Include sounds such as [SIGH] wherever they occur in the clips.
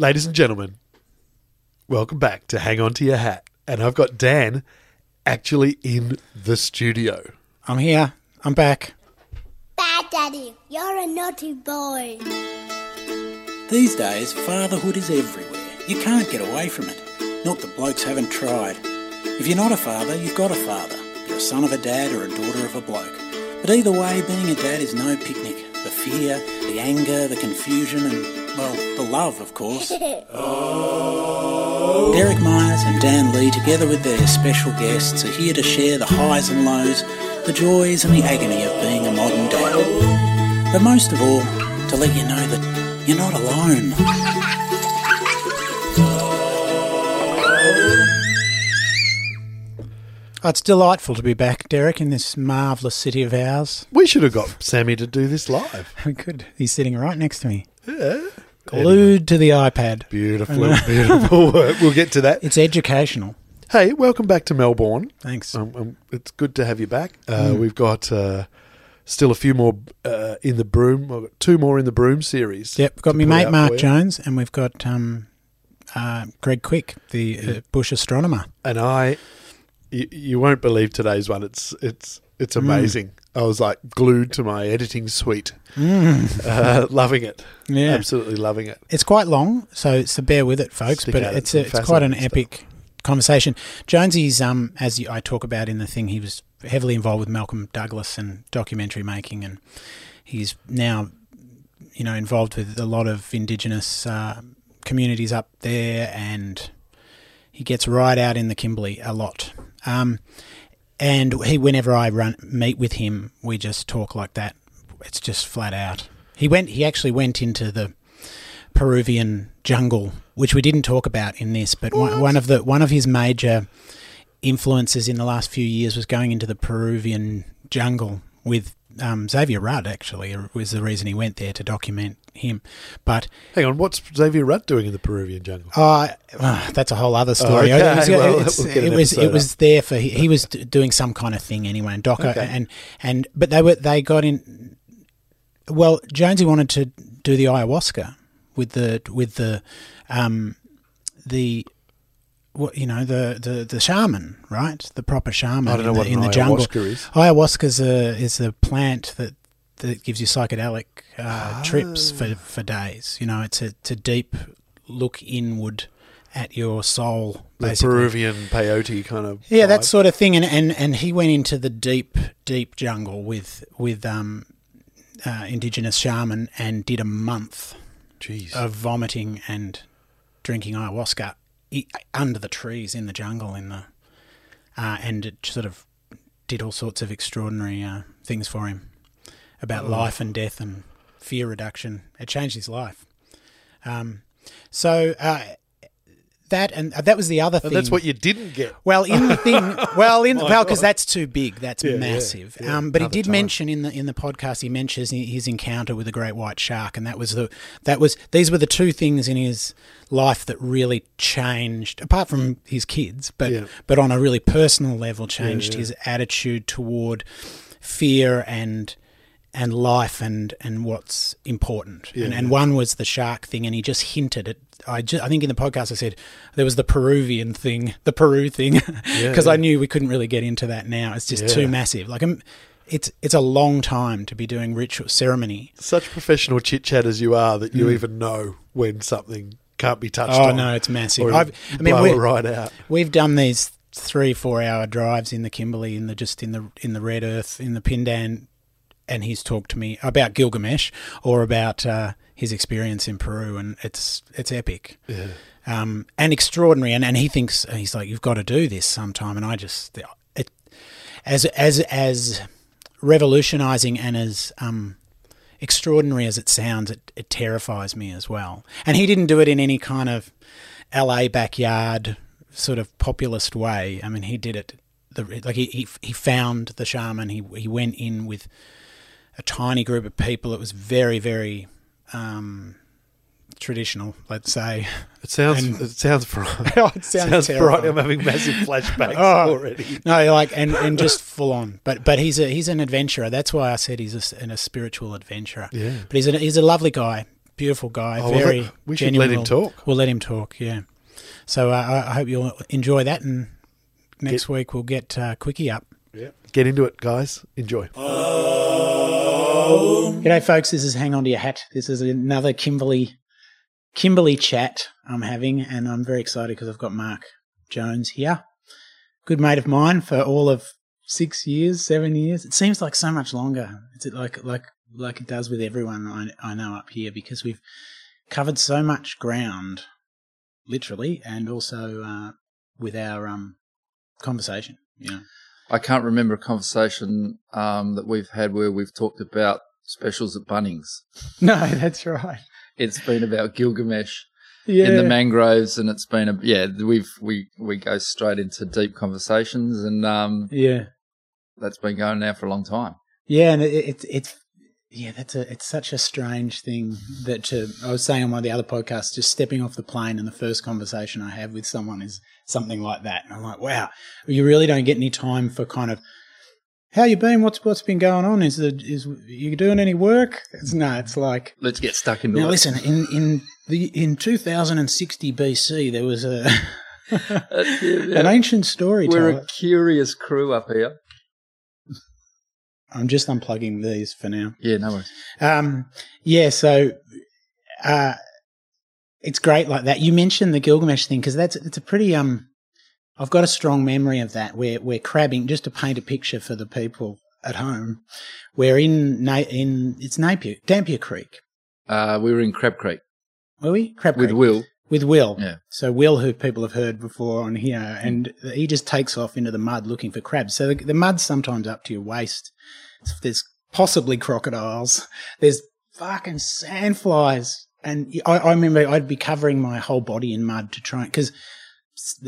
Ladies and gentlemen, welcome back to Hang On to Your Hat. And I've got Dan actually in the studio. I'm here. I'm back. Bad Daddy, you're a naughty boy. These days, fatherhood is everywhere. You can't get away from it. Not that blokes haven't tried. If you're not a father, you've got a father. You're a son of a dad or a daughter of a bloke. But either way, being a dad is no picnic. The fear, the anger, the confusion, and, well, the love, of course. Derek Myers and Dan Lee, together with their special guests, are here to share the highs and lows, the joys and the agony of being a modern dad. But most of all, to let you know that you're not alone. Oh, it's delightful to be back, Derek, in this marvellous city of ours. We should have got Sammy to do this live. [LAUGHS] We could. He's sitting right next to me, Yeah. Glued to the iPad. Beautiful, [LAUGHS] beautiful work. We'll get to that. It's educational. Hey, welcome back to Melbourne. Thanks. Um, um, it's good to have you back. Uh, We've got uh, still a few more uh, in the Broome. We've got two more in the Broome series. Yep, we've got me mate Mark. Jones, and we've got um, uh, Greg Quick, the uh, bush astronomer. and I, you, you won't believe today's one. It's it's it's Mm. amazing. I was like glued to my editing suite, [LAUGHS] uh, loving it. Mm. Yeah. absolutely loving it. It's quite long, so so bear with it, folks. Stick but it, it's a, it's quite an epic conversation. Jonesy's, um, as I talk about in the thing, he was heavily involved with Malcolm Douglas and documentary making, and he's now, you know, involved with a lot of Indigenous uh, communities up there, and he gets right out in the Kimberley a lot. Um, and he, whenever I run meet with him, we just talk like that. It's just flat out. He went. He actually went into the Peruvian jungle, which we didn't talk about in this, but one, one of the one of his major influences in the last few years was going into the Peruvian jungle with um, Xavier Rudd. Actually, was the reason he went there to document him. But Hang on, what's Xavier Rudd doing in the Peruvian jungle? uh, uh, that's a whole other story. Okay, It was, well, we'll it was, it was there for he, he was d- doing some kind of thing anyway, and Docker Okay. and and but they were they got in. Well, Jonesy wanted to do the ayahuasca with the with the um the what you know the, the the shaman right the proper shaman I don't know in the, what in the jungle ayahuasca is. ayahuasca is a is a plant that that gives you psychedelic uh, trips Ah. for for days you know it's a, it's a deep look inward at your soul The basically Peruvian peyote kind of. yeah, that sort of thing, and, and and he went into the deep, deep jungle with with um, uh, indigenous shaman and did a month Jeez. of vomiting and drinking ayahuasca under the trees in the jungle in the, uh, and it sort of did all sorts of extraordinary uh, things for him about life and death and fear reduction. It changed his life. Um, so uh, that and uh, that was the other And thing. that's what you didn't get. Well, in the thing, [LAUGHS] well, in well, because that's too big. That's Yeah, yeah, massive. yeah. Um, but he did time. mention in the in the podcast he mentions his encounter with a great white shark, and that was the that was these were the two things in his life that really changed, apart from his kids, but Yeah. but on a really personal level, changed yeah. his attitude toward fear and and life and and what's important. and, and one was the shark thing, and he just hinted at. I just, I think in the podcast I said there was the Peruvian thing, [LAUGHS] the Peru thing, because I knew we couldn't really get into that now. It's just Yeah. too massive. Like um, it's it's a long time to be doing ritual ceremony. Such professional chit chat as you are that you even know when something can't be touched Mm. Oh on. no, it's massive. I mean, it right out. We've done these three, four hour drives in the Kimberley, in the just in the in the Red Earth, in the Pindan, and he's talked to me about Gilgamesh or about uh, his experience in Peru, and it's it's epic. Yeah. Um, and extraordinary, and, and he thinks he's like, you've got to do this sometime, and I just, it, as as as revolutionizing and as um, extraordinary as it sounds, it, it terrifies me as well. And he didn't do it in any kind of LA backyard sort of populist way. I mean, he did it the like he he, he found the shaman. He he went in with a tiny group of people. It was very very um, traditional, let's say. It sounds. And- it sounds fright. [LAUGHS] Oh, it sounds fright. terrifying. I'm having massive [LAUGHS] flashbacks Oh. already. No, like and, and just full on. But but he's a he's an adventurer. That's why I said he's a, s- an- a spiritual adventurer. Yeah. But he's a he's a lovely guy. beautiful guy, Oh, well, very. that- we should let him talk. We'll let him talk. Yeah. So uh, I I hope you'll enjoy that, and next week we'll get uh, Quickie up. Yeah. Get into it, guys. Enjoy. G'day, folks. This is Hang On to Your Hat. This is another Kimberley Kimberley chat I'm having, and I'm very excited because I've got Mark Jones here, good mate of mine for all of six years, seven years. It seems like so much longer. It's like like like it does with everyone I, I know up here because we've covered so much ground, literally, and also uh, with our um, conversation. You know, I can't remember a conversation um, that we've had where we've talked about specials at Bunnings. [LAUGHS] no, that's right. It's been about Gilgamesh Yeah, in the mangroves, and it's been a yeah. We've we we go straight into deep conversations, and um, yeah. that's been going now for a long time. Yeah, and it, it, it's yeah, that's a it's such a strange thing that to I was saying on one of the other podcasts, just stepping off the plane and the first conversation I have with someone is something like that, and I'm like, wow, you really don't get any time for kind of how you been, what's what's been going on, is the is you doing any work? It's no, it's like Let's get stuck into now listen in in the in 2060 BC there was a [LAUGHS] an ancient story. We're a curious crew up here. I'm just unplugging these for now. Yeah, no worries. Um, yeah, so uh, it's great like that. You mentioned the Gilgamesh thing because that's it's a pretty um. I've got a strong memory of that. Where we're crabbing just to paint a picture for the people at home. We're in Na- in it's Napier Dampier Creek. Uh, we were in Crab Creek Were we Crab Creek with Will. with Will? Yeah. So Will, who people have heard before on here, and he just takes off into the mud looking for crabs. So the, the mud's sometimes up to your waist. There's possibly crocodiles. There's fucking sandflies. And I, I remember I'd be covering my whole body in mud to try because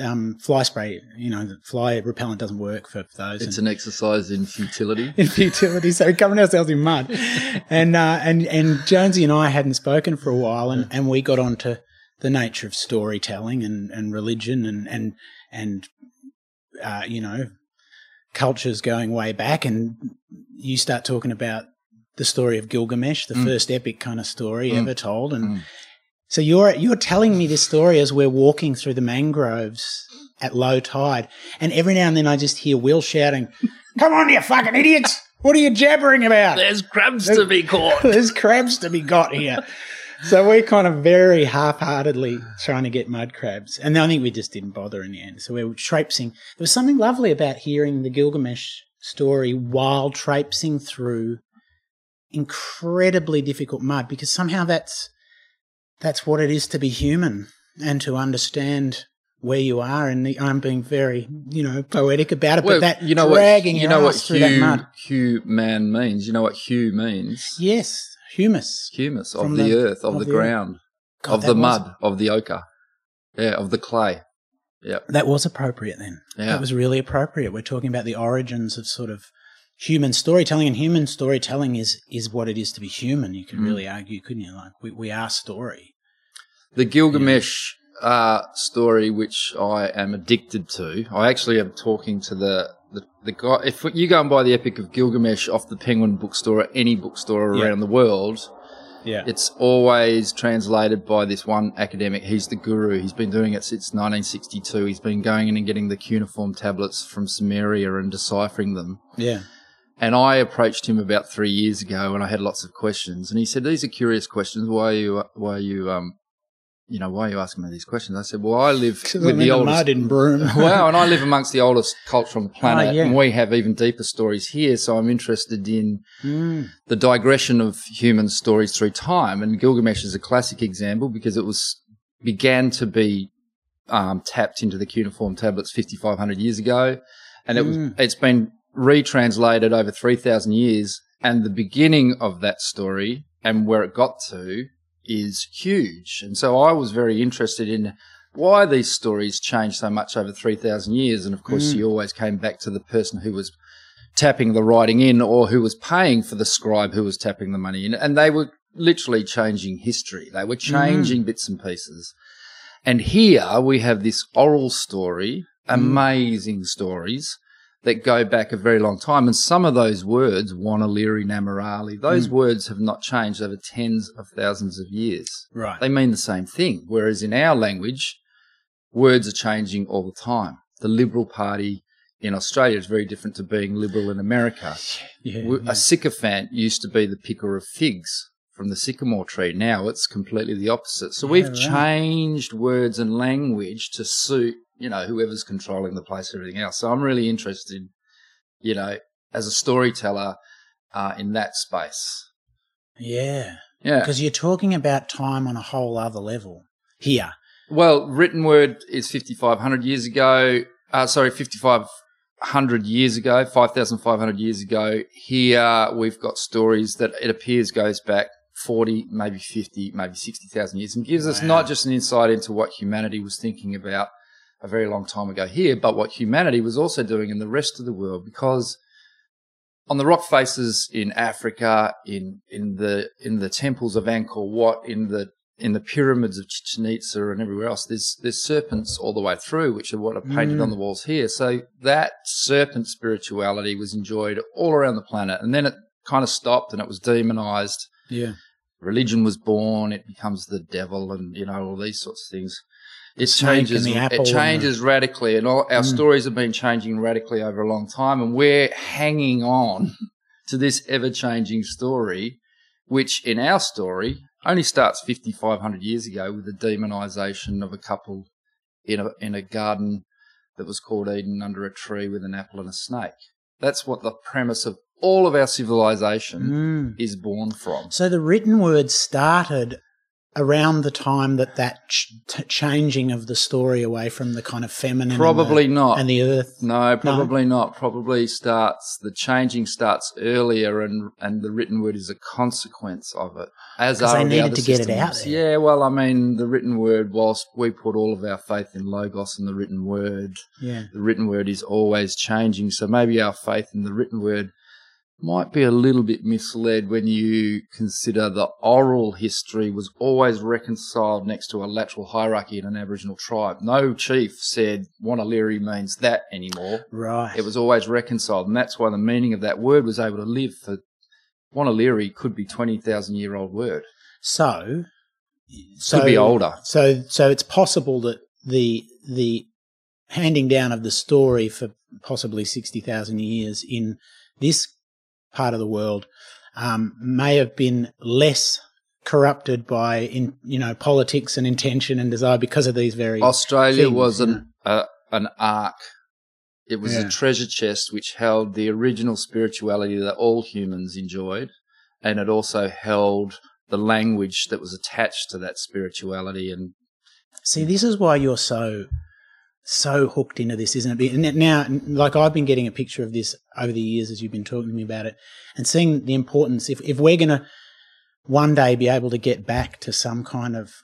um, fly spray, you know, the fly repellent doesn't work for those. It's and- an exercise in futility. [LAUGHS] in futility. So we're covering ourselves in mud, [LAUGHS] and uh, and and Jonesy and I hadn't spoken for a while, and, and we got onto the nature of storytelling and, and religion and and and uh, you know cultures going way back, and you start talking about the story of Gilgamesh, the mm. first epic kind of story mm. ever told, and. Mm. So you're you're telling me this story as we're walking through the mangroves at low tide, and every now and then I just hear Will shouting, "Come on, you fucking idiots! What are you jabbering about? There's crabs to be caught. [LAUGHS] There's crabs to be got here." So we're kind of very half-heartedly trying to get mud crabs, and I think we just didn't bother in the end. So we're traipsing. There was something lovely about hearing the Gilgamesh story while traipsing through incredibly difficult mud, because somehow that's that's what it is to be human and to understand where you are. And the, I'm being very, you know, poetic about it, Well, but that you know dragging what you know what through that mud. hue man means. You know what hue means. Yes, humus. Humus of the, the- earth, of, of the, the ground, God, of the was- mud, of the ochre, yeah, of the clay. Yep. That was appropriate then. Yeah. That was really appropriate. We're talking about the origins of sort of human storytelling, and human storytelling is is what it is to be human. You could Mm. really argue, couldn't you? Like we, we are story. The Gilgamesh uh, story, which I am addicted to. I actually am talking to the, the, the guy. If you go and buy the Epic of Gilgamesh off the Penguin bookstore or any bookstore Yeah. around the world, Yeah. it's always translated by this one academic. He's the guru. He's been doing it since 1962. He's been going in and getting the cuneiform tablets from Sumeria and deciphering them. yeah. And I approached him about three years ago, and I had lots of questions. And he said, "These are curious questions. Why are you? Why are you? Um, you know, why are you asking me these questions?" I said, "Well, I live with I'm the oldest. mud in Broome. [LAUGHS] wow, and I live amongst the oldest culture on the planet, Ah, yeah. and we have even deeper stories here. So I'm interested in Mm. the digression of human stories through time. And Gilgamesh is a classic example because it was began to be um, tapped into the cuneiform tablets 5,500 years ago, and it was Mm. it's been retranslated over 3,000 years. And the beginning of that story and where it got to is huge. And so I was very interested in why these stories changed so much over 3,000 years. And of course, mm. you always came back to the person who was tapping the writing in or who was paying for the scribe who was tapping the money in. And they were literally changing history. They were mm. changing bits and pieces. And here we have this oral story, mm. amazing stories that go back a very long time. And some of those words, Wanaliri, Namarali, those Hmm. words have not changed over tens of thousands of years. Right. They mean the same thing. Whereas in our language, words are changing all the time. The Liberal Party in Australia is very different to being liberal in America. [LAUGHS] yeah, yeah. A sycophant used to be the picker of figs from the sycamore tree. Now it's completely the opposite. So Yeah, we've right. changed words and language to suit, you know, whoever's controlling the place, everything else. So I'm really interested, you know, as a storyteller, uh, in that space. yeah. Yeah. Because you're talking about time on a whole other level here. Well, written word is 5,500 years ago. Uh, sorry, 5,500 years ago, 5,500 years ago. Here we've got stories that it appears goes back 40, maybe 50, maybe 60,000 years and gives us not just an insight into what humanity was thinking about a very long time ago here, but what humanity was also doing in the rest of the world because on the rock faces in Africa, in, in the, in the temples of Angkor Wat, in the in the pyramids of Chichen Itza and everywhere else, there's there's serpents all the way through, which are what are painted Mm. on the walls here. So that serpent spirituality was enjoyed all around the planet, and then it kind of stopped and it was demonized. Yeah. Religion was born; it becomes the devil, and you know all these sorts of things. It and changes. It and changes radically, and all our Mm. stories have been changing radically over a long time, and we're hanging on [LAUGHS] to this ever-changing story, which in our story only starts 5,500 years ago with the demonization of a couple in a in a garden that was called Eden under a tree with an apple and a snake. That's what the premise of all of our civilization Mm. is born from. So the written word started around the time that that ch- changing of the story away from the kind of feminine Probably and the, not. and the earth. No, probably not. Probably starts the changing starts earlier, and and the written word is a consequence of it. as are they the needed other to get it out systems. there. Yeah, well, I mean, the written word. Whilst we put all of our faith in logos and the written word, Yeah. the written word is always changing. So maybe our faith in the written word might be a little bit misled when you consider the oral history was always reconciled next to a lateral hierarchy in an Aboriginal tribe. No chief said Wanaliri means that anymore. Right. It was always reconciled, and that's why the meaning of that word was able to live for Wanaliri could be twenty thousand year old word. so. So Could be older. So so it's possible that the the handing down of the story for possibly sixty thousand years in this part of the world um, may have been less corrupted by in you know politics and intention and desire because of these very Australia things, was an uh, an ark. It was Yeah. a treasure chest which held the original spirituality that all humans enjoyed, and it also held the language that was attached to that spirituality. And See, this is why you're so so hooked into this, isn't it? And Now, like I've been getting a picture of this over the years as you've been talking to me about it, and seeing the importance. If if we're going to one day be able to get back to some kind of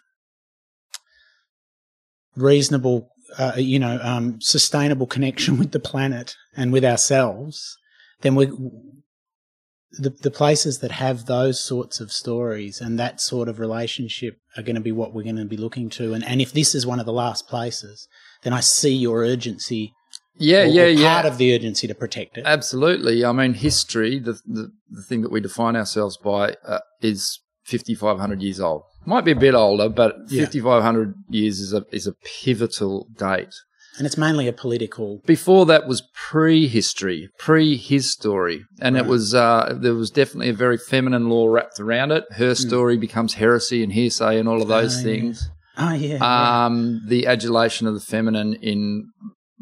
reasonable, uh, you know, um, sustainable connection with the planet and with ourselves, then we the the places that have those sorts of stories and that sort of relationship are going to be what we're going to be looking to. And and if this is one of the last places, then I see your urgency. yeah, or- yeah, or yeah. Part of the urgency to protect it. Absolutely. I mean, history, the, the, the thing that we define ourselves by, uh, is 5,500 years old. Might be a bit older, but Yeah. 5,500 years is a, is a pivotal date. and it's mainly a political. Before that was prehistory, pre his story. And it was, uh, there was definitely a very feminine law wrapped around it. Her story becomes heresy and hearsay and all of those things. Oh yeah. Um, the adulation of the feminine in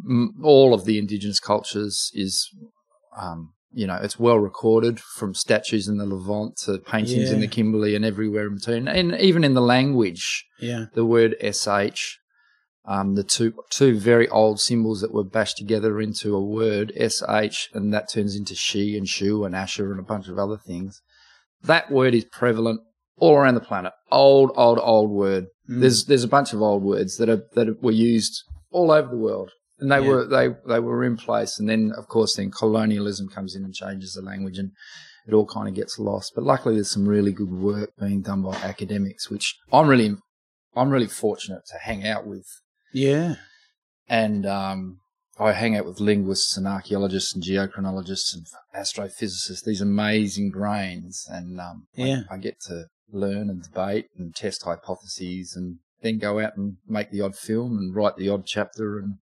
m- all of the indigenous cultures is, um, you know, it's well recorded from statues in the Levant to paintings in the Kimberley and everywhere in between, and even in the language, yeah. the word sh. Um, the two two very old symbols that were bashed together into a word sh, and that turns into she and shu and asher and a bunch of other things. That word is prevalent all around the planet. Old, old, old word. Mm. There's there's a bunch of old words that are that were used all over the world, and they Yeah. were they they were in place. And then of course then colonialism comes in and changes the language, and it all kind of gets lost. But luckily, there's some really good work being done by academics, which I'm really I'm really fortunate to hang out with Yeah. and um, I hang out with linguists and archaeologists and geochronologists and astrophysicists, these amazing brains, and um, I- Yeah. I, get to learn and debate and test hypotheses, and then go out and make the odd film and write the odd chapter and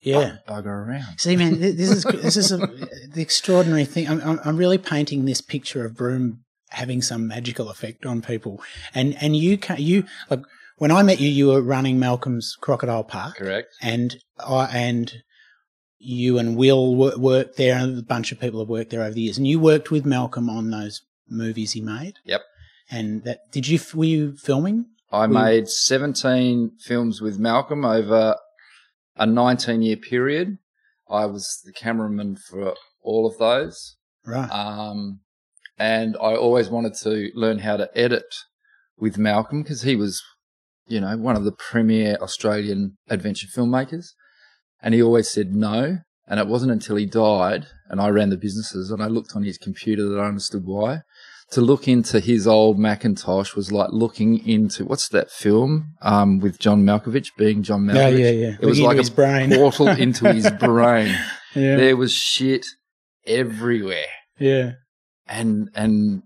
Yeah. bugger around. See, man, this is [LAUGHS] this is a, the extraordinary thing. I'm, I'm really painting this picture of Broome having some magical effect on people, and and you can you like when I met you, you were running Malcolm's Crocodile Park, Correct. and I and you and Will worked there, and a bunch of people have worked there over the years, and you worked with Malcolm on those movies he made. Yep. And that did you were you filming? I We- made 17 films with Malcolm over a 19 year period. I was the cameraman for all of those. Right. Um, and I always wanted to learn how to edit with Malcolm because he was, you know, one of the premier Australian adventure filmmakers. And he always said no. And it wasn't until he died and I ran the businesses and I looked on his computer that I understood why. To look into his old Macintosh was like looking into what's that film um, with John Malkovich being John Malkovich? yeah, yeah, yeah. It was like a brain. portal [LAUGHS] into his brain. yeah. There was shit everywhere Yeah. and and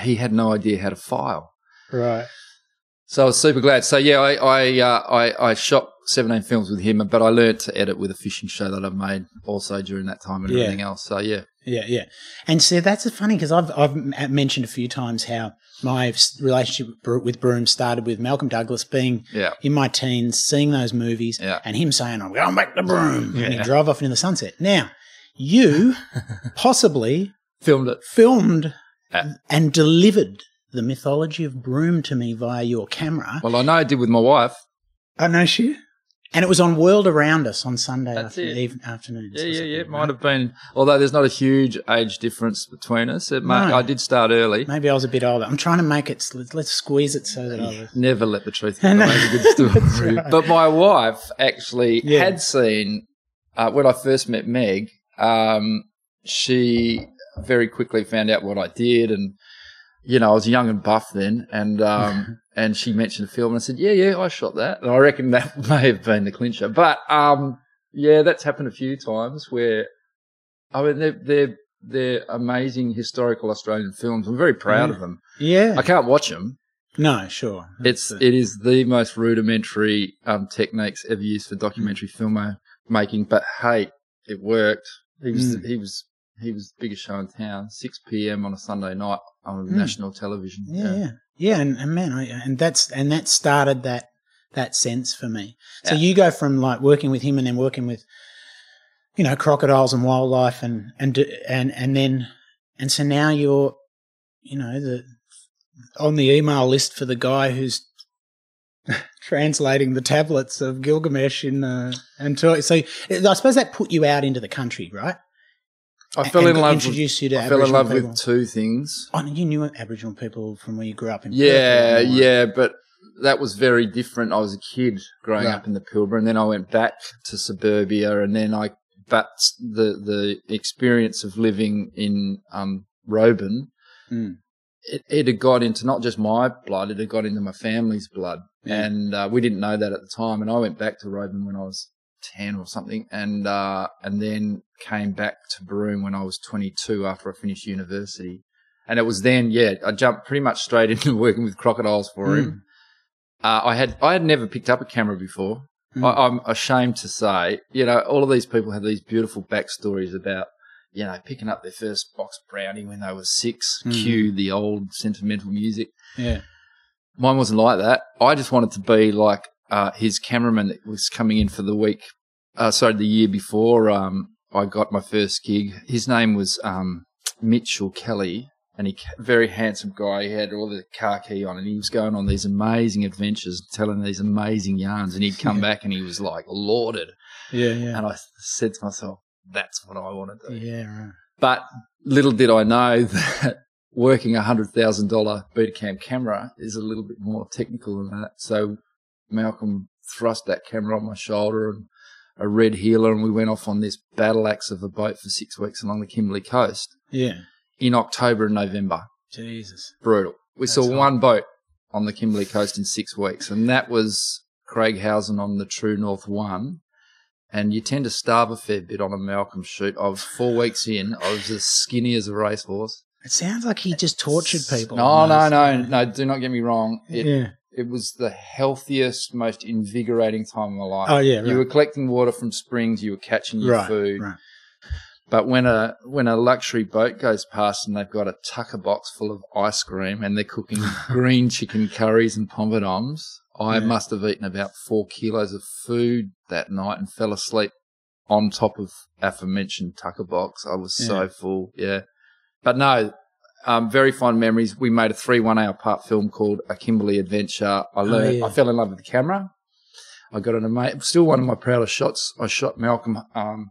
he had no idea how to file. Right. So I was super glad. So yeah, I I uh, I, I shot seventeen films with him, but I learned to edit with a fishing show that I made also during that time and Yeah. everything else. So yeah, Yeah, yeah. And so that's funny because I've I've mentioned a few times how my relationship with Broome started with Malcolm Douglas being yeah, in my teens, seeing those movies, Yeah. and him saying, "I'm going back to Broome," and he Yeah. drove off into the sunset. Now, you [LAUGHS] possibly filmed it. filmed Yeah. and delivered the mythology of Broome to me via your camera. Well, I know I did with my wife. Oh, I know she. And it was on World Around Us on Sunday after, even, afternoons. Yeah, yeah, yeah. It right? might have been, although there's not a huge age difference between us. It might, No. I did start early. Maybe I was a bit older. I'm trying to make it. Let's, squeeze it so that I was. Never let the truth [LAUGHS] get away a good story. [LAUGHS] right. But my wife actually Yeah. had seen uh, when I first met Meg. Um, she very quickly found out what I did, and you know I was young and buff then, and um, [LAUGHS] and she mentioned a film, and I said, "Yeah, yeah, I shot that." And I reckon that [LAUGHS] may have been the clincher. But um, yeah, that's happened a few times where I mean they're they're they're amazing historical Australian films. I'm very proud Yeah. of them. Yeah. I can't watch them. No, sure. It's That's the- it is the most rudimentary um, techniques ever used for documentary filmmaking, but hey, it worked. He was Mm. he was he was the biggest show in town. Six p.m. on a Sunday night on Mm. national television. yeah, yeah, yeah, and, and man, I, and that's and that started that that sense for me. So Yeah. you go from like working with him and then working with, you know, crocodiles and wildlife and and and and then and so now you're, you know, the on the email list for the guy who's [LAUGHS] translating the tablets of Gilgamesh in uh, and to, so I suppose that put you out into the country, right? I fell in love. With, you to I fell in love people. with two things. Oh, you knew Aboriginal people from where you grew up in. Yeah, or- yeah, but that was very different. I was a kid growing Right. up in the Pilbara, and then I went back to suburbia, and then I but the the experience of living in um, Roebourne, Mm. it, it had got into not just my blood; it had got into my family's blood, Yeah. and uh, we didn't know that at the time. And I went back to Roebourne when I was ten or something, and uh, and then came back to Broome when I was twenty two after I finished university. And it was then, yeah, I jumped pretty much straight [LAUGHS] into working with crocodiles for Mm. him. Uh, I had I had never picked up a camera before. Mm. I, I'm ashamed to say, you know, all of these people have these beautiful backstories about, you know, picking up their first box brownie when they were six. Mm. Cue the old sentimental music. Yeah. Mine wasn't like that. I just wanted to be like uh, his cameraman that was coming in for the week. Uh, sorry, the year before um, I got my first gig. His name was um, Mitchell Kelly, and he very handsome guy. He had all the car key on, and he was going on these amazing adventures, telling these amazing yarns. And he'd come Yeah. back, and he was like lauded. Yeah. Yeah. And I said to myself, "That's what I want to do." Yeah. Right. But little did I know [LAUGHS] that working a hundred thousand dollar Betacam camera is a little bit more technical than that. So Malcolm thrust that camera on my shoulder and a red heeler, and we went off on this battle axe of a boat for six weeks along the Kimberley coast Yeah. in October and November. Jesus. Brutal. We That's saw hot. one boat on the Kimberley coast in six weeks, and that was Craig Howson on the True North One. and you tend to starve a fair bit on a Malcolm shoot. I was four weeks in. I was as skinny as a racehorse. It sounds like he just tortured people. No, no, no, no. Do not get me wrong. It, yeah. It was the healthiest, most invigorating time of my life. Oh, yeah, You were collecting water from springs. You were catching your Right. food. Right. But when a when a luxury boat goes past and they've got a tucker box full of ice cream and they're cooking [LAUGHS] green chicken curries and pompadons, I Yeah. must have eaten about four kilos of food that night and fell asleep on top of aforementioned tucker box. I was so full, yeah. But no, um, very fond memories. We made a three one hour part film called A Kimberley Adventure. I learned, Oh, yeah. I fell in love with the camera. I got an amazing, still one of my proudest shots. I shot Malcolm. Um,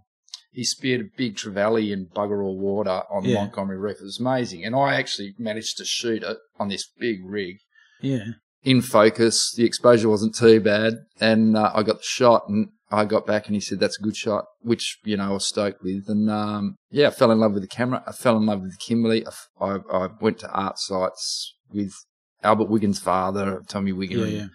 he speared a big trevally in bugger all water on the Yeah. Montgomery Reef. It was amazing, and I actually managed to shoot it on this big rig Yeah. in focus. The exposure wasn't too bad, and uh, I got the shot, and I got back, and he said, "That's a good shot," which you know I was stoked with. And um, yeah, I fell in love with the camera. I fell in love with Kimberley. I went to art sites with Albert Wiggan's father, Tommy Wiggan. Yeah. Yeah.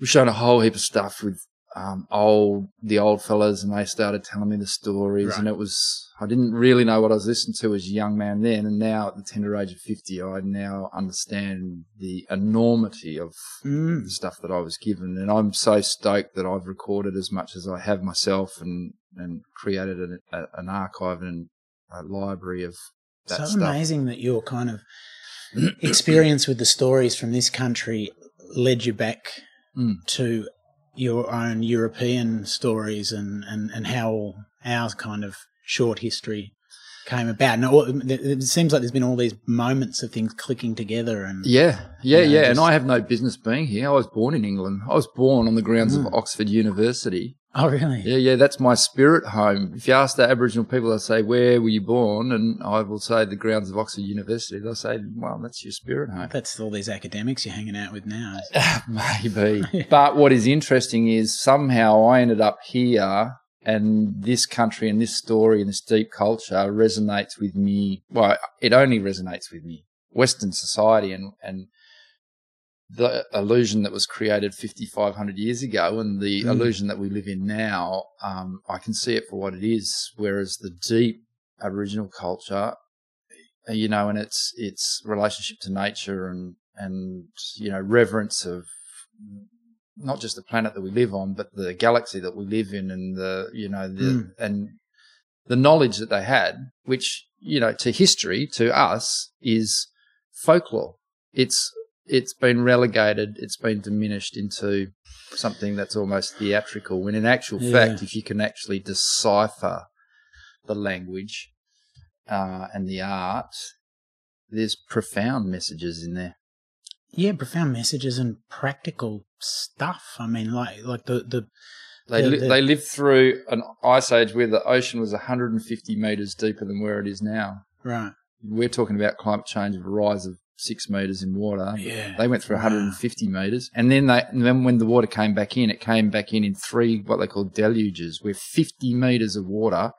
we showed a whole heap of stuff with um, old the old fellas, and they started telling me the stories, Right. and it was I didn't really know what I was listening to as a young man then, and now at the tender age of fifty, I now understand the enormity of Mm. the stuff that I was given, and I'm so stoked that I've recorded as much as I have myself, and and created an, a, an archive and a library of that so stuff. amazing that your kind of [CLEARS THROAT] experience with the stories from this country led you back Mm. to your own European stories and, and, and how our kind of short history came about. And all, it it seems like there's been all these moments of things clicking together. And Yeah, yeah, You know, yeah. just- And I have no business being here. I was born in England. I was born on the grounds Mm. of Oxford University. Oh, really? Yeah, yeah, that's my spirit home. If you ask the Aboriginal people, they'll say, Where were you born? And I will say, The grounds of Oxford University. They'll say, Well, that's your spirit home. That's all these academics you're hanging out with now. [LAUGHS] Maybe. But what is interesting is somehow I ended up here and this country and this story and this deep culture resonates with me. Well, it only resonates with me. Western society and, and the illusion that was created 5,500 years ago and the Mm. illusion that we live in now, um, I can see it for what it is. Whereas the deep Aboriginal culture, you know, and its its relationship to nature and and you know reverence of not just the planet that we live on, but the galaxy that we live in, and the you know the Mm. and the knowledge that they had, which you know to history to us is folklore. It's it's been relegated, it's been diminished into something that's almost theatrical. When in actual Yeah. fact, if you can actually decipher the language uh, and the art, there's profound messages in there. Yeah, profound messages and practical stuff. I mean, like like the the They The- li- the- they lived through an ice age where the ocean was 150 meters deeper than where it is now. right. We're talking about climate change rise of six meters in water. Yeah. They went through Wow. 150 meters, and then they and then when the water came back in, it came back in in three what they call deluges, where 50 meters of water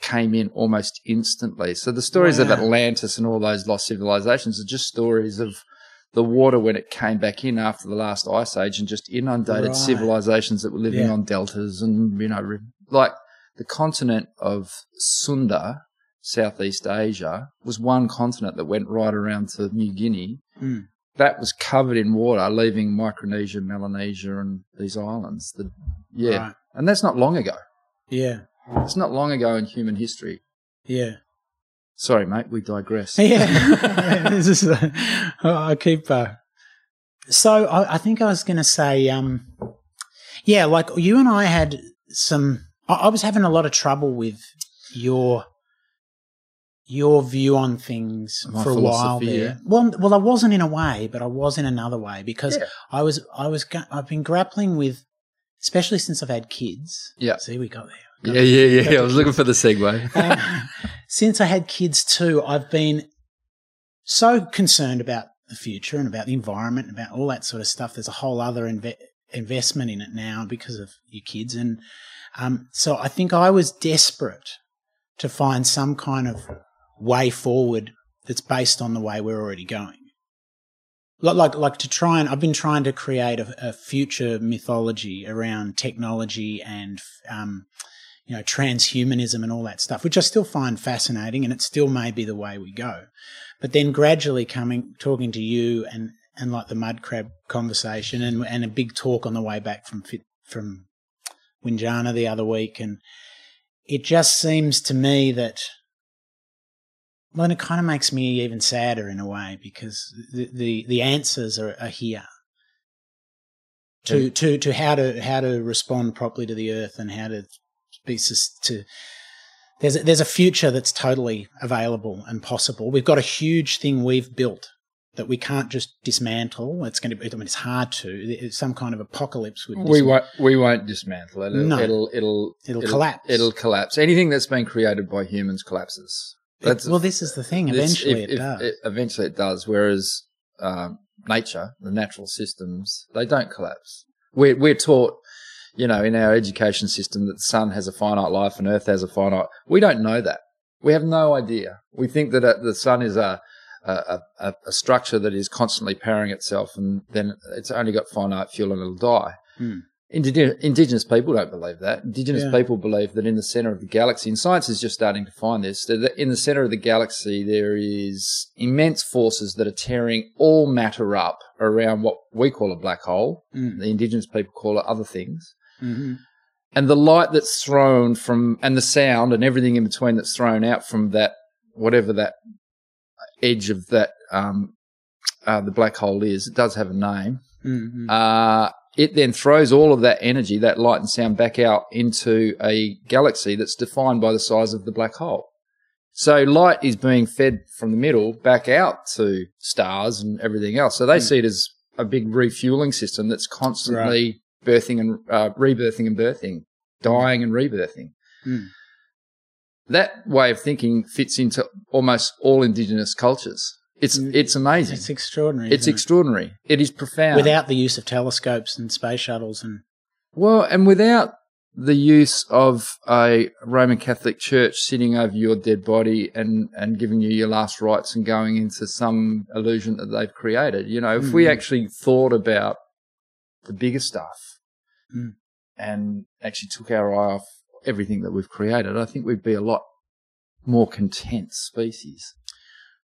came in almost instantly. So the stories of Atlantis and all those lost civilizations are just stories of the water when it came back in after the last ice age and just inundated Right. civilizations that were living Yeah. on deltas and you know like the continent of Sunda, Southeast Asia, was one continent that went right around to New Guinea. Mm. That was covered in water, leaving Micronesia, Melanesia, and these islands. The, yeah, Right. and that's not long ago. Yeah. It's not long ago in human history. Yeah. Sorry, mate, we digress. Yeah. [LAUGHS] [LAUGHS] This is, uh, I keep. Uh, so I, I think I was going to say, um, yeah, like you and I had some. I, I was having a lot of trouble with your your view on things My for a while there. yeah. Well, well, I wasn't in a way, but I was in another way because Yeah. I was I was I've been grappling with, especially since I've had kids. Yeah. See, we got there. Yeah, yeah, yeah. I was looking for the segue. Um, [LAUGHS] since I had kids too, I've been so concerned about the future and about the environment and about all that sort of stuff. There's a whole other inve- investment in it now because of your kids. And um, so I think I was desperate to find some kind of way forward that's based on the way we're already going. like like like to try and I've been trying to create a, a future mythology around technology and um, you know transhumanism and all that stuff, which I still find fascinating, and it still may be the way we go. But then gradually coming talking to you and and like the mud crab conversation and and a big talk on the way back from from Windjana the other week, and it just seems to me that well, and it kind of makes me even sadder in a way because the the, the answers are, are here to to to how to how to respond properly to the earth and how to be sus- to there's a, there's a future that's totally available and possible. We've got a huge thing we've built that we can't just dismantle. It's going to be, I mean, it's hard to. It's some kind of apocalypse would. We won't. We won't dismantle it. It'll, No. it'll, it'll, It'll collapse. It'll collapse. Anything that's been created by humans collapses. That's well, this is the thing. Eventually, if- it if- does. eventually, it does. Whereas um, nature, the natural systems, they don't collapse. We're we're taught, you know, in our education system that the sun has a finite life and Earth has a finite. We don't know that. We have no idea. We think that uh, the sun is a a, a, a structure that is constantly powering itself, and then it's only got finite fuel and it'll die. Hmm. Indige- indigenous people don't believe that. Indigenous Yeah. people believe that in the center of the galaxy, and science is just starting to find this, that in the center of the galaxy there is immense forces that are tearing all matter up around what we call a black hole. Mm. The indigenous people call it other things. hmm And the light that's thrown from, and the sound and everything in between that's thrown out from that, whatever that edge of that, um, uh, the black hole is, it does have a name hmm uh, it then throws all of that energy, that light and sound back out into a galaxy that's defined by the size of the black hole. So light is being fed from the middle back out to stars and everything else. So they see it as a big refueling system that's constantly birthing and uh, rebirthing and birthing, dying and rebirthing. Mm. That way of thinking fits into almost all indigenous cultures. It's Mm. it's amazing. It's extraordinary. It's isn't it? extraordinary. It is profound. without the use of telescopes and space shuttles and Well, and without the use of a Roman Catholic Church sitting over your dead body and, and giving you your last rites and going into some illusion that they've created. You know, if we Mm. actually thought about the bigger stuff Mm. and actually took our eye off everything that we've created, I think we'd be a lot more content species.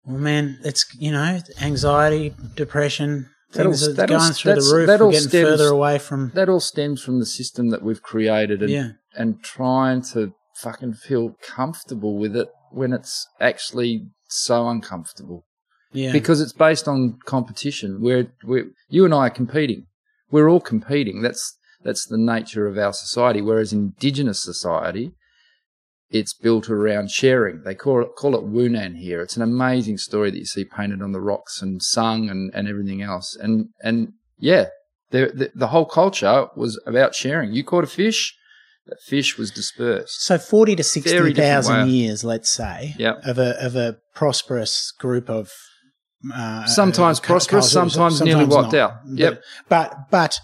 Well, man, it's you know anxiety, depression, things that'll- going through that's- the roof. that'll getting stems- further away from That all stems from the system that we've created and yeah. and trying to fucking feel comfortable with it when it's actually so uncomfortable Yeah, because it's based on competition. We're, we're you and I are competing. We're all competing. That's that's the nature of our society. Whereas indigenous society, it's built around sharing. They call it call it Wunan here. It's an amazing story that you see painted on the rocks and sung and, and everything else. And and yeah, the, the the whole culture was about sharing. You caught a fish, that fish was dispersed. So forty to sixty thousand years, let's say, Yep. of a of a prosperous group of uh, Sometimes prosperous, cultures, sometimes nearly wiped not. out. Yep. But but but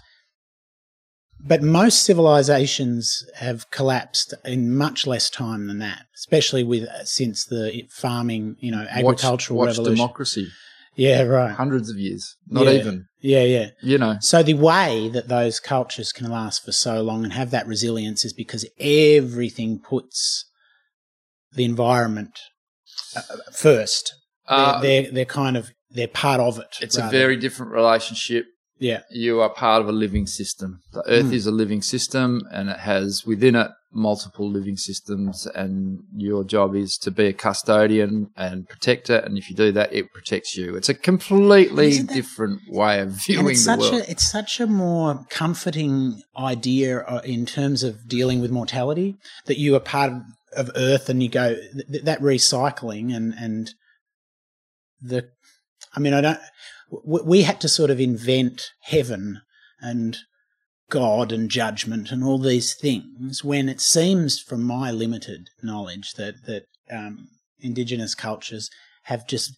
most civilizations have collapsed in much less time than that, especially with since the farming, you know, agricultural watch, watch revolution. democracy. Yeah, right. Hundreds of years, not Yeah. even. Yeah, yeah. You know, So the way that those cultures can last for so long and have that resilience is because everything puts the environment uh, first. They're, uh, they're they're kind of they're part of it. it's a very different relationship. Yeah You are part of a living system. The Earth Mm. is a living system, and it has within it multiple living systems. And your job is to be a custodian and protect it. And if you do that, it protects you. It's a completely that- different way of viewing it's the such world. a it's such a more comforting idea uh, in terms of dealing with mortality that you are part of, of Earth and you go th- that recycling and and the I mean I don't w- we had to sort of invent heaven and God and judgment and all these things when it seems from my limited knowledge that that um, indigenous cultures have just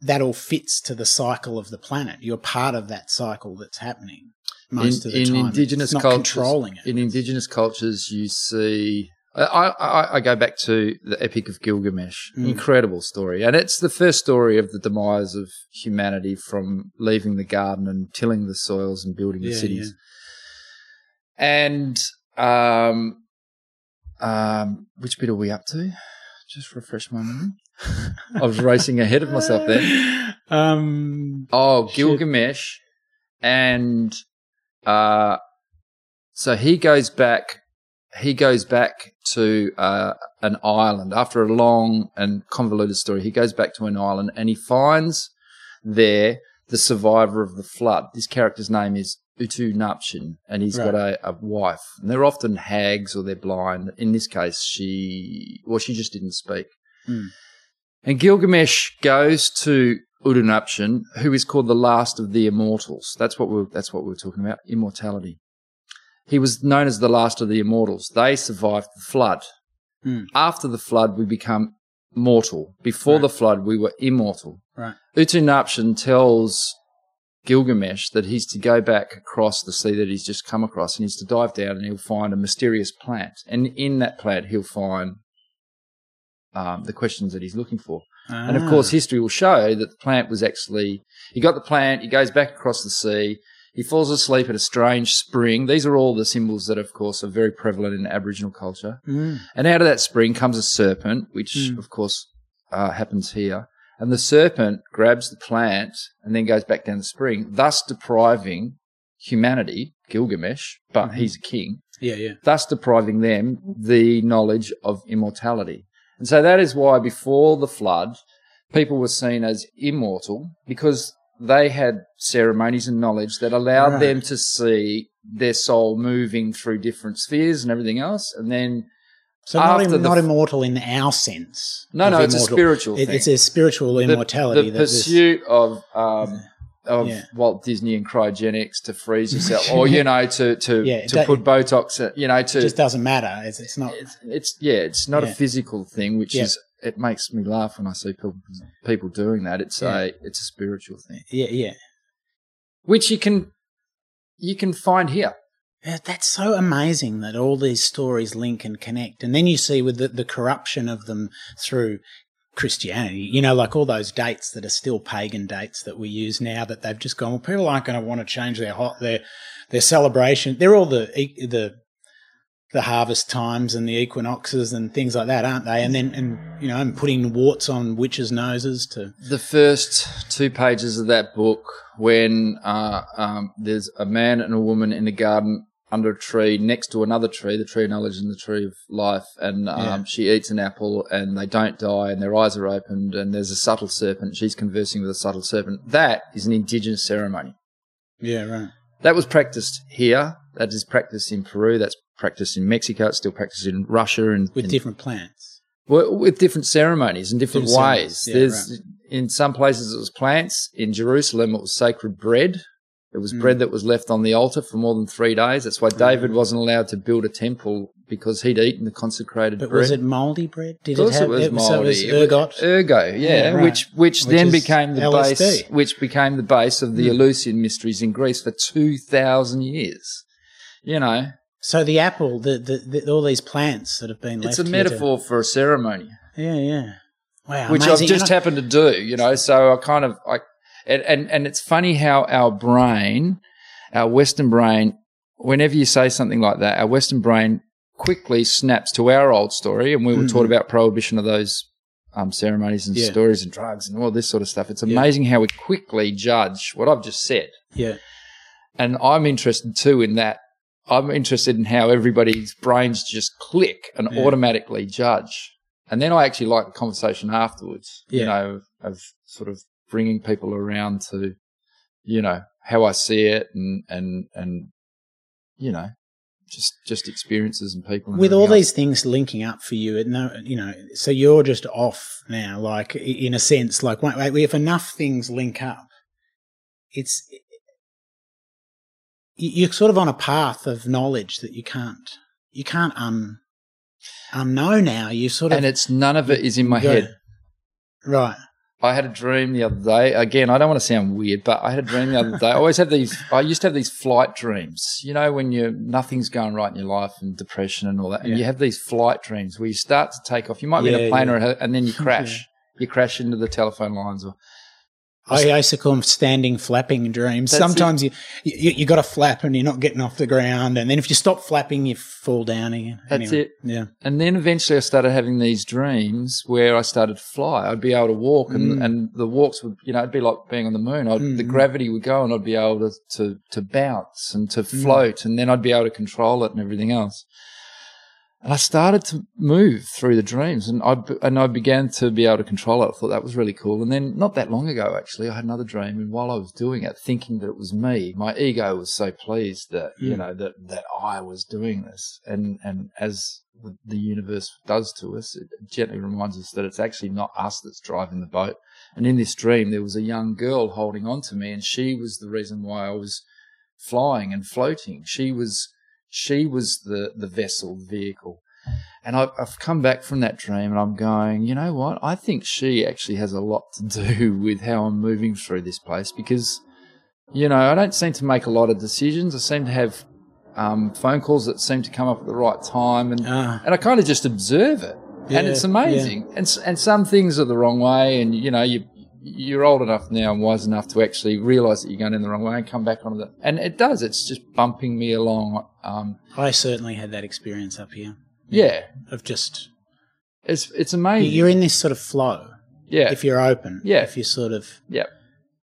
that all fits to the cycle of the planet. You're part of that cycle that's happening most in, of the in time. indigenous cultures, controlling it. in indigenous cultures, you see I, I, I go back to the Epic of Gilgamesh. Mm. Incredible story. And it's the first story of the demise of humanity from leaving the garden and tilling the soils and building the Yeah, cities. And um, um, which bit are we up to? Just refresh my memory. [LAUGHS] I was racing ahead of myself then. [LAUGHS] Um, Oh, Shit. Gilgamesh, and uh, so he goes back. He goes back to uh, an island after a long and convoluted story. He goes back to an island and he finds there the survivor of the flood. This character's name is Utnapishtim, and he's got a, a wife. And they're often hags or they're blind. In this case, she well, she just didn't speak. Hmm. And Gilgamesh goes to Utnapishtim, who is called the last of the immortals. That's what we're, that's what we we're talking about, immortality. He was known as the last of the immortals. They survived the flood. Hmm. After the flood, we become mortal. Before Right. the flood, we were immortal. right. Utnapishtim tells Gilgamesh that he's to go back across the sea that he's just come across and he's to dive down and he'll find a mysterious plant. And in that plant, he'll find um, the questions that he's looking for. And of Ah. course, history will show that the plant was actually, he got the plant, he goes back across the sea, he falls asleep at a strange spring. These are all the symbols that, of course, are very prevalent in Aboriginal culture. Mm. And out of that spring comes a serpent, which Mm. of course uh, happens here. And the serpent grabs the plant and then goes back down the spring, thus depriving humanity, Gilgamesh, but Mhm. he's a king, Yeah, yeah. thus depriving them the knowledge of immortality. And so that is why before the flood, people were seen as immortal because they had ceremonies and knowledge that allowed Right. them to see their soul moving through different spheres and everything else. And then So not, im- the not immortal in our sense. No, no, it's a spiritual It- thing. It's a spiritual immortality. the this- pursuit of um, of Yeah. Walt Disney and cryogenics to freeze [LAUGHS] yourself, or you know, to to Yeah, to put Botox, uh, you know, to just doesn't matter. It's, it's not. it's, it's yeah, it's not Yeah. a physical thing, which Yeah. is it makes me laugh when I see people people doing that. It's Yeah. a it's a spiritual thing, Yeah, yeah. which you can you can find here. Yeah, That's so amazing that all these stories link and connect. And then you see with the, the corruption of them through Christianity, you know, like all those dates that are still pagan dates that we use now that they've just gone, well, people aren't going to want to change their hot, their, their celebration. They're all the, the, the harvest times and the equinoxes and things like that, aren't they? And then, and, you know, and putting warts on witches' noses to, the first two pages of that book when uh, um, there's a man and a woman in a garden under a tree next to another tree, the tree of knowledge and the tree of life, and um, Yeah. she eats an apple and they don't die and their eyes are opened and there's a subtle serpent. She's conversing with a subtle serpent. That is an indigenous ceremony. yeah, right. That was practiced here. That is practiced in Peru. That's practiced in Mexico. It's still practiced in Russia and With in different plants. well, with different ceremonies and different Different ways. yeah, There's in some places it was plants. In Jerusalem, it was sacred bread. It was Mm. bread that was left on the altar for more than three days. That's why David wasn't allowed to build a temple because he'd eaten the consecrated But bread. was it mouldy bread? Did it have it was so it was mouldy. It was ergot? Ergo, yeah, Yeah, right. which which, Which then became the LSD. base, which became the base of the Mm. Eleusinian mysteries in Greece for two thousand years. You know, So the apple, the, the, the all these plants that have been it's a here to- metaphor for a ceremony. yeah, yeah. Wow, which amazing. I've just happened to do, you know. So I kind of like, and, and and it's funny how our brain, our Western brain, whenever you say something like that, our Western brain quickly snaps to our old story, and we were taught Mhm. about prohibition of those um, ceremonies and Yeah. stories and drugs and all this sort of stuff. It's Yeah. amazing how we quickly judge what I've just said, yeah, and I'm interested too in that. I'm interested in how everybody's brains just click and Yeah. automatically judge. And then I actually like the conversation afterwards, you know, of sort of bringing people around to, you know, how I see it and, and, and, you know, just, just experiences and people. and with all everything these things linking up for you, no, you know, so you're just off now, like in a sense, like wait, wait, if enough things link up, it's you're sort of on a path of knowledge that you can't you can't un unknow now. You sort of And it's none of it is in my head. right? I had a dream the other day. Again, I don't want to sound weird, but I had a dream the other day. I always have these. I used to have these flight dreams. You know, when you nothing's going right in your life and depression and all that, and Yeah. you have these flight dreams where you start to take off. You might be in a plane yeah. or a, and then you [LAUGHS] crash. You crash into the telephone lines or I, I used to call them standing flapping dreams. That's Sometimes you, you you got to flap and you're not getting off the ground, and then if you stop flapping, you fall down again. That's Anyway, it. Yeah. And then eventually I started having these dreams where I started to fly. I'd be able to walk and, Mm. and the walks would, you know, it'd be like being on the moon. I'd, The Mm. gravity would go and I'd be able to, to, to bounce and to Mm. float and then I'd be able to control it and everything else. And I started to move through the dreams and I, and I began to be able to control it. I thought that was really cool. And then not that long ago, actually, I had another dream. And while I was doing it, thinking that it was me, my ego was so pleased that, you Mm. know, that, that I was doing this. And, and as the universe does to us, it gently reminds us that it's actually not us that's driving the boat. And in this dream, there was a young girl holding on to me and she was the reason why I was flying and floating. She was, she was the, the vessel, the vehicle. And I've, I've come back from that dream and I'm going, you know what? I think she actually has a lot to do [LAUGHS] with how I'm moving through this place because, you know, I don't seem to make a lot of decisions. I seem to have um, phone calls that seem to come up at the right time and, Ah. and I kind of just observe it. and it's amazing. And, and some things are the wrong way and, you know, you, you're old enough now and wise enough to actually realize that you're going in the wrong way and come back onto the, and it does. It's just bumping me along. Um, I certainly had that experience up here yeah, of just it's, it's amazing. you're in this sort of flow yeah. if you're open. Yeah. If you're sort of Yeah.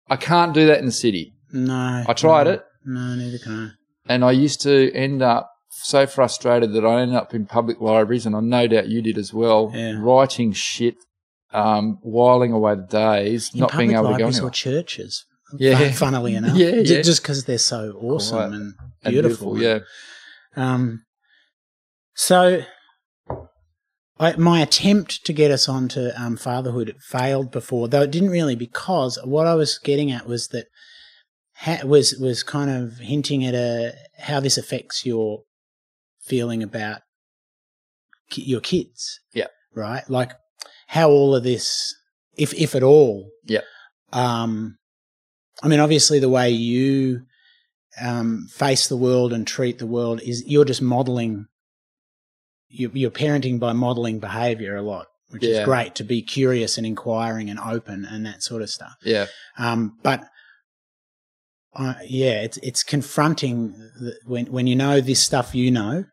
I can't do that in the city. no. I tried no, it. No, neither can I. And I used to end up so frustrated that I ended up in public libraries, and I no doubt you did as well, Yeah. writing shit, um, whiling away the days, In not being able to go anywhere. or churches. [LAUGHS] Yeah. Funnily [LAUGHS] enough. Yeah, yeah. Just because they're so awesome Quiet and And beautiful. Yeah. Um, so, I, my attempt to get us onto um, fatherhood failed before, though it didn't really, because what I was getting at was that ha- was was kind of hinting at a how this affects your feeling about ki- your kids. Yeah. Right. Like how all of this, if if at all. Yeah. Um, I mean, obviously, the way you um, face the world and treat the world is you're just modeling. You're, you're parenting by modeling behavior a lot, which Yeah. is great to be curious and inquiring and open and that sort of stuff. Yeah. Um, but uh, yeah, it's it's confronting the, when when you know this stuff you know,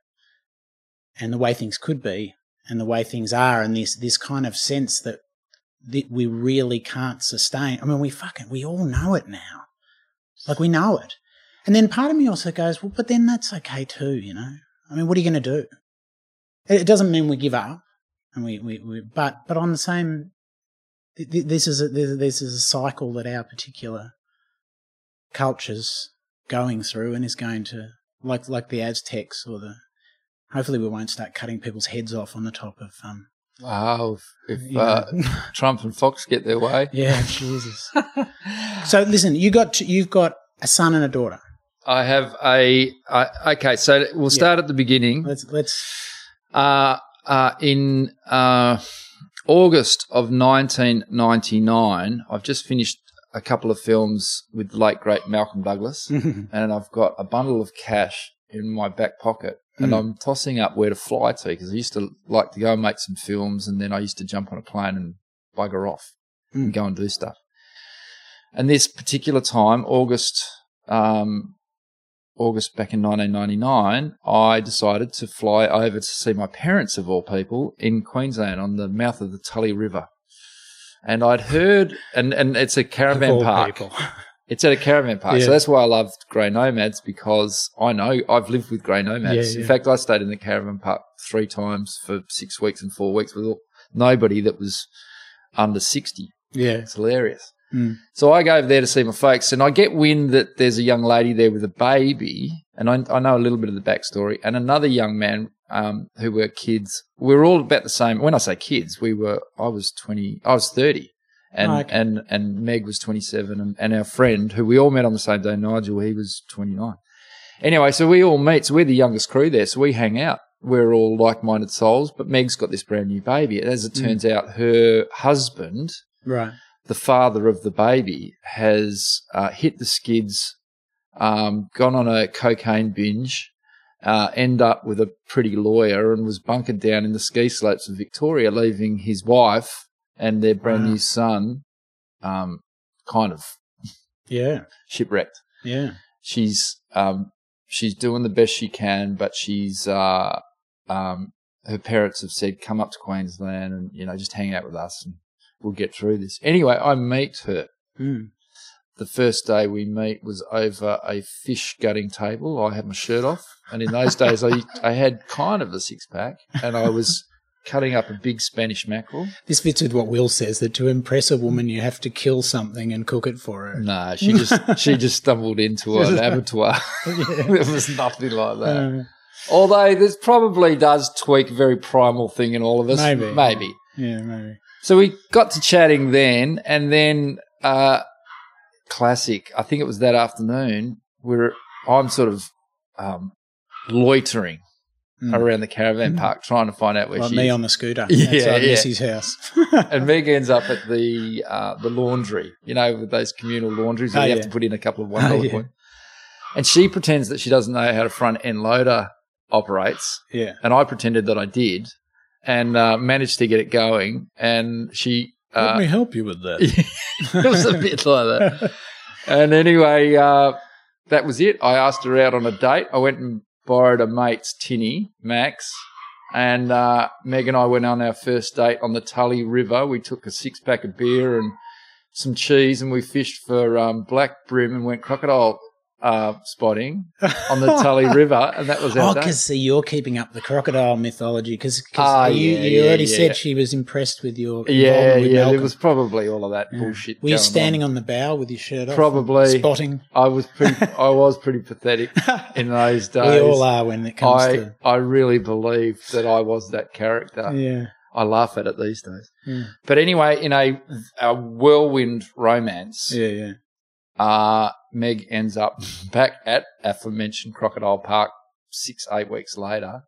and the way things could be, and the way things are, and this this kind of sense that that we really can't sustain. I mean, we fucking we all know it now, like we know it, and then part of me also goes, well, but then that's okay too, you know. I mean, what are you going to do? It, doesn't mean we give up, and we, we, we but but on the same th- th- this is a, this is a cycle that our particular culture's going through and is going to like like the Aztecs or the hopefully we won't start cutting people's heads off on the top of um Wow. If, if uh. Trump and Fox get their way. [LAUGHS] yeah Jesus so listen you got to, you've got a son and a daughter I have a. I okay, so we'll start at the beginning. let's let's Uh, uh, in uh, August of 1999, I've just finished a couple of films with the late great Malcolm Douglas, [LAUGHS] and I've got a bundle of cash in my back pocket, and Mm. I'm tossing up where to fly to because I used to like to go and make some films, and then I used to jump on a plane and bugger off and Mm. go and do stuff. And this particular time, August, um, August back in 1999, I decided to fly over to see my parents, of all people, in Queensland on the mouth of the Tully River. And I'd heard, and, and it's a caravan park. [LAUGHS] It's at a caravan park. Yeah. So that's why I loved Grey Nomads because I know I've lived with Grey Nomads. Yeah, In fact, I stayed in the caravan park three times for six weeks and four weeks with nobody that was under 60. yeah It's hilarious. Mm. So I go over there to see my folks, and I get wind that there's a young lady there with a baby, and I, I know a little bit of the backstory, and another young man um, who were kids. We were all about the same. When I say kids, we were. I was twenty. I was thirty, and Oh, okay. and and Meg was twenty seven, and, and our friend who we all met on the same day, Nigel, he was twenty nine. Anyway, so we all meet. So we're the youngest crew there, so we hang out. We're all like-minded souls, but Meg's got this brand new baby. As it Mm. turns out, her husband right the father of the baby has uh, hit the skids, um, gone on a cocaine binge, uh, end up with a pretty lawyer, and was bunkered down in the ski slopes of Victoria, leaving his wife and their brand Wow. new son, um, kind of Yeah. shipwrecked Yeah. she's um she's doing the best she can, but she's uh um her parents have said come up to Queensland and you know just hang out with us and we'll get through this. Anyway, I meet her. Mm. The first day we meet was over a fish gutting table. I had my shirt off, and in those days I I had kind of a six pack, and I was cutting up a big Spanish mackerel. This fits with what Will says that to impress a woman, you have to kill something and cook it for her. No, she just [LAUGHS] she just stumbled into an abattoir. [LAUGHS] [LAUGHS] there was nothing like that. Uh, Although this probably does tweak a very primal thing in all of us. Maybe. Maybe. yeah, maybe. So we got to chatting then, and then uh, classic. I think it was that afternoon where I'm sort of um, loitering Mm. around the caravan park trying to find out where Like she me is. on the scooter Yeah, yeah. Missy's house. [LAUGHS] and Meg ends up at the uh, the laundry, you know, with those communal laundries where Oh, you yeah. have to put in a couple of one dollar Oh, yeah. coins. And she pretends that she doesn't know how a front end loader operates. yeah. and I pretended that I did, and uh, managed to get it going. And she, uh, Let me help you with that. [LAUGHS] it was a bit like that. [LAUGHS] And anyway, uh, that was it. I asked her out on a date. I went and borrowed a mate's tinny, Max, and uh, Meg and I went on our first date on the Tully River. We took a six pack of beer and some cheese, and we fished for um, black bream and went crocodile uh, spotting on the [LAUGHS] Tully River, and that was our Oh, because see, you're keeping up the crocodile mythology because Ah, you, yeah, you yeah, already yeah. said she was impressed with your Yeah, with yeah, Malcolm. there was probably all of that bullshit. Were you standing on. on the bow with your shirt off? Probably. spotting. I was pretty. I [LAUGHS] was pretty pathetic in those days. [LAUGHS] We all are when it comes I to I really believe that I was that character. yeah. I laugh at it these days. Yeah. But anyway, in a, a whirlwind romance, Yeah, yeah. uh, Meg ends up back at aforementioned Crocodile Park six, eight weeks later.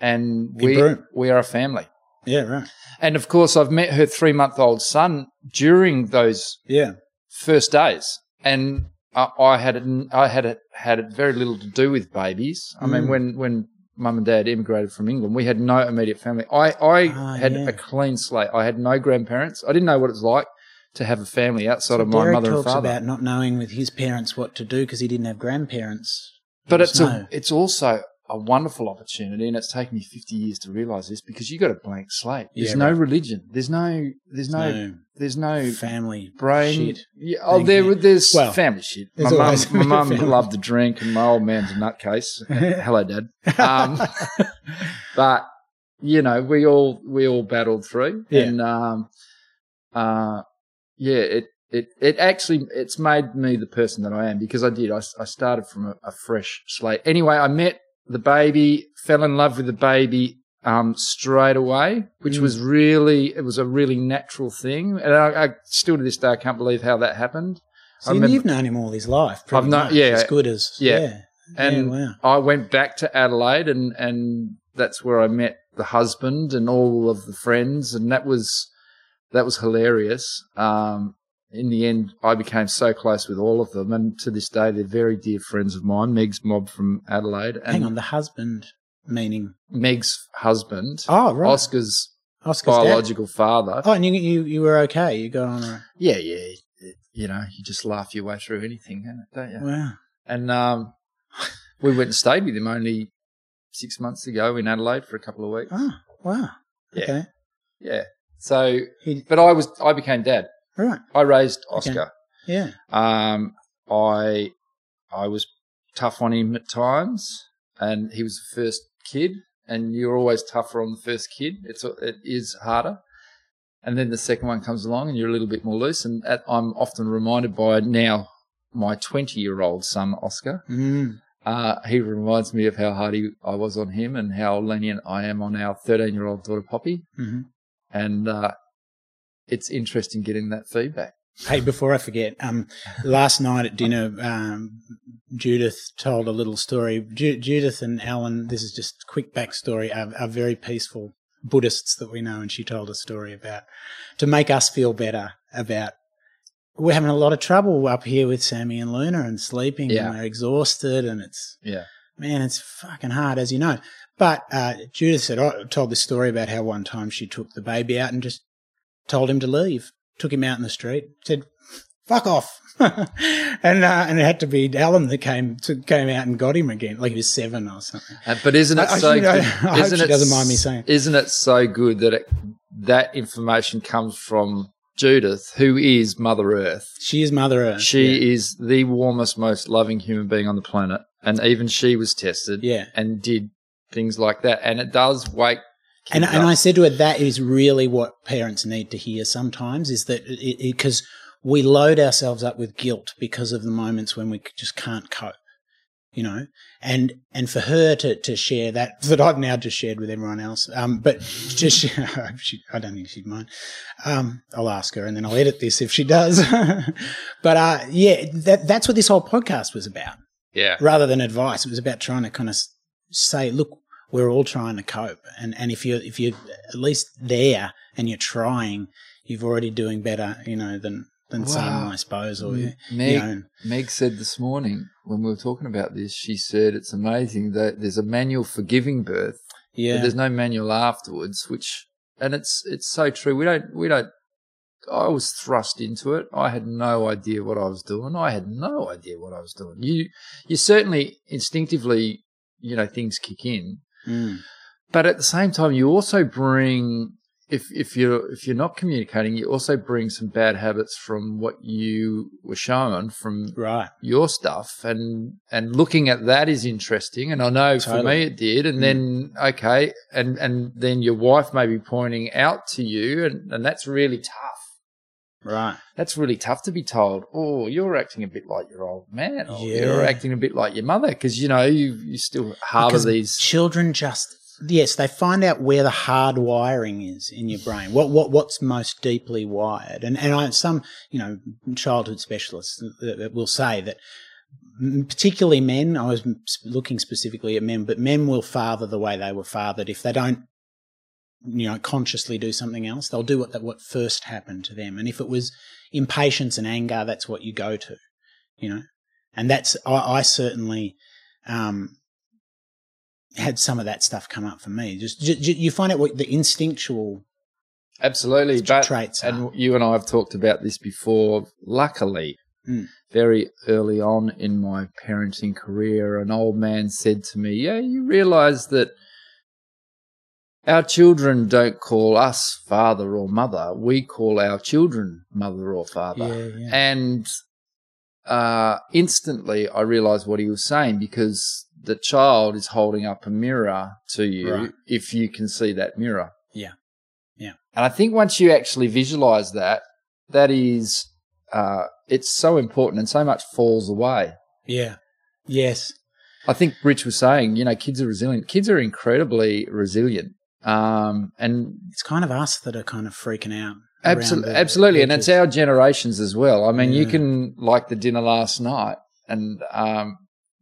And we, we are a family. Yeah, right. And of course, I've met her three month old son during those Yeah. first days, and I, I had it, I had it, had it very little to do with babies. I mean, Mm. when when mum and dad immigrated from England, we had no immediate family. I I Ah, had yeah. a clean slate. I had no grandparents. I didn't know what it's like to have a family outside So of my Derek mother and talks father. about not knowing with his parents what to do because he didn't have grandparents. but it's a, it's also a wonderful opportunity, and it's taken me fifty years to realise this because you got a blank slate. There's Yeah, no right. religion. There's no. There's no. no There's no family brain. shit. Yeah, oh, there, there's Well, family shit. My there's mum, my mum loved to drink, and my old man's a nutcase. [LAUGHS] Hello, Dad. Um, [LAUGHS] but you know, we all we all battled through, Yeah. and um, uh, yeah, it it it actually it's made me the person that I am because I did. I, I started from a, a fresh slate. Anyway, I met the baby, fell in love with the baby um, straight away, which Mm. was really it was a really natural thing, and I, I still to this day I can't believe how that happened. So remember- you've known him all his life. I've known- much, yeah, as good as yeah. yeah. And yeah, wow. I went back to Adelaide, and and that's where I met the husband and all of the friends, and that was that was hilarious. Um, in the end, I became so close with all of them, and to this day, they're very dear friends of mine. Meg's mob from Adelaide, and Hang on, the husband meaning Meg's husband, oh right, Oscar's Oscar's dad. biological father. Oh, and you, you you were okay. You got on. A, Yeah, yeah. You know, you just laugh your way through anything, don't you? wow. And um, [LAUGHS] we went and stayed with him only six months ago in Adelaide for a couple of weeks. Oh, wow. Yeah. Okay. Yeah. So, but I was, I became dad. Right. I raised Okay. Oscar. Yeah. Um, I, I was tough on him at times, and he was the first kid, and you're always tougher on the first kid. It's it is harder. And then the second one comes along, and you're a little bit more loose. And at, I'm often reminded by now my 20 year old son Oscar. Mm. Uh, he reminds me of how hard he, I was on him and how lenient I am on our 13 year old daughter Poppy. hmm And uh, it's interesting getting that feedback. Hey, before I forget, um, last night at dinner, um, Judith told a little story. Ju- Judith and Alan, this is just quick backstory, are, are very peaceful Buddhists that we know, and she told a story about to make us feel better. about we're having a lot of trouble up here with Sammy and Luna and sleeping Yeah. and we're exhausted and it's Yeah. man, it's fucking hard as you know. But uh, Judith said I told this story about how one time she took the baby out and just told him to leave. Took him out in the street, said, "Fuck off," [LAUGHS] and uh, and it had to be Alan that came to, came out and got him again, like he was seven or something. Uh, but isn't it [LAUGHS] I- I so should- good? I- I isn't she it doesn't mind me saying. Isn't it so good that it, that information comes from Judith, who is Mother Earth? She is Mother Earth. She is the warmest, most loving human being on the planet, and even she was tested, Yeah. and did things like that, and it does wake. and, and. I said to her, that is really what parents need to hear sometimes is that because we load ourselves up with guilt because of the moments when we just can't cope, you know, and, and for her to, to share that, [LAUGHS] that I've now just shared with everyone else. Um, but just, [LAUGHS] she, I don't think she'd mind. Um, I'll ask her and then I'll edit this if she does. [LAUGHS] but, uh, yeah, that, that's what this whole podcast was about yeah, rather than advice. It was about trying to kind of say, look, we're all trying to cope, and and if you're if you're at least there and you're trying, you're already doing better, you know, than than some, I suppose. Or M- you Meg, know, Meg said this morning when we were talking about this, she said it's amazing that there's a manual for giving birth, but yeah, there's no manual afterwards. Which, and it's it's so true. We don't we don't. I was thrust into it. I had no idea what I was doing. I had no idea what I was doing. You you certainly instinctively, you know, things kick in, Mm. but at the same time, you also bring if if you're if you're not communicating, you also bring some bad habits from what you were shown from right, your stuff. And and looking at that is interesting. And I know for me it did. And Mm. then okay. And and then your wife may be pointing out to you. And and that's really tough right, that's really tough to be told oh you're acting a bit like your old man or Yeah. you're acting a bit like your mother because you know you you still harbour Because these children just yes, they find out where the hard wiring is in your brain. What what what's most deeply wired, and and I, some you know childhood specialists will say that. Particularly men, I was looking specifically at men, but men will father the way they were fathered. If they don't, you know, consciously do something else, they'll do what that what first happened to them. And if it was impatience and anger, that's what you go to, you know. And that's I, I certainly um, had some of that stuff come up for me. Just, ju- ju- you find out what the instinctual absolutely but traits are. and you and I have talked about this before luckily Mm. very early on in my parenting career, an old man said to me, Yeah, you realize that our children don't call us father or mother. We call our children mother or father. Yeah, yeah. And uh, instantly I realized what he was saying because the child is holding up a mirror to you Right. if you can see that mirror. Yeah. Yeah. And I think once you actually visualize that, that is, uh, it's so important and so much falls away. Yeah. Yes. I think Rich was saying, you know, kids are resilient. Kids are incredibly resilient. Um, and It's kind of us that are kind of freaking out. absolutely, the absolutely. And it's our generations as well. I mean, you can, like the dinner last night and, um,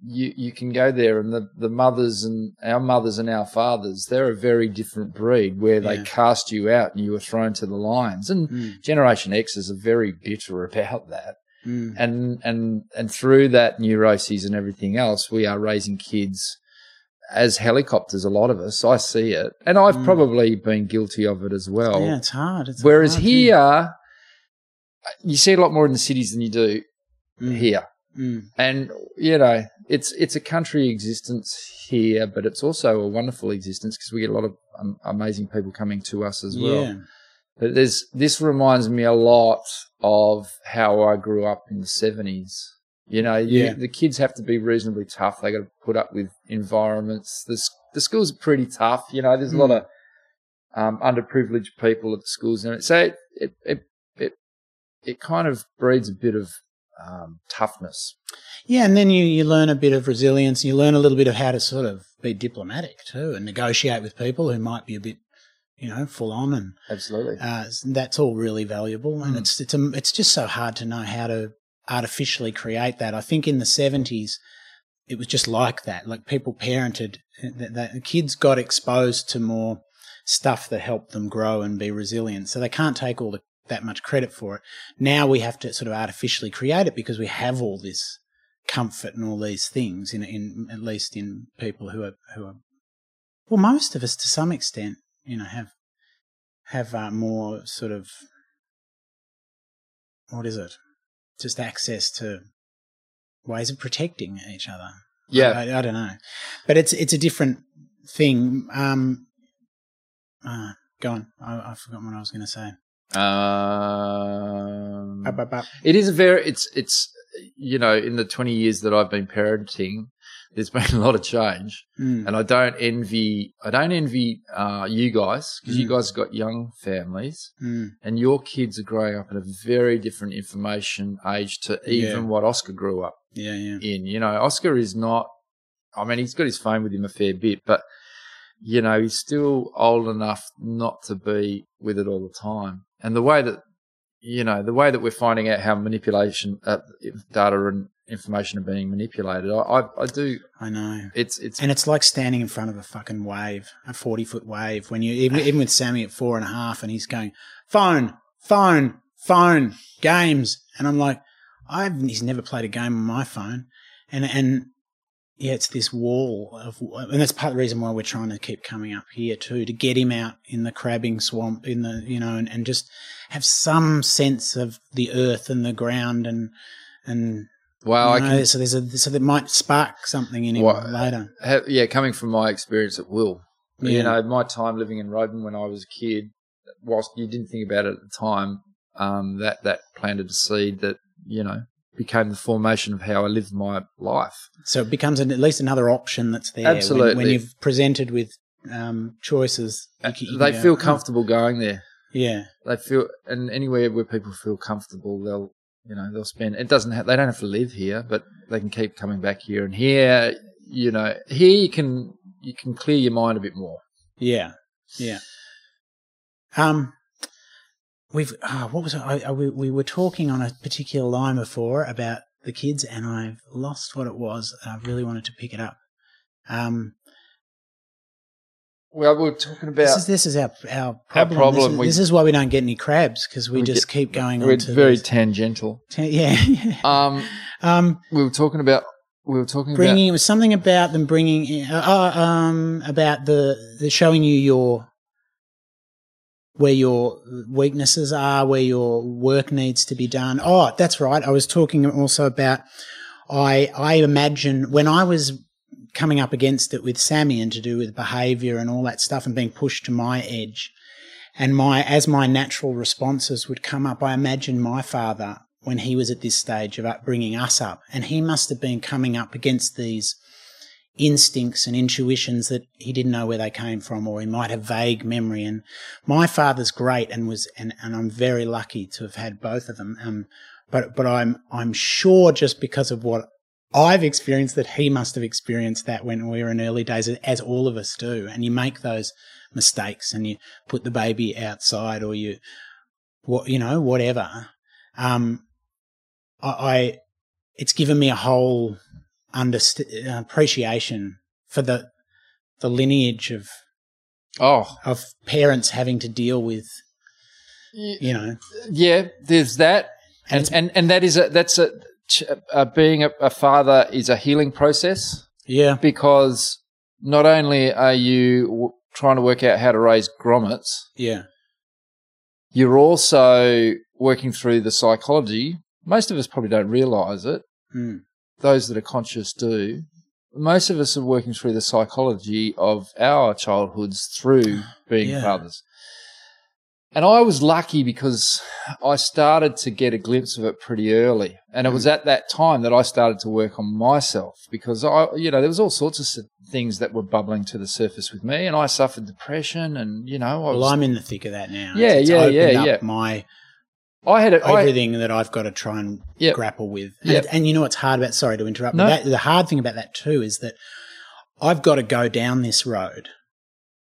you, you can go there and the, the mothers and our mothers and our fathers, they're a very different breed where they Yeah. cast you out and you were thrown to the lions. And Mm, Generation X's are very bitter about that. mm. and and and through that neuroses and everything else, we are raising kids as helicopters. A lot of us, I see it, and I've Mm. probably been guilty of it as well. yeah, it's hard. It's Whereas hard here, you see a lot more in the cities than you do Mm, here, mm. and you know, it's it's a country existence here, but it's also a wonderful existence because we get a lot of um, amazing people coming to us as well. Yeah. But there's this reminds me a lot of how I grew up in the seventies. You know, you, the kids have to be reasonably tough. They got to put up with environments. The the schools are pretty tough. You know, there's a lot Mm. of um, underprivileged people at the schools, and so it it it it, it kind of breeds a bit of um, toughness. Yeah, and then you, you learn a bit of resilience. You learn a little bit of how to sort of be diplomatic too and negotiate with people who might be a bit, you know, full on and Absolutely. uh, that's all really valuable, and Mm. it's it's a, it's just so hard to know how to artificially create that. I think in the seventies, it was just like that. Like people parented, the, kids got exposed to more stuff that helped them grow and be resilient. So they can't take all the that much credit for it. Now we have to sort of artificially create it because we have all this comfort and all these things in, in at least in people who are who are well, most of us to some extent, you know, have have uh, more sort of what is it? Just access to ways of protecting each other. Yeah. I, I don't know, but it's it's a different thing. Um, uh, go on. I, I've forgotten what I was going to say. Um, Up, up, up. it is a very it's it's you know in the 20 years that I've been parenting there's [LAUGHS] been a lot of change Mm. and I don't envy I don't envy uh, you guys because you Mm. guys have got young families Mm. and your kids are growing up in a very different information age to even Yeah. what Oscar grew up Yeah, yeah. in. You know, Oscar is not, I mean, he's got his phone with him a fair bit, but, you know, he's still old enough not to be with it all the time. And the way that, you know, the way that we're finding out how manipulation, uh, data and information are being manipulated, I, I, I do, I know. it's, it's, And it's like standing in front of a fucking wave, a 40 foot wave. When you, even, even with Sammy at four and a half and he's going, phone, phone, phone, games. And I'm like, I've, he's never played a game on my phone. And, and yeah, it's this wall of, and that's part of the reason why we're trying to keep coming up here too, to get him out in the crabbing swamp, in the, you know, and, and just have some sense of the earth and the ground and, and, well, I can, so there's a, so that might spark something in him later. ha yeah, coming from my experience at Will, Yeah. you know, my time living in Roebourne when I was a kid, whilst you didn't think about it at the time, um, that, that planted a seed that, you know, became the formation of how I lived my life. So it becomes an, at least another option that's there. When- When, you've presented with um, choices, you can- you they go, feel "Oh, comfortable going there. Yeah, They feel, and anywhere where people feel comfortable, they'll, you know, they'll spend. It doesn't have, they don't have to live here, but they can keep coming back here. And here, you know, here you can you can clear your mind a bit more. yeah, yeah. Um, we've uh, what was? I, I, we, we were talking on a particular line before about the kids, and I've lost what it was. I really wanted to pick it up. Um, Well, we were talking this about is this is our our problem. problem, This, is, we- this is why we don't get any crabs because we, We just get- keep going we're very these- tangential. yeah. yeah. [LAUGHS] Um, um, we were talking about we were talking about. bringing it was something about them bringing uh, uh, um about the, the showing you your where your weaknesses are where your work needs to be done oh that's right i was talking also about i i imagine when i was coming up against it with sammy and to do with behavior and all that stuff and being pushed to my edge. And my as my natural responses would come up i imagine my father when he was at this stage of bringing us up and he must have been coming up against these instincts and intuitions that he didn't know where they came from or he might have vague memory. And my father's great and was and, and I'm very lucky to have had both of them. Um but but I'm I'm sure just because of what I've experienced that he must have experienced that when we were in early days as all of us do and you make those mistakes and you put the baby outside or you what you know whatever um I, I it's given me a whole underst- uh, appreciation for the the lineage of oh. of parents having to deal with you know. Yeah there's that And and and, and that is a that's a ch- uh, being a, a father is a healing process yeah because not only are you w- trying to work out how to raise grommets yeah you're also working through the psychology most of us probably don't realize it mm. those that are conscious do. Most of us are working through the psychology of our childhoods through being Yeah. fathers. And I was lucky because I started to get a glimpse of it pretty early. And it was Mm. at that time that I started to work on myself because I, you know, there was all sorts of things that were bubbling to the surface with me and I suffered depression and, you know, I well was, I'm in the thick of that now Yeah, It's- it's yeah, yeah, up yeah. my I had I, everything that I've got to try and Yep. grapple with. And, Yep. and you know what's hard about? Sorry to interrupt. No. But that, the hard thing about that too is that I've got to go down this road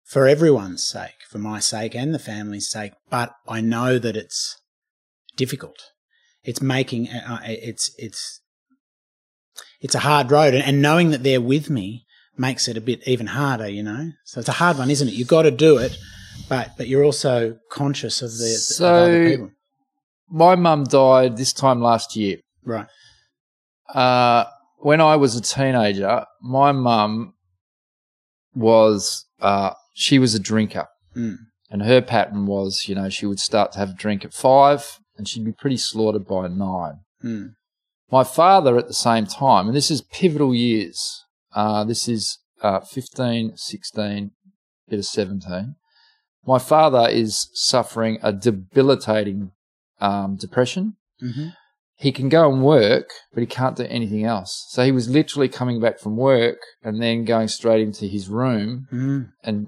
for everyone's sake, for my sake and the family's sake. But I know that it's difficult. It's making uh, it's it's it's a hard road, and, and knowing that they're with me makes it a bit even harder. You know, so it's a hard one, isn't it? You've got to do it, but but you're also conscious of the of other So- people. my mum died this time last year. Right. Uh, when I was a teenager, my mum was uh, she was a drinker, Mm. and her pattern was, you know, she would start to have a drink at five, and she'd be pretty slaughtered by nine. Mm. My father, at the same time, and this is pivotal years. Uh, this is uh, 15, 16, bit of 17. My father is suffering a debilitating um, depression. hmm He can go and work, but he can't do anything else. So he was literally coming back from work and then going straight into his room Mm. and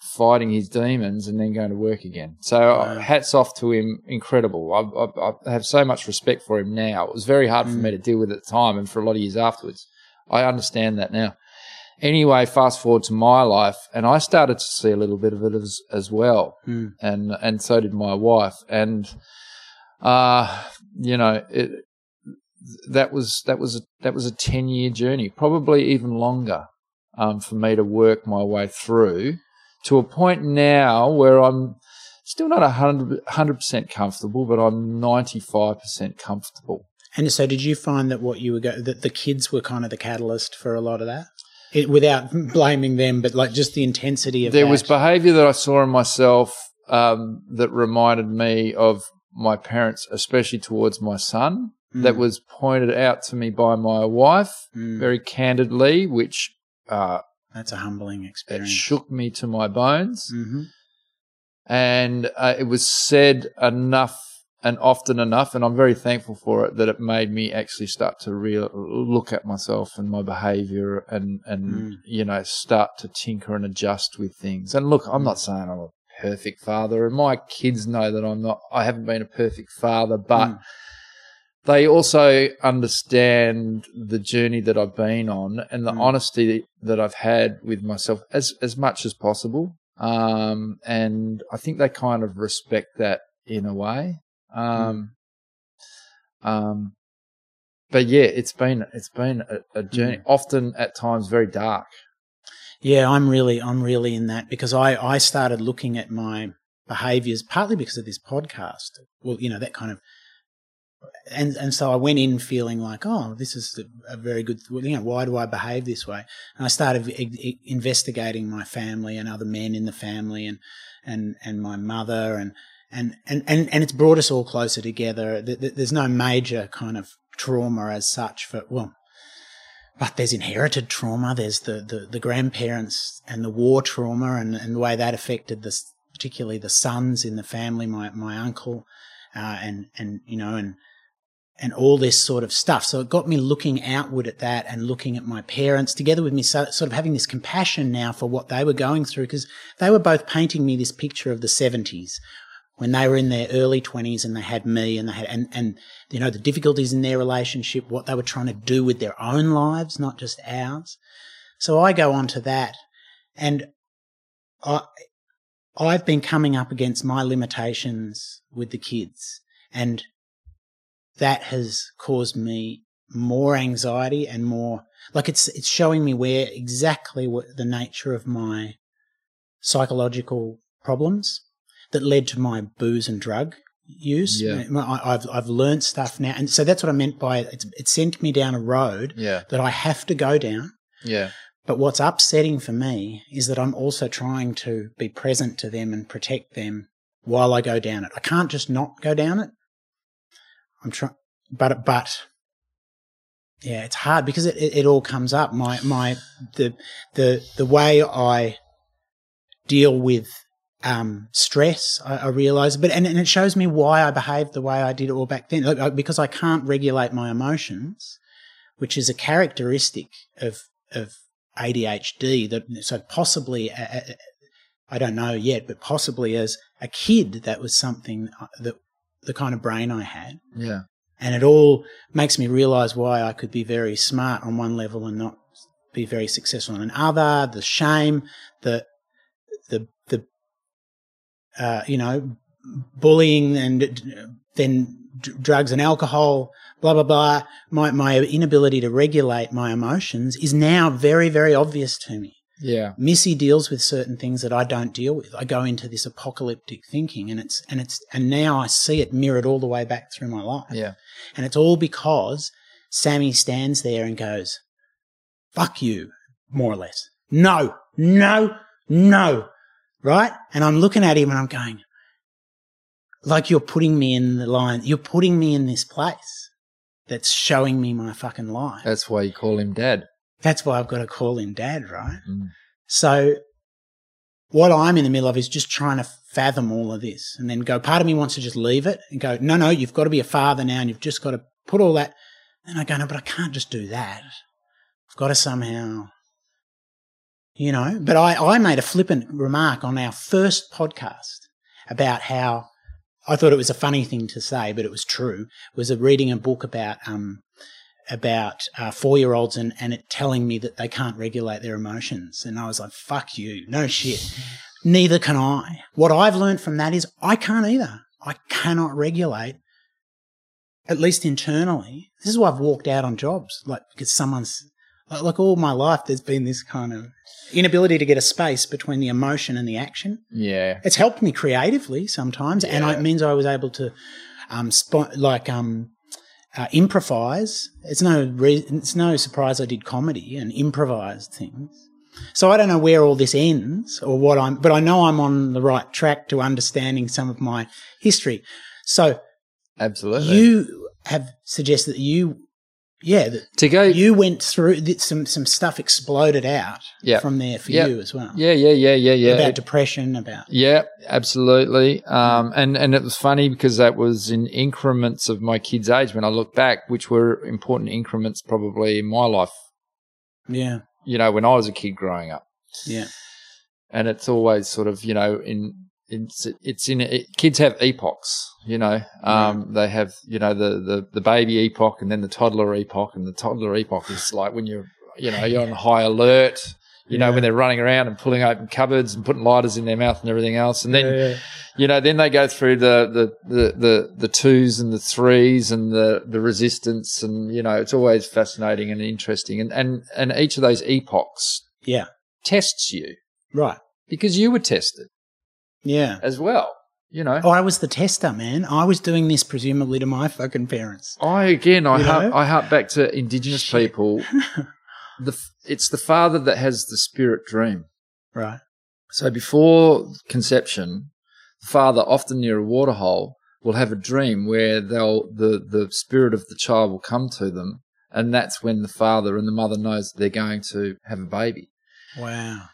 fighting his demons and then going to work again. So Wow. hats off to him. Incredible. I, I, I have so much respect for him now. It was very hard for Mm. me to deal with at the time and for a lot of years afterwards. I understand that now. Anyway, fast forward to my life and I started to see a little bit of it as, as well. Mm. And, and so did my wife. And, uh, you know, it, that was, that was, a, that was a 10 year journey, probably even longer, um, for me to work my way through to a point now where I'm still not 100, 100% comfortable, but I'm 95% comfortable. And so, did you find that what you were go- that the kids were kind of the catalyst for a lot of that, it, without blaming them, but like just the intensity of There that? was behaviour that I saw in myself um, that reminded me of my parents, especially towards my son, Mm. that was pointed out to me by my wife Mm. very candidly, which uh, That's a humbling experience. it shook me to my bones. hmm and uh, it was said enough and often enough, and I'm very thankful for it that it made me actually start to real look at myself and my behaviour and and Mm. you know start to tinker and adjust with things. And look, I'm not saying I'm a perfect father, and my kids know that I'm not. I haven't been a perfect father, but. Mm. They also understand the journey that I've been on and the Mm. honesty that I've had with myself as as much as possible. Um, and I think they kind of respect that in a way. Um, um, but yeah, it's been it's been a, a journey, often at times very dark. Yeah, I'm really, I'm really in that because I, I started looking at my behaviors partly because of this podcast. Well, you know, that kind of, and, and so I went in feeling like, oh, this is a very good, you know, why do I behave this way? And I started investigating my family and other men in the family and, and, and my mother and, and, and, and, and it's brought us all closer together. Th- th- There's no major kind of trauma as such for, well, but there's inherited trauma. There's the, the, the grandparents and the war trauma and, and the way that affected the, particularly the sons in the family, my, my uncle, uh, and, and, you know, and, and all this sort of stuff. So it got me looking outward at that and looking at my parents together with me, so, sort of having this compassion now for what they were going through because they were both painting me this picture of the 70s when they were in their early 20s and they had me and they had and, and you know the difficulties in their relationship what they were trying to do with their own lives not just ours so i go on to that and i i've been coming up against my limitations with the kids and that has caused me more anxiety and more like it's it's showing me where exactly what the nature of my psychological problems that led to my booze and drug use. Yeah. I, I've I've learned stuff now, and so that's what I meant by it. It's, it sent me down a road Yeah, that I have to go down. yeah, But what's upsetting for me is that I'm also trying to be present to them and protect them while I go down it. I can't just not go down it. I'm trying, but but yeah, it's hard because it, it, it all comes up. My my the the the way I deal with um, stress, I, I realize, but and, and it shows me why I behaved the way I did all back then, Like, because I can't regulate my emotions, which is a characteristic of of ADHD. That so possibly, uh, uh, I don't know yet, but possibly as a kid, that was something uh, that the kind of brain I had. yeah, And it all makes me realize why I could be very smart on one level and not be very successful on another. The shame, the, the, the, uh, you know, bullying and uh, then d- drugs and alcohol, blah, blah, blah. My, my inability to regulate my emotions is now very, very obvious to me. Yeah. Missy deals with certain things that I don't deal with. I go into this apocalyptic thinking and it's and it's and now I see it mirrored all the way back through my life. Yeah. And it's all because Sammy stands there and goes, Fuck you, more or less. No, no, no. Right? And I'm looking at him and I'm going, like you're putting me in the line, you're putting me in this place that's showing me my fucking life. That's why you call him dad. That's why I've got to call him dad, right? Mm. So what I'm in the middle of is just trying to fathom all of this and then go, part of me wants to just leave it and go, no, no, you've got to be a father now and you've just got to put all that. And I go, no, but I can't just do that. I've got to somehow, you know, but I, I made a flippant remark on our first podcast about how I thought it was a funny thing to say, but it was true. Was a reading a book about, um, about uh, four year olds and, and it telling me that they can't regulate their emotions. And I was like, fuck you. No shit. Neither can I. What I've learned from that is I can't either. I cannot regulate, at least internally. This is why I've walked out on jobs, like because someone's like, like all my life, there's been this kind of inability to get a space between the emotion and the action. Yeah. It's helped me creatively sometimes, and it means I was able to, um, like um, uh, improvise. It's no re- it's no surprise I did comedy and improvised things. So I don't know where all this ends or what I'm, but I know I'm on the right track to understanding some of my history. So Absolutely. you have suggested that you, yeah, to go. you went through some some stuff exploded out Yeah. from there for Yeah. you as well. yeah. Yeah. Yeah. Yeah. Yeah. about It- depression, about Yeah, absolutely. Um, and and it was funny because that was in increments of my kid's age when I look back, which were important increments probably in my life. yeah, You know, when I was a kid growing up, yeah, and it's always sort of you know in. It's, it's in it, kids have epochs, you know. Um, They have you know the, the the baby epoch and then the toddler epoch, and the toddler epoch is like when you're you know you're on high alert, you know when they're running around and pulling open cupboards and putting lighters in their mouth and everything else, and then you know, then they go through the, the, the, the, the twos and the threes and the, the resistance and, you know, it's always fascinating and interesting. And, and, and each of those epochs yeah, tests you. Right, because you were tested yeah. as well, you know. Oh, I was the tester, man. I was doing this presumably to my fucking parents. I, again, I, harp. I harp back to indigenous Shit. people. [LAUGHS] the, it's the father that has the spirit dream. Right. So before conception, the father, often near a waterhole, will have a dream where they'll the the spirit of the child will come to them, and that's when the father and the mother knows that they're going to have a baby. Wow.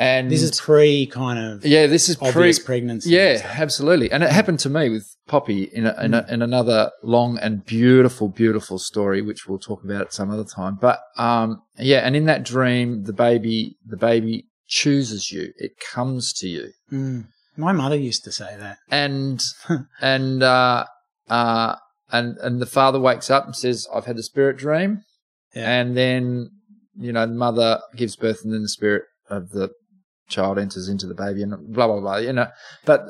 And This is pre kind of yeah, this is pre pregnancy. Yeah, absolutely, and it happened to me with Poppy in a, in, a, in another long and beautiful, beautiful story, which we'll talk about at some other time. But um, yeah, and in that dream, the baby, the baby chooses you; it comes to you. Mm. My mother used to say that. and [LAUGHS] and uh, uh, and and the father wakes up and says, "I've had a spirit dream," Yeah. and then you know the mother gives birth, and then the spirit of the child enters into the baby, and blah blah blah. You know, but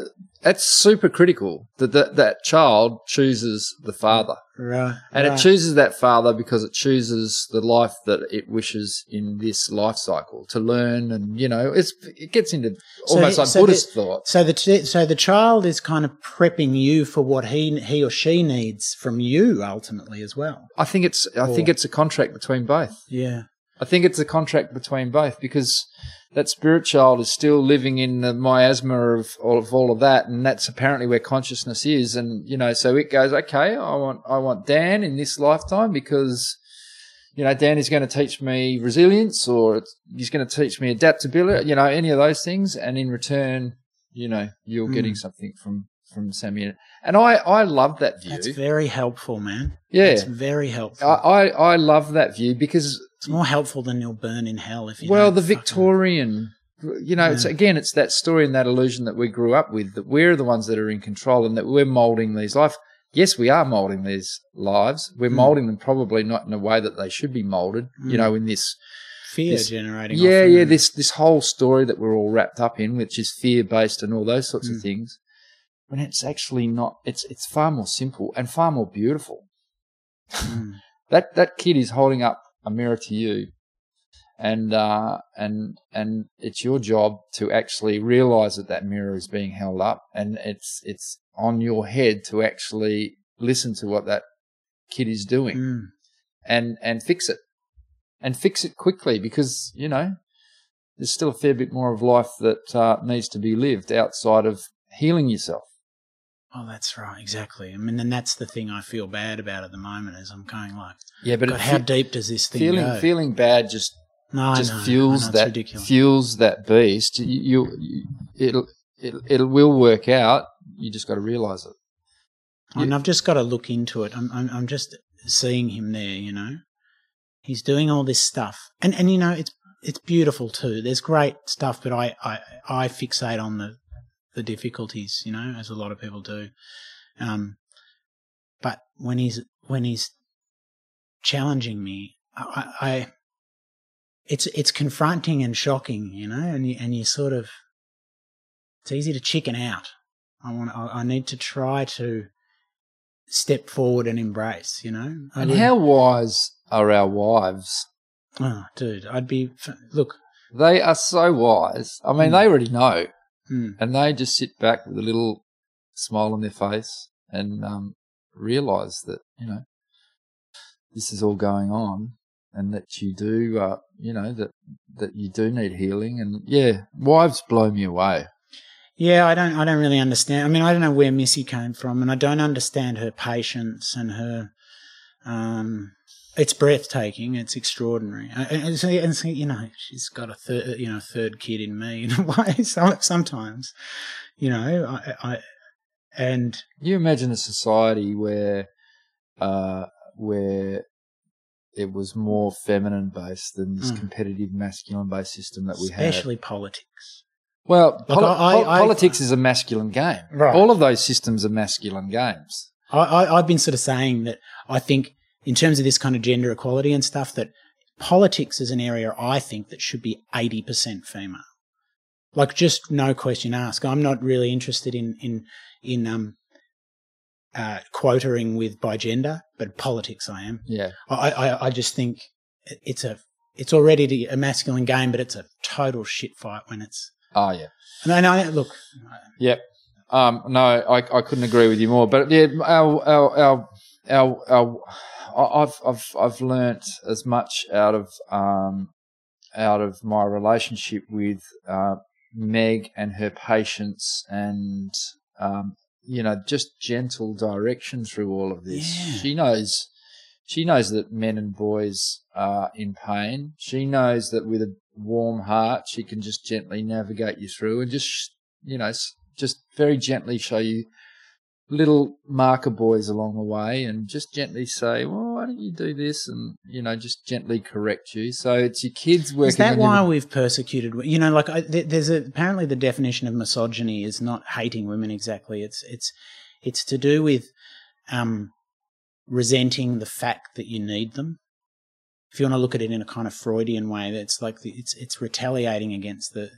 that's super critical that that, that child chooses the father. Right. And right. it chooses that father because it chooses the life that it wishes in this life cycle to learn, and you know, it's it gets into So almost he- like so Buddhist the- thought. So the so the child is kind of prepping you for what he he or she needs from you ultimately as well. I think it's I think it's a contract between both. Yeah. I think it's a contract between both because that spirit child is still living in the miasma of all, of all of that, and that's apparently where consciousness is. And you know, so it goes, okay, I want I want Dan in this lifetime because you know Dan is going to teach me resilience, or he's going to teach me adaptability. You know, any of those things, and in return, you know, you're Mm. getting something from from Sammy. And I I love that view. That's very helpful, man. yeah. It's very helpful. I, I, I love that view because it's more helpful than you'll burn in hell if you. well, the fucking- Victorian, you know, it's again, it's that story and that illusion that we grew up with that we're the ones that are in control and that we're molding these life. Yes, we are molding these lives. We're Mm. molding them probably not in a way that they should be molded. You Mm. know, in this, fear this- generating. yeah, yeah, this this whole story that we're all wrapped up in, which is fear based and all those sorts Mm. of things. When it's actually not, it's it's far more simple and far more beautiful. Mm. [LAUGHS] That that kid is holding up a mirror to you, and uh, and and it's your job to actually realize that that mirror is being held up, and it's it's on your head to actually listen to what that kid is doing Mm. and and fix it and fix it quickly because you know there's still a fair bit more of life that uh, needs to be lived outside of healing yourself. Oh, that's right, exactly. I mean, and that's the thing I feel bad about at the moment is I'm going like, Yeah, but God, how fe- deep does this thing feeling go? feeling bad just no, just know, fuels that ridiculous. fuels that beast. You, you, you it'll it it will work out. You just got to realize it. And I've just got to look into it. I'm, I'm, I'm just seeing him there. You know, he's doing all this stuff, and and you know, it's it's beautiful too. There's great stuff, but I I, I fixate on the the difficulties. You know, as a lot of people do. Um, but when he's when he's challenging me, I, I it's it's confronting and shocking. You know, and you and you sort of it's easy to chicken out. I want I, I need to try to step forward and embrace, you know. I And really- how wise are our wives? Oh, dude, I'd be look. They are so wise. I mean, Mm. they already know, Mm, and they just sit back with a little smile on their face and um, realize that you know this is all going on, and that you do, uh, you know, that that you do need healing. And yeah, wives blow me away. yeah, I don't. I don't really understand. I mean, I don't know where Missy came from, and I don't understand her patience and her. Um, it's breathtaking. It's extraordinary. And, and, so, and so, you know, she's got a third, you know, third kid in me in a way. Sometimes, you know, I, I and you imagine a society where uh, where it was more feminine based than this Mm. competitive masculine based system that we have. especially politics. Well, Like, poli- I- I- politics is a masculine game. Right. All of those systems are masculine games. I, I, I've been sort of saying that I think, in terms of this kind of gender equality and stuff, that politics is an area I think that should be 80% female. Like, just no question asked. I'm not really interested in, in, in, um, uh, quotering with by gender, but politics I am. Yeah. I, I, I just think it's a, it's already a masculine game, but it's a total shit fight when it's, Oh yeah. and I know, look, Yep. Um, no, I, I couldn't agree with you more. But yeah, our our our our, our I've I've I've learnt as much out of um out of my relationship with uh, Meg and her patience and um you know just gentle direction through all of this. Yeah. She knows she knows that men and boys are in pain. She knows that with a warm heart, she can just gently navigate you through and just, you know, just very gently show you little marker buoys along the way and just gently say, well, why don't you do this? And, you know, just gently correct you. So it's your kids working Is that why we've persecuted? You know, like I, there's a, apparently the definition of misogyny is not hating women exactly. It's it's it's to do with um, resenting the fact that you need them. If you want to look at it in a kind of Freudian way, that's like the, it's it's retaliating against the.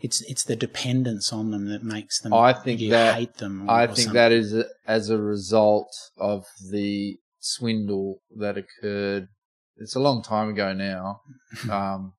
It's it's the dependence on them that makes them. I think that- hate them. Or, I think something. that is a, as a result of the swindle that occurred. It's a long time ago now, [LAUGHS] um,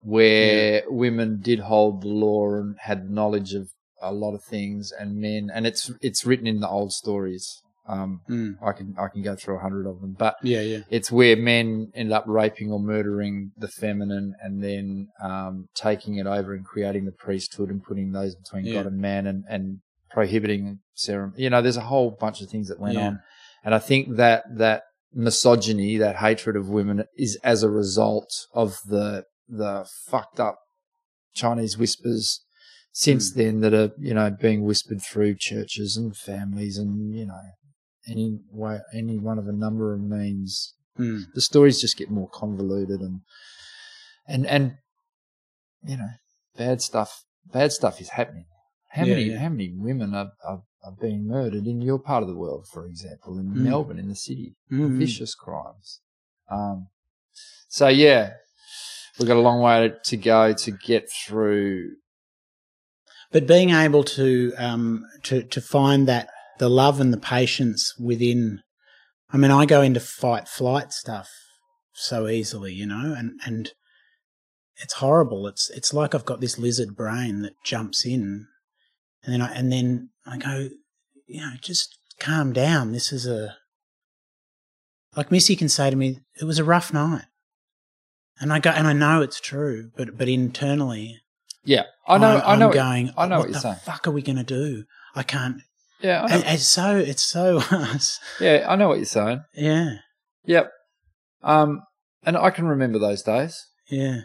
where women did hold the law and had knowledge of a lot of things, and men, and it's it's written in the old stories. Um, Mm. I can I can go through a hundred of them, but Yeah, yeah. it's where men end up raping or murdering the feminine and then um, taking it over and creating the priesthood and putting those between Yeah. God and man and, and prohibiting ceremony. You know, there's a whole bunch of things that went Yeah. on. And I think that that misogyny, that hatred of women is as a result of the the fucked up Chinese whispers since Mm. then that are, you know, being whispered through churches and families and, you know, any way, any one of a number of means Mm. the stories just get more convoluted and and and you know bad stuff bad stuff is happening how Yeah, many yeah. how many women are, are are being murdered in your part of the world for example in Mm. melbourne in the city Mm. vicious crimes um so yeah we've got a long way to go to get through but being able to um, to to find that the love and the patience within I mean I go into fight flight stuff so easily you know and and it's horrible. It's it's like I've got this lizard brain that jumps in, and then I and then I go, you know, just calm down. This is a like Missy can say to me, it was a rough night, and I go and I know it's true, but but internally, Yeah, I know. I'm, I know. I'm going. I know what, what you're the saying. fuck are we going to do? I can't. Yeah, it's so it's so [LAUGHS] yeah, I know what you're saying. yeah Yep. Um, and I can remember those days. yeah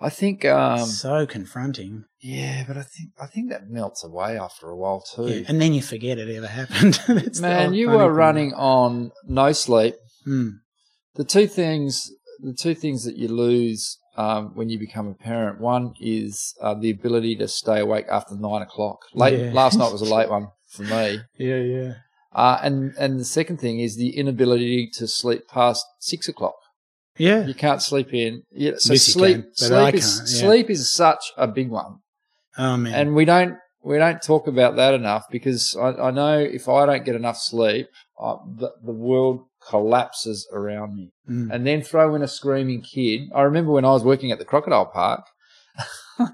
I think. Um, so confronting. yeah, but I think I think that melts away after a while too. Yeah, and then you forget it ever [LAUGHS] happened. [LAUGHS] Man, you were thing. running on no sleep. Mm, The two things, the two things that you lose um, when you become a parent. One is uh, the ability to stay awake after nine o'clock. Late Yeah. last night was a late one for me. yeah, yeah. Uh, and and the second thing is the inability to sleep past six o'clock. Yeah. You can't sleep in. Yeah, so you sleep can, sleep is yeah. sleep is such a big one, Oh man. and we don't we don't talk about that enough because I, I know if I don't get enough sleep, I, the, the world collapses around me. Mm. And then throw in a screaming kid. I remember when I was working at the crocodile park, [LAUGHS]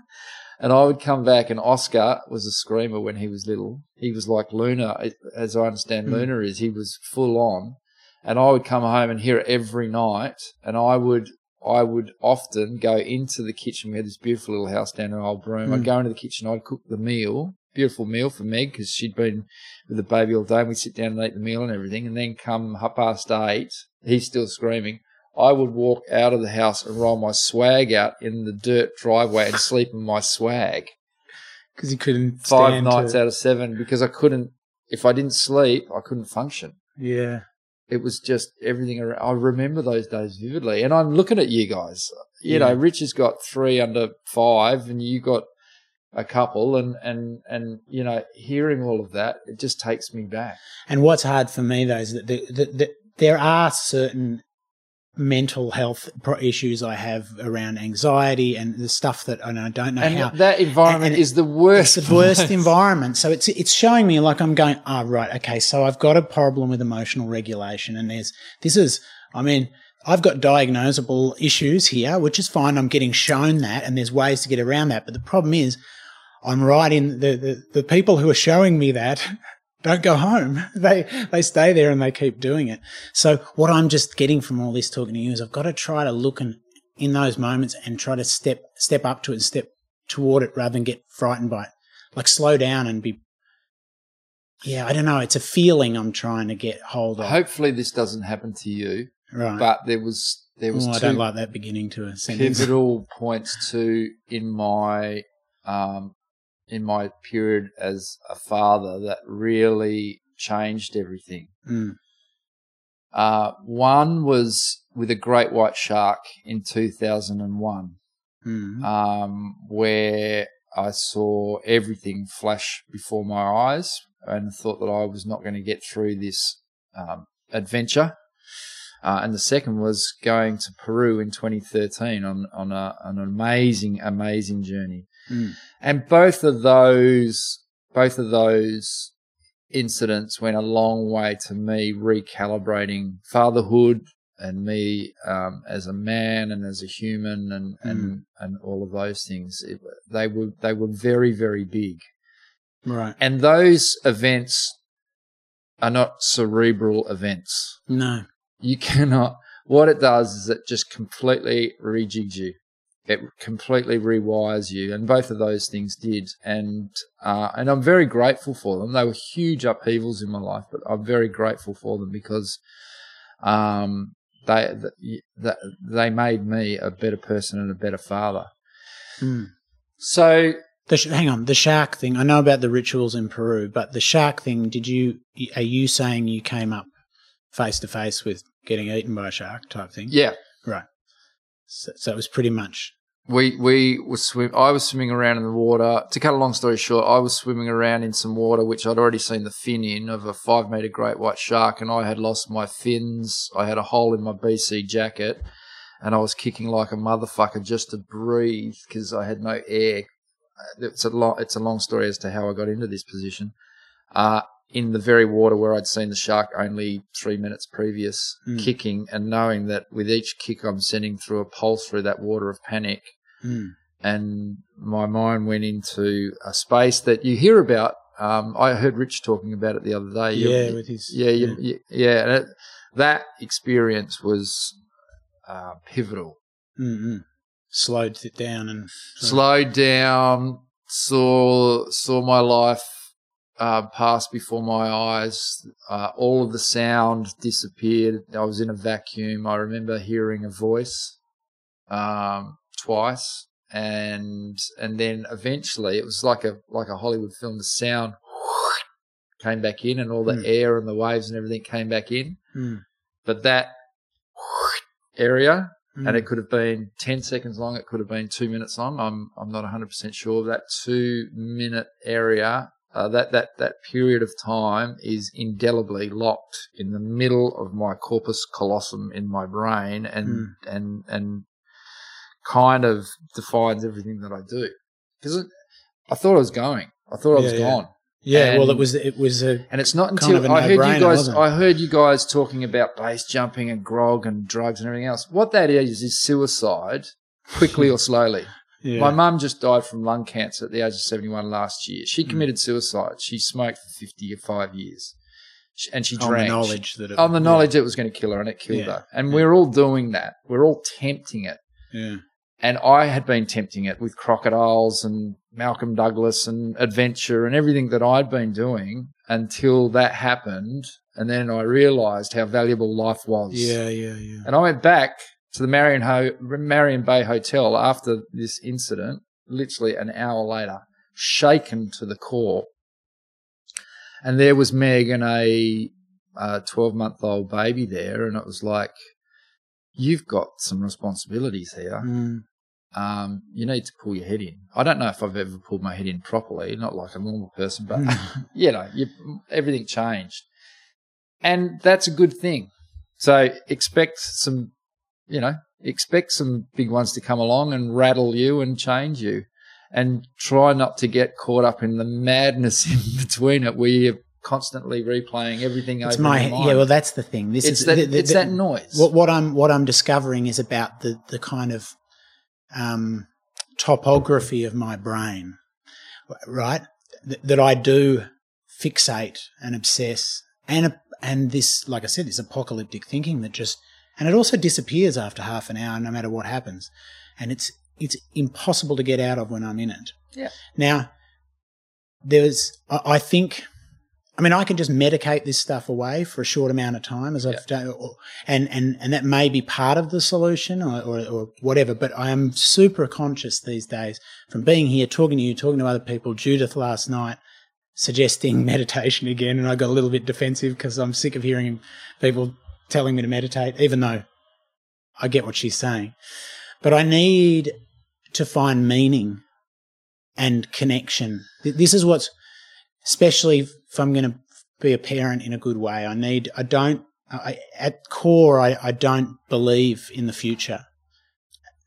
and I would come back, and Oscar was a screamer when he was little. He was like Luna, as I understand Mm. Luna is. He was full on, and I would come home and hear it every night, and I would. I would often go into the kitchen. We had this beautiful little house down in Old Broome. I'd Mm. go into the kitchen. I'd cook the meal, beautiful meal for Meg because she'd been with the baby all day. And we'd sit down and eat the meal and everything. And then come half past eight, he's still screaming. I would walk out of the house and roll my swag out in the dirt driveway and sleep in my swag Because you couldn't five nights to, out of seven because I couldn't. If I didn't sleep, I couldn't function. Yeah. It was just everything. Around. I remember those days vividly, and I'm looking at you guys. You know, Yeah. Rich has got three under five, and you got a couple, and and and you know, hearing all of that, it just takes me back. And what's hard for me though is that, the, the, the, there are certain mental health issues I have around anxiety and the stuff that and I don't know And how. that environment and- is the worst. It's the worst environment. So it's it's showing me like I'm going, ah, right, okay, so I've got a problem with emotional regulation, and there's this is, I mean, I've got diagnosable issues here, which is fine. I'm getting shown that, and there's ways to get around that. But the problem is, I'm right in the the, the people who are showing me that. Don't go home. [LAUGHS] They they stay there and they keep doing it. So what I'm just getting from all this talking to you is I've got to try to look and in those moments and try to step step up to it and step toward it rather than get frightened by it. Like slow down and be. Yeah, I don't know. It's a feeling I'm trying to get hold of. Hopefully, this doesn't happen to you. right. But there was there was Oh, I don't like that beginning to a sentence. pivotal points to in my um, in my period as a father that really changed everything. Mm, Uh, one was with a great white shark in 2001, mm, um, where I saw everything flash before my eyes and thought that I was not going to get through this um, adventure. Uh, and the second was going to Peru in 2013 on on a, an amazing, amazing journey. Mm. And both of those, both of those incidents went a long way to me recalibrating fatherhood and me um, as a man and as a human and and and all of those things. It, they were they were very very big. Right. And those events are not cerebral events. No. You [LAUGHS] cannot. What it does is it just completely rejigs you. It completely rewires you, and both of those things did. And uh, and I'm very grateful for them. They were huge upheavals in my life, but I'm very grateful for them because um, they that they made me a better person and a better father. Mm. So The sh- hang on, the shark thing. I know about the rituals in Peru, but the shark thing. Did you? Are you saying you came up face to face with getting eaten by a shark type thing? yeah. So, so it was pretty much. we we were swim. I was swimming around in the water. To cut a long story short, I was swimming around in some water which I'd already seen the fin in of a five meter great white shark, and I had lost my fins. I had a hole in my BC jacket, and I was kicking like a motherfucker just to breathe because I had no air. It's a long it's a long story as to how I got into this position. Uh, in the very water where I'd seen the shark only three minutes previous, Mm. kicking and knowing that with each kick I'm sending through a pulse through that water of panic, Mm. and my mind went into a space that you hear about. Um, I heard Rich talking about it the other day. You- Yeah, with his yeah, you, yeah, yeah. And it, that experience was uh, pivotal. Mm-mm. slowed it down and Slowed down, saw saw my life uh, pass before my eyes. Uh, all of the sound disappeared. I was in a vacuum. I remember hearing a voice um, twice, and and then eventually it was like a like a Hollywood film. The sound came back in, and all the Mm. air and the waves and everything came back in. Mm. But that area Mm. and it could have been 10 seconds long. It could have been two minutes long. I'm, I'm not 100% sure. Of that two minute area, uh, that, that, that period of time is indelibly locked in the middle of my corpus callosum in my brain and, Mm. and, and kind of defines everything that I do. Because I thought I was going. I thought I was Yeah, gone. yeah, well, it was it was a And it's not Kind until of a I heard you guys. I heard you guys talking about base jumping and grog and drugs and everything else. What that is is suicide, quickly [LAUGHS] or slowly. Yeah. My mum just died from lung cancer at the age of seventy-one last year. Hmm. She committed suicide. She smoked for fifty-five years, and she on the drank. knowledge that it, on the knowledge that it was going to kill her, and it killed Yeah. her. And we're all doing that. We're all tempting it. Yeah, And I had been tempting it with crocodiles and Malcolm Douglas and adventure and everything that I'd been doing until that happened. And then I realized how valuable life was. yeah, yeah, yeah. And I went back to the Marion, Ho- Marion Bay Hotel after this incident, literally an hour later, shaken to the core. And there was Meg and a 12 month old baby there. And it was like, you've got some responsibilities here Mm. um, you need to pull your head in. I don't know if I've ever pulled my head in properly, not like a normal person, but [LAUGHS] you know, you, everything changed. And that's a good thing. So expect some, you know, expect some big ones to come along and rattle you and change you. And try not to get caught up in the madness [LAUGHS] in between it where you're constantly replaying everything It's over my yeah. Well, that's the thing. This it's is that, the- the- it's the- that noise. What, what I'm what I'm discovering is about the the kind of um, topography of my brain, right? Th- that I do fixate and obsess, and and this, like I said, this apocalyptic thinking that just and it also disappears after half an hour, no matter what happens, and it's it's impossible to get out of when I'm in it. Yeah. Now, there's I, I think. I mean, I can just medicate this stuff away for a short amount of time, as I've done, or, and and and that may be part of the solution, or, or or whatever. But I am super conscious these days from being here, talking to you, talking to other people. Judith last night suggesting [LAUGHS] meditation again, and I got a little bit defensive because I'm sick of hearing people telling me to meditate, even though I get what she's saying. But I need to find meaning and connection. This is what's especially if I'm going to be a parent in a good way. I need, I don't, I, at core, I, I don't believe in the future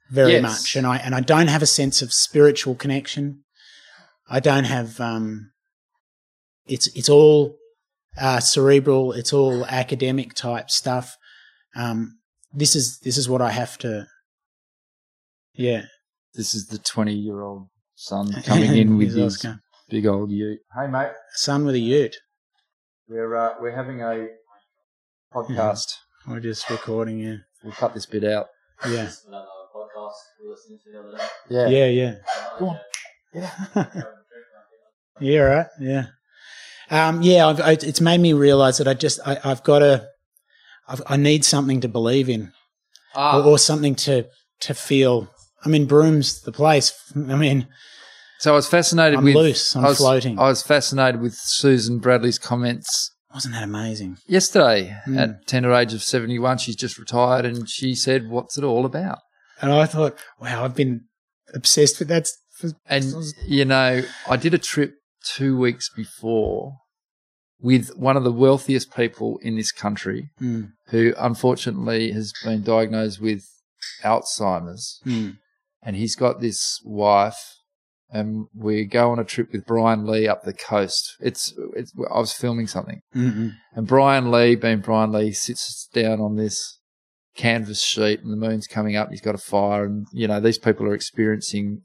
very Yes. much. And I, and I don't have a sense of spiritual connection. I don't have, um, it's, it's all, uh, cerebral. It's all academic type stuff. Um, this is, this is what I have to, yeah. this is the 20 year old son coming in [LAUGHS] with He's his Oscar. big old ute. Hey, mate. son with a ute. We're uh, we're having a podcast. We're just recording, yeah. We'll cut this bit out. Yeah. podcast we were listening to the other day. Yeah. Yeah, yeah. Go on. Yeah, [LAUGHS] right. Yeah. Um, yeah, I've, I, it's made me realize that I just, I, I've got to, I've, I need something to believe in Ah, or, or something to, to feel. I mean, Broome's the place. I mean, so I was fascinated I'm with. loose, I'm I was, floating. I was fascinated with Susan Bradley's comments wasn't that amazing? yesterday Mm. at tender age of 71. She's just retired and she said, What's it all about? And I thought, wow, I've been obsessed with that. For, And, you know, I did a trip two weeks before with one of the wealthiest people in this country Mm, who unfortunately has been diagnosed with Alzheimer's. mm, And he's got this wife, and we go on a trip with Brian Lee up the coast. It's, it's I was filming something, mm, mm. and Brian Lee, being Brian Lee, sits down on this canvas sheet and the moon's coming up. He's got a fire, and you know these people are experiencing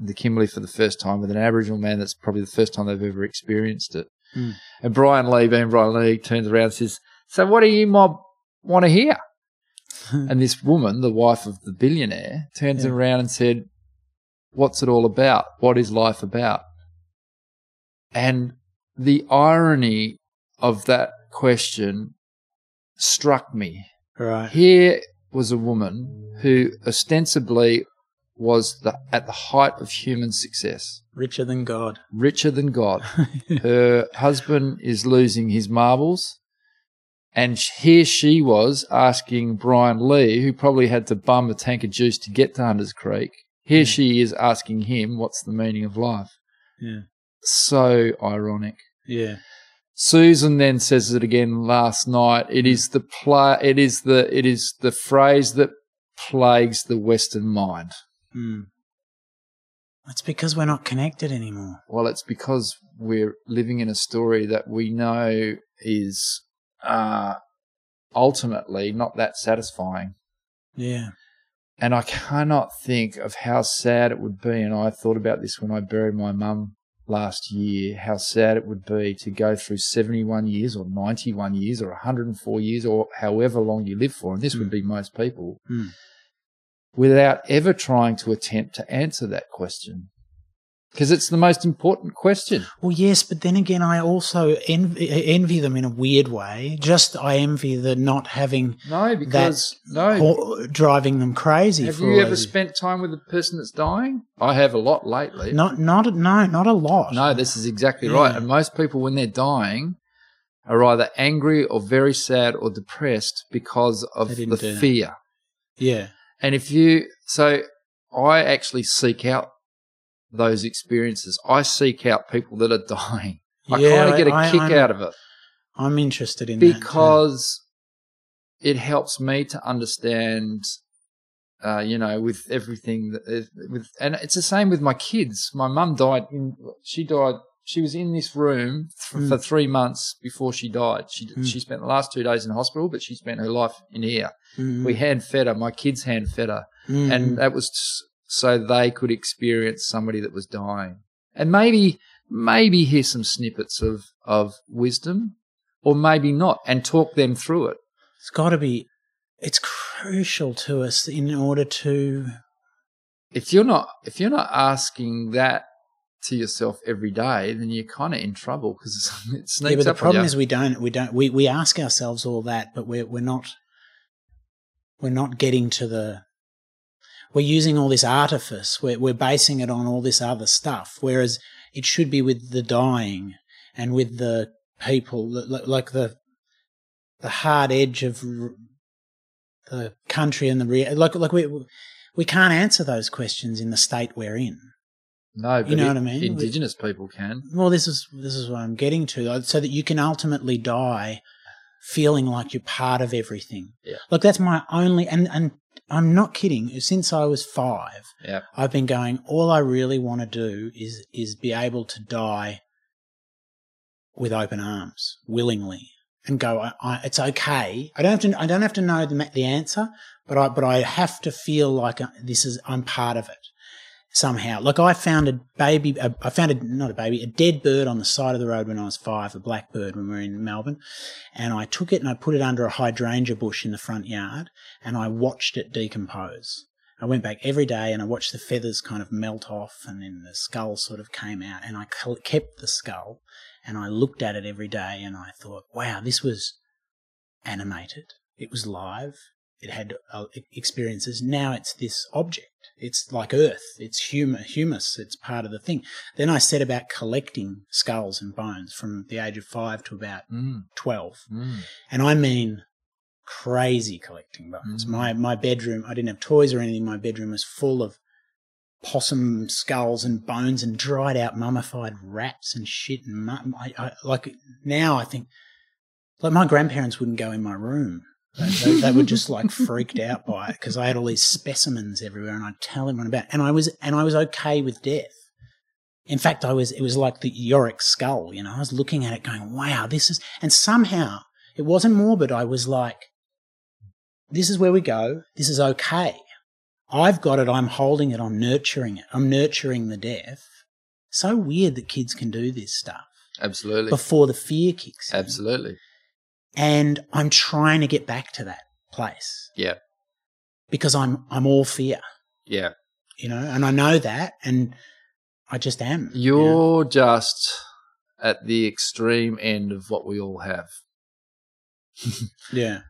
the Kimberley for the first time with an Aboriginal man. That's probably the first time they've ever experienced it. Mm. And Brian Lee, being Brian Lee, turns around and says, "So what do you mob want to hear?" [LAUGHS] and this woman, the wife of the billionaire, turns Yeah. around and said, "What's it all about? What is life about?" And the irony of that question struck me. Right. Here was a woman who ostensibly was the, at the height of human success, Richer than God. richer than God. [LAUGHS] Her husband is losing his marbles. And here she was asking Brian Lee, who probably had to bum a tank of juice to get to Hunters Creek. Here she is asking him, what's the meaning of life? Yeah. So ironic. Yeah. Susan then says it again last night. It hmm. is the pla- it is the it is the phrase that plagues the Western mind. Mm. It's because we're not connected anymore. Well, it's because we're living in a story that we know is uh, ultimately not that satisfying. Yeah. And I cannot think of how sad it would be. And I thought about this when I buried my mum last year, how sad it would be to go through 71 years or 91 years or 104 years or however long you live for. And this would be most people Mm. Without ever trying to attempt to answer that question. Because it's the most important question. Well, yes, but then again, I also envy, envy them in a weird way. Just I envy the not having No, because no. driving them crazy. Have you ever spent time with a person that's dying? I have a lot lately. Not, not, no, not a lot. No, this is exactly Yeah. right. And most people, when they're dying, are either angry or very sad or depressed because of the fear. Yeah. And if you, so I actually seek out those experiences. I seek out people that are dying. I Yeah, kind of get a I- kick I'm- out of it I'm interested in that. because it helps me to understand. Uh, you know, with everything that with, and it's the same with my kids. My mum died in, she died, she was in this room th- Mm. for three months before she died. She, Mm. she spent the last two days in hospital, but she spent her life in here. Mm, We hand fed her, my kids hand fed her mm, and that was so they could experience somebody that was dying and maybe maybe hear some snippets of of wisdom or maybe not and talk them through it it's got to be. It's crucial to us in order to. if you're not if you're not asking that to yourself every day then you're kind of in trouble because [LAUGHS] it sneaks Yeah, but the problem is we don't. We don't. We, we ask ourselves all that, but we're we're not. We're not getting to the. We're using all this artifice. We're we're basing it on all this other stuff, whereas it should be with the dying and with the people, li- li- like the the hard edge of the country and the rea- like like we we can't answer those questions in the state we're in. No but you know it- what I mean? indigenous people can Well, this is this is what I'm getting to, so that you can ultimately die feeling like you're part of everything. Yeah. Look, that's my only, and and I'm not kidding. Since I was five, yeah I've been going. All I really want to do is is be able to die with open arms, willingly, and go. I, I, it's okay. I don't have to. I don't have to know the the answer, but I but I have to feel like uh, this is. I'm part of it somehow. Like I found a baby. A, I found a not a baby, a dead bird on the side of the road when I was five, a blackbird when we were in Melbourne, and I took it and I put it under a hydrangea bush in the front yard, and I watched it decompose. I went back every day and I watched the feathers kind of melt off and then the skull sort of came out and I kept the skull and I looked at it every day and I thought, wow, this was animated. It was live. It had uh, experiences. Now it's this object. It's like Earth. It's hum- humus. It's part of the thing. Then I set about collecting skulls and bones from the age of five to about mm, 12. mm. And I mean crazy collecting bones. Mm. My my bedroom, I didn't have toys or anything. My bedroom was full of possum skulls and bones and dried out mummified rats and shit. And I, I, like now, I think like my grandparents wouldn't go in my room. They, they, were just like freaked out by it because I had all these specimens everywhere, and I'd tell everyone about. It. And I was and I was okay with death. In fact, I was. It was like the Yorick skull. You know, I was looking at it, going, "Wow, this is." And somehow it wasn't morbid. I was like, this is where we go. This is okay. I've got it. I'm holding it. I'm nurturing it. I'm nurturing the death." So weird that kids can do this stuff Absolutely. before the fear kicks in. Absolutely. And I'm trying to get back to that place Yeah. because I'm, I'm all fear, Yeah. you know, and I know that and I just am. you know. You're just at the extreme end of what we all have. [LAUGHS] Yeah.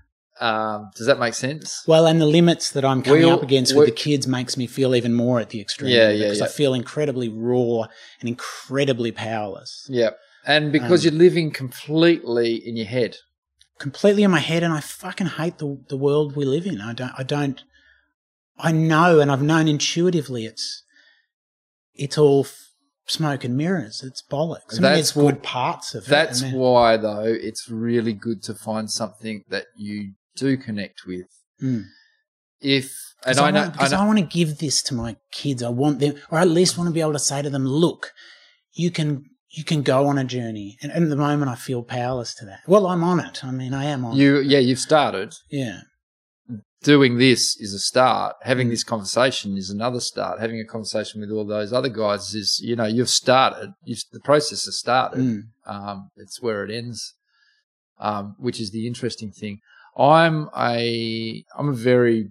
Um, does that make sense? Well, and the limits that I'm coming all- up against with the kids makes me feel even more at the extreme. Yeah, yeah, Because I feel incredibly raw and incredibly powerless. Yeah. And because Um, you're living completely in your head. Completely in my head and I fucking hate the the world we live in. I don't I don't I know and I've known intuitively it's it's all f- smoke and mirrors. It's bollocks. I mean, That's there's good parts of That's it. I mean, why, though, it's really good to find something that you do connect with. Mm. If and I I know, want, I because know I want to give this to my kids. I want them, or at least want to be able to say to them, "Look, you can you can go on a journey." And, at the moment, I feel powerless to that. Well, I'm on it. I mean, I am on. it. you, yeah, you've started. Yeah, Doing this is a start. Mm. Having this conversation is another start. Having a conversation with all those other guys is, you know, you've started. You've, the process has started. Mm. Um, it's where it ends, um, which is the interesting thing. I'm a I'm a very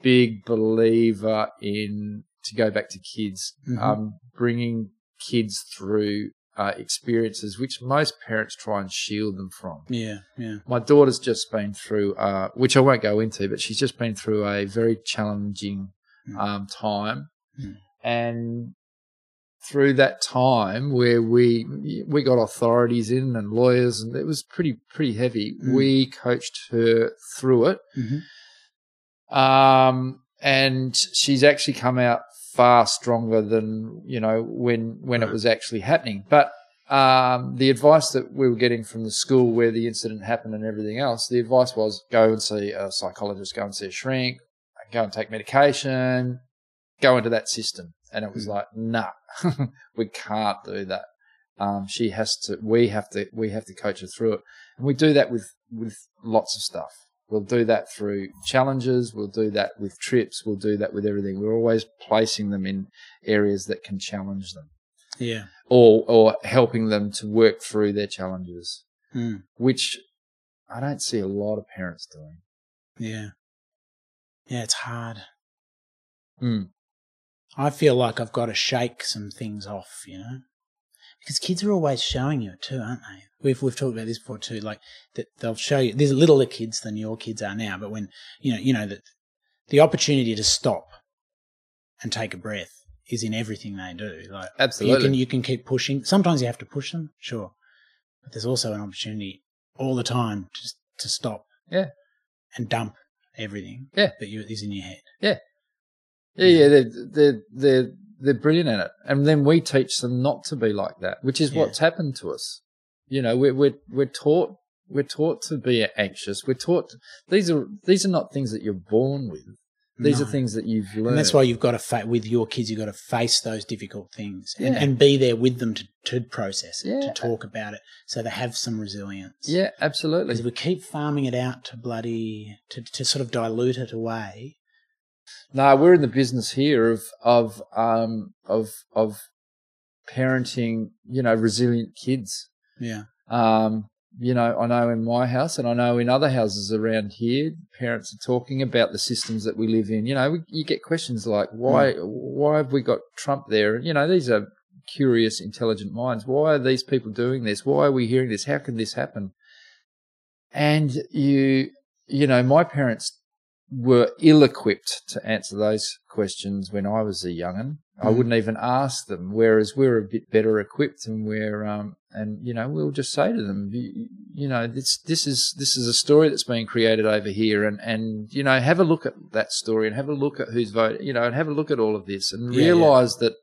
big believer in to go back to kids, Mhm. um, bringing kids through uh, experiences which most parents try and shield them from. yeah, yeah. My daughter's just been through, uh, which I won't go into, but she's just been through a very challenging Mm. um, time, Mm. and through that time where we we got authorities in and lawyers, and it was pretty pretty heavy. Mm. We coached her through it, hmm um, and she's actually come out far stronger than you know when when it was actually happening. But um, the advice that we were getting from the school where the incident happened and everything else, the advice was go and see a psychologist, go and see a shrink, go and take medication, go into that system. And it was like, nah, [LAUGHS] we can't do that. Um, she has to. We have to. We have to coach her through it, and we do that with with lots of stuff. We'll do that through challenges. We'll do that with trips. We'll do that with everything. We're always placing them in areas that can challenge them, Yeah. or or helping them to work through their challenges, Mm. which I don't see a lot of parents doing. Yeah. Yeah, it's hard. Mm. I feel like I've got to shake some things off, you know? Because kids are always showing you it too, aren't they? We've we've talked about this before too, like that they'll show you there's littler kids than your kids are now, but when you know, you know that the opportunity to stop and take a breath is in everything they do. Like Absolutely. you can you can keep pushing. Sometimes you have to push them, sure. But there's also an opportunity all the time just to stop. Yeah. And dump everything Yeah. that you, is in your head. Yeah, yeah, they're they're they're they're brilliant at it, and then we teach them not to be like that, which is Yeah. what's happened to us. You know, we're we're we're taught we're taught to be anxious. We're taught these are these are not things that you're born with. These No. are things that you've learned. And that's why you've got to fa- with your kids, you've got to face those difficult things and, Yeah. and be there with them to, to process it, Yeah. to talk about it, so they have some resilience. Yeah, absolutely. Because if we keep farming it out to bloody to, to sort of dilute it away, No, we're in the business here of of um of of parenting. You know, resilient kids. yeah, Um, you know, I know in my house and I know in other houses around here, parents are talking about the systems that we live in. You know, we, you get questions like, why, why have we got Trump there? You know, these are curious, intelligent minds. Why are these people doing this? Why are we hearing this? How can this happen? And you, you know, my parents were ill equipped to answer those questions when I was a young'un. I Mhm. wouldn't even ask them. Whereas we're a bit better equipped, and we're um, and you know, we'll just say to them, you, you know, this this is this is a story that's being created over here, and and you know, have a look at that story, and have a look at who's voted, you know, and have a look at all of this, and Yeah, yeah. realize that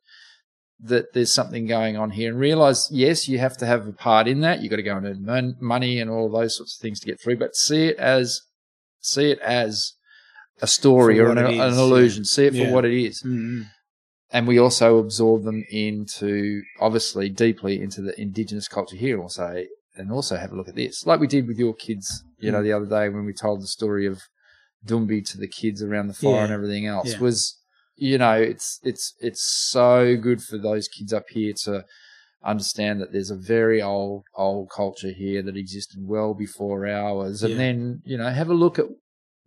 that there's something going on here, and realize yes, you have to have a part in that. you've got to go and earn mon- money and all of those sorts of things to get through, but see it as see it as a story or an, is, an yeah. illusion. See it for Yeah. what it is mm and we also absorb them into obviously deeply into the indigenous culture here we'll say and also have a look at this like we did with your kids you know the other day when we told the story of Dumbi to the kids around the fire Yeah. and everything else Yeah. was, you know, it's it's it's so good for those kids up here to understand that there's a very old old culture here that existed well before ours, and then you know have a look at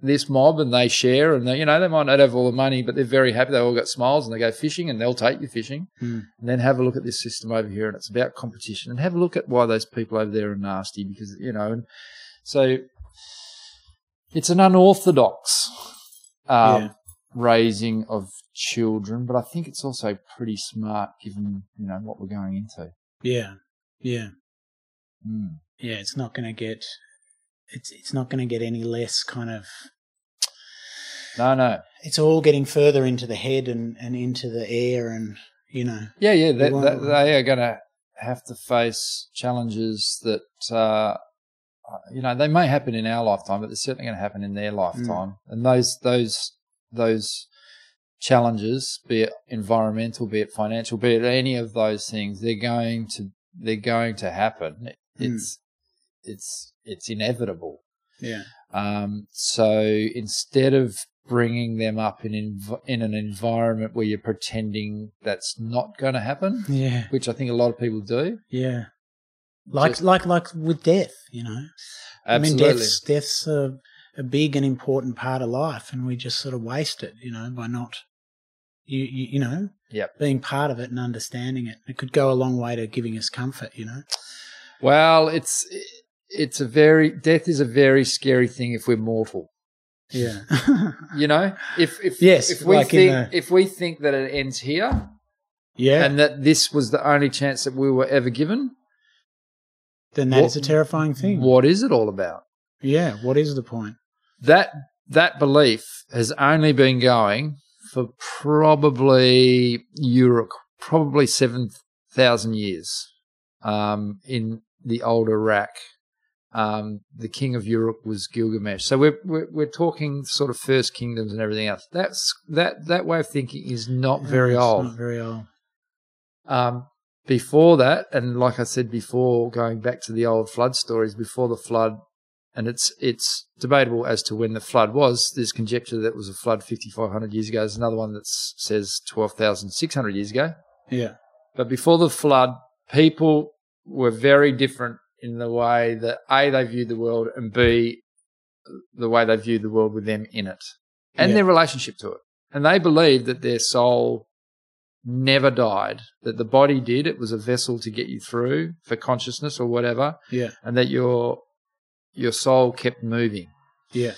this mob and they share and they, you know they might not have all the money but they're very happy they all got smiles and they go fishing and they'll take you fishing Mm. and then have a look at this system over here and it's about competition and have a look at why those people over there are nasty because you know and so it's an unorthodox um, Yeah. raising of children but i think it's also pretty smart given you know what we're going into Yeah, yeah, Mm. yeah. It's not going to get. It's it's not going to get any less kind of. no no It's all getting further into the head and and into the air and you know. Yeah, yeah, they, they, they are going to have to face challenges that, uh, you know, they may happen in our lifetime, but they're certainly going to happen in their lifetime. And those, those, those challenges, be it environmental, be it financial, be it any of those things, they're going to, they're going to happen. It's, it's, it's inevitable. Yeah. Um, so instead of bringing them up in env- in an environment where you're pretending that's not going to happen, Yeah. which I think a lot of people do. Yeah. Like Just- like like with death, you know. Absolutely. I mean, death's death's a, a big and important part of life, and we just sort of waste it, you know, by not, you you, you know, Yep. being part of it and understanding it. It could go a long way to giving us comfort, you know. Well, it's it's a very death is a very scary thing if we're mortal. Yeah. [LAUGHS] You know, if if Yes, if we like think the- if we think that it ends here yeah. and that this was the only chance that we were ever given, then that what- is a terrifying thing. what is it all about? Yeah. What is the point? that that belief has only been going for probably Europe, probably seven thousand years. Um, in the old Iraq, um, the king of Uruk was Gilgamesh. So we're, we're we're talking sort of first kingdoms and everything else. That's that that way of thinking is not very It's old. Not very old. Um, before that, and like I said before, going back to the old flood stories, before the flood, and it's it's debatable as to when the flood was. There's conjecture that it was a flood 5,500 years ago. There's another one that says 12,600 years ago. Yeah. But before the flood, people were very different in the way that A, they view the world, and B, the way they view the world with them in it, and Yeah. their relationship to it. And they believe that their soul never died, that the body did. It was a vessel to get you through for consciousness or whatever, Yeah. and that your your soul kept moving. Yeah.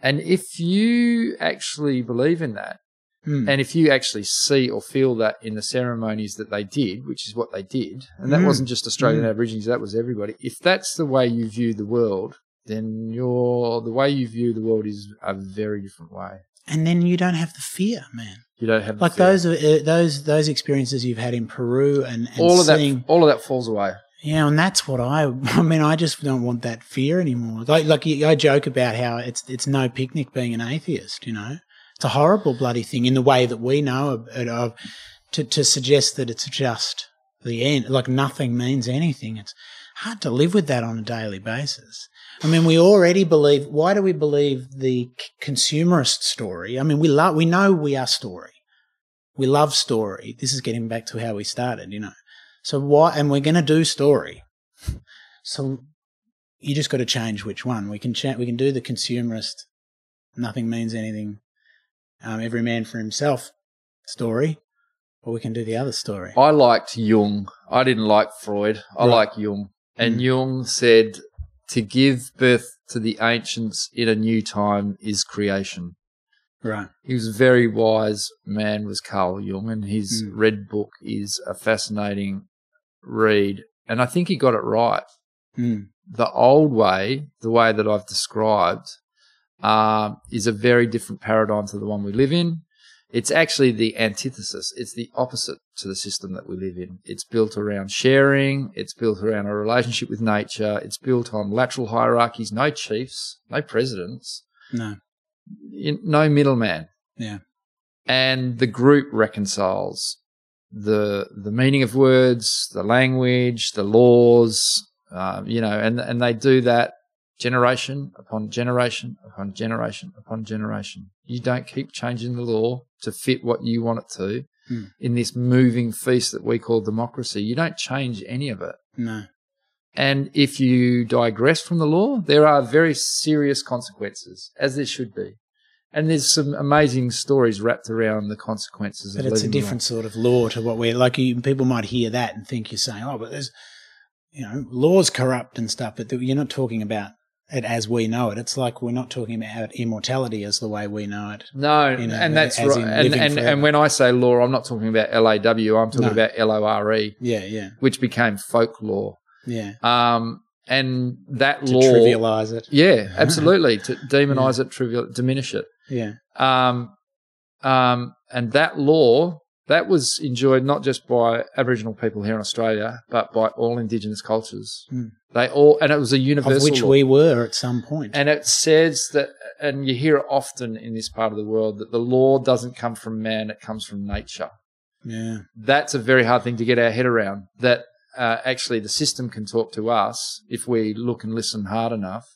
And if you actually believe in that, Hmm. and if you actually see or feel that in the ceremonies that they did, which is what they did, and that Mm. wasn't just Australian Mm. Aborigines, that was everybody. If that's the way you view the world, then your the way you view the world is a very different way. and then you don't have the fear, man. You don't have the Like fear. those uh, those those experiences you've had in Peru and, and all of seeing, that all of that falls away. Yeah, and that's what I. [LAUGHS] I mean, I just don't want that fear anymore. Like, like I joke about how it's it's no picnic being an atheist. You know, it's a horrible bloody thing in the way that we know it of. To to suggest that it's just the end, like nothing means anything. It's hard to live with that on a daily basis. I mean, we already believe. Why do we believe the consumerist story? I mean, we love. We know we are story. We love story. This is getting back to how we started. You know. So why? And we're going to do story. So you just got to change which one. We can we can do the consumerist, nothing means anything, um, every man for himself story, or we can do the other story. I liked Jung. I didn't like Freud. I Right. like Jung. And Mm. Jung said to give birth to the ancients in a new time is creation. Right. He was a very wise man, was Carl Jung, and his Mm. Red Book is a fascinating read. And I think he got it right. Mm. The old way, the way that I've described, um, is a very different paradigm to the one we live in. It's actually the antithesis. It's the opposite to the system that we live in. It's built around sharing. It's built around a relationship with nature. It's built on lateral hierarchies, no chiefs, no presidents, No. no middleman. Yeah. And the group reconciles the the meaning of words, the language, the laws, um, you know, and and they do that generation upon generation upon generation upon generation. You don't keep changing the law to fit what you want it to Hmm. in this moving feast that we call democracy. You don't change any of it. No. And if you digress from the law, there are very serious consequences, as there should be. And there's some amazing stories wrapped around the consequences. But it's a different sort of law to what we're like. You, people might hear that and think you're saying, "Oh, but there's, you know, laws corrupt and stuff." But you're not talking about it as we know it. It's like we're not talking about immortality as the way we know it. No, you know, and that's right. And, and, and when I say law, I'm not talking about LAW. I'm talking No. about LORE, Yeah, yeah, E, which became folklore. yeah. Um, and that To law, trivialize it. yeah, [LAUGHS] absolutely, to demonize it, trivial, diminish it. Yeah, Um, um, and that law that was enjoyed not just by Aboriginal people here in Australia, but by all Indigenous cultures. Hmm. They all, and it was a universal of which law. we were at some point. And it says that, and you hear it often in this part of the world, that the law doesn't come from man, it comes from nature. yeah, That's a very hard thing to get our head around. That uh, actually the system can talk to us if we look and listen hard enough.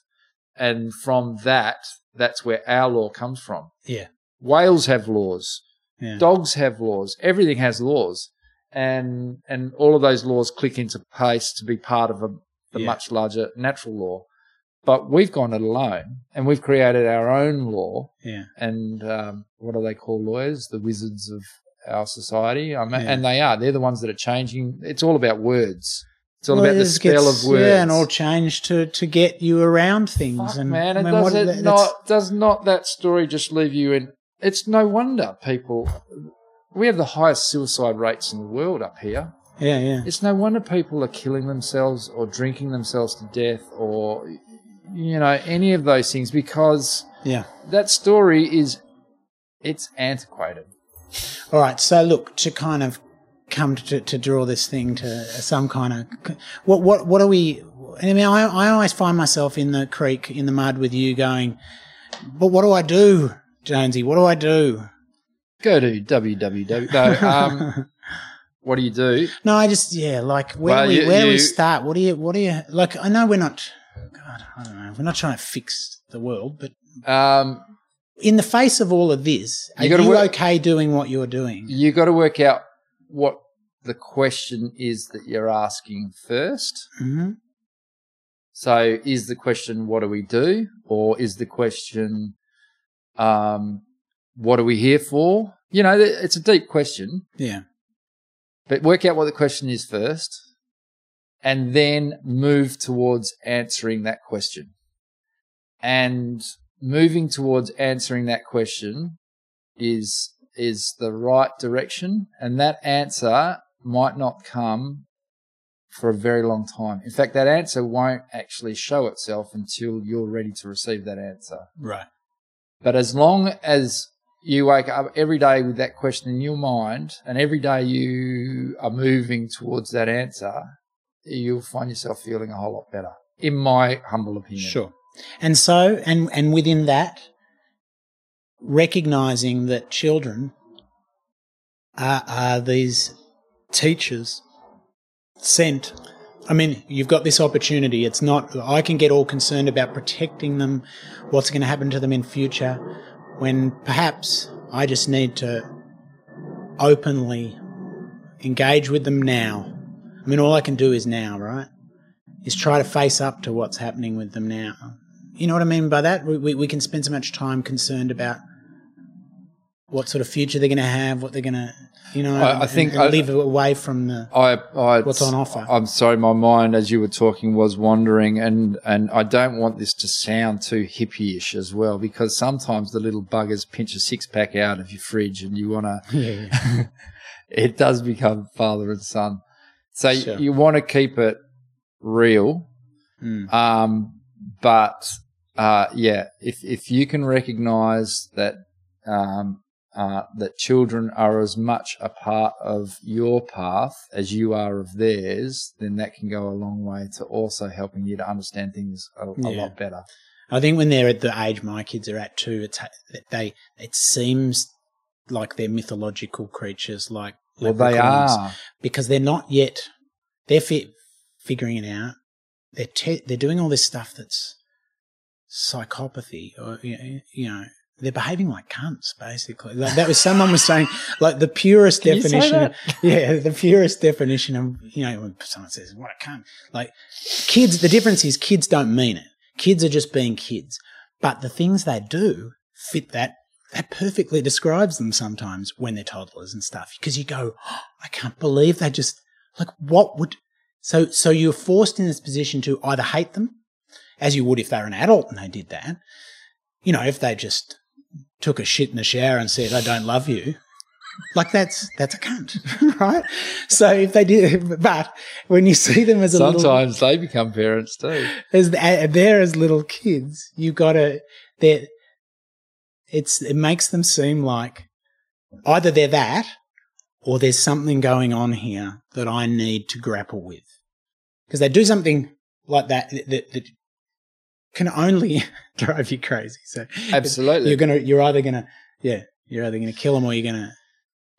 And from that, that's where our law comes from. yeah, Whales have laws. Yeah. Dogs have laws. Everything has laws. And, and all of those laws click into place to be part of a, the Yeah. much larger natural law. But we've gone it alone and we've created our own law. yeah. And um, what do they call lawyers? The wizards of our society. Mean, Yeah. And they are. They're the ones that are changing. It's all about words. It's all Well, about it the spell gets- of words. Yeah, and all change to to get you around things. Fuck, and man, mean, does it not does not that story just leave you in? It's no wonder people. We have the highest suicide rates in the world up here. Yeah, yeah. It's no wonder people are killing themselves or drinking themselves to death or you know any of those things because Yeah. that story is it's antiquated. All right. So look, to kind of come to, to draw this thing to some kind of what what what are we? I mean, I I always find myself in the creek in the mud with you going, but what do I do, Jonesy? What do I do? Go to www. No, um, [LAUGHS] what do you do? No, I just yeah, like where Well, do we you- where do we start? What do you what do you like? I know we're not. God, I don't know. We're not trying to fix the world, but Um, in the face of all of this, are You you, work- okay doing what you're doing? you got to work out what the question is that you're asking first. hmm So is the question, what do we do? Or is the question, um, what are we here for? You know, it's a deep question, Yeah, but work out what the question is first and then move towards answering that question. And moving towards answering that question is, is the right direction. And that answer might not come for a very long time. In fact, that answer won't actually show itself until you're ready to receive that answer. right. But as long as you wake up every day with that question in your mind and every day you are moving towards that answer, you'll find yourself feeling a whole lot better, in my humble opinion. Sure. And so, and and within that, recognizing that children are, are these teachers sent. I mean, you've got this opportunity. It's not. I can get all concerned about protecting them, what's going to happen to them in future, when perhaps I just need to openly engage with them now. I mean, all I can do is now, right? Is try to face up to what's happening with them now. You know what I mean by that? We, we, we can spend so much time concerned about what sort of future they're going to have, what they're going to, you know, I- I think and I- live away from the. I, I, What's on offer? I'm sorry, my mind as you were talking was wandering, and and I don't want this to sound too hippie-ish as well, because sometimes the little buggers pinch a six pack out of your fridge, and you want to. [LAUGHS] Yeah, yeah. [LAUGHS] it does become father and son. So Sure. you want to keep it real, Mm. um, but uh, yeah, if if you can recognise that um, uh, that children are as much a part of your path as you are of theirs, then that can go a long way to also helping you to understand things a, a Yeah. lot better. I think when they're at the age my kids are at too, it's they. It seems like they're mythological creatures, like Well, they are. because they're not yet. They're fi- figuring it out. They're te- they're doing all this stuff that's psychopathy or you you know they're behaving like cunts basically. Like that was someone was saying like the purest Can you say definition of, [LAUGHS] yeah the purest definition of you know when someone says what a cunt. Like kids the difference is kids don't mean it. Kids are just being kids. But the things they do fit that that perfectly describes them sometimes when they're toddlers and stuff. Because you go oh, i can't believe they just like what would so so you're forced in this position to either hate them as you would if they were an adult and they did that you know if they just took a shit in the shower and said i don't love you like that's that's a cunt [LAUGHS] right so if they did but when you see them as a little Sometimes they become parents too. as uh, they're as little kids, you gotta they it's it makes them seem like either they're that or there's something going on here that I need to grapple with. Because they do something like that that, that can only [LAUGHS] drive you crazy. So Absolutely. you're gonna you're either gonna yeah you're either gonna kill them or you're gonna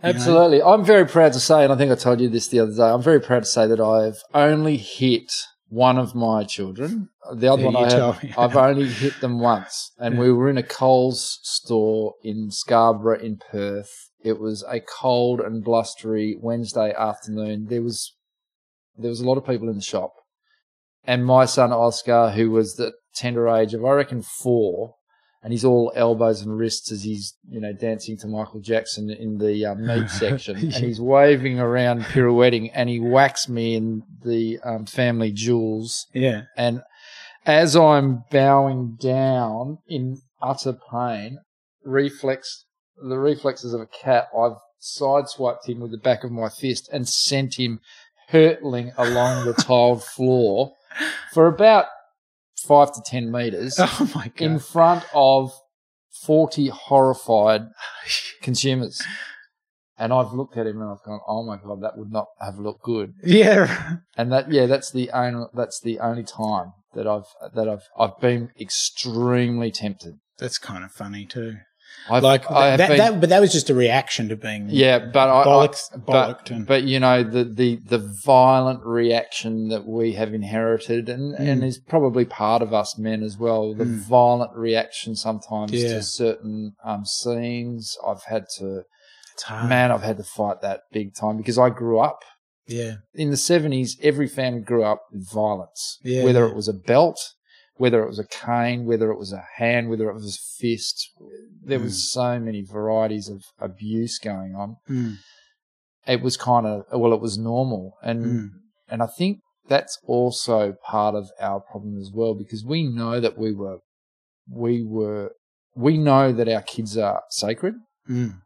you know? Absolutely. I'm very proud to say, and I think I told you this the other day, I'm very proud to say that I've only hit one of my children. The other Yeah, one I have. I've only hit them once. And we were in a Coles store in Scarborough in Perth. It was a cold and blustery Wednesday afternoon. There was there was a lot of people in the shop. And my son Oscar, who was the tender age of I reckon four, and he's all elbows and wrists as he's you know dancing to Michael Jackson in the um, meat [LAUGHS] section, and he's waving around pirouetting, and he whacks me in the um, family jewels, yeah. And as I'm bowing down in utter pain, reflex the reflexes of a cat, I've sideswiped him with the back of my fist and sent him hurtling along the tiled floor [LAUGHS] for about five to ten meters [LAUGHS] oh my god in front of 40 horrified [LAUGHS] consumers. And I've looked at him and I've gone, oh my God, that would not have looked good. yeah And that, yeah, that's the only, that's the only time that I've, that I've, I've been extremely tempted. that's kind of funny too. I've, Like I that, been- that, but that was just a reaction to being yeah, but I, I bollocks, but, and but you know the, the the violent reaction that we have inherited and and Mm. is probably part of us men as well the Mm. violent reaction sometimes Yeah. to certain um, scenes i've had to man i've had to fight that big time because i grew up Yeah, in the 70s every family grew up with violence Yeah, whether it was a belt whether it was a cane whether it was a hand whether it was a fist there Mm. was so many varieties of abuse going on. Mm, it was kind of well it was normal. And Mm. and i think that's also part of our problem as well because we know that we were we were we know that our kids are sacred. Mm,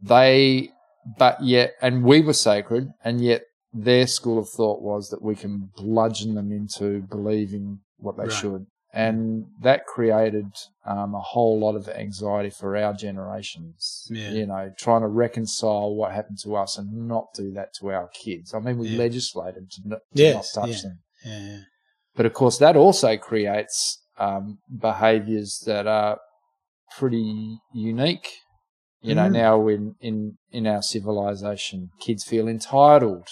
they but yet and we were sacred and yet their school of thought was that we can bludgeon them into believing what they Right. should and that created um, a whole lot of anxiety for our generations Yeah. you know trying to reconcile what happened to us and not do that to our kids i mean we Yeah. legislated to, not- to Yes, not touch them but of course, that also creates um, behaviours that are pretty unique. You know, Mm. now in, in in our civilization, kids feel entitled.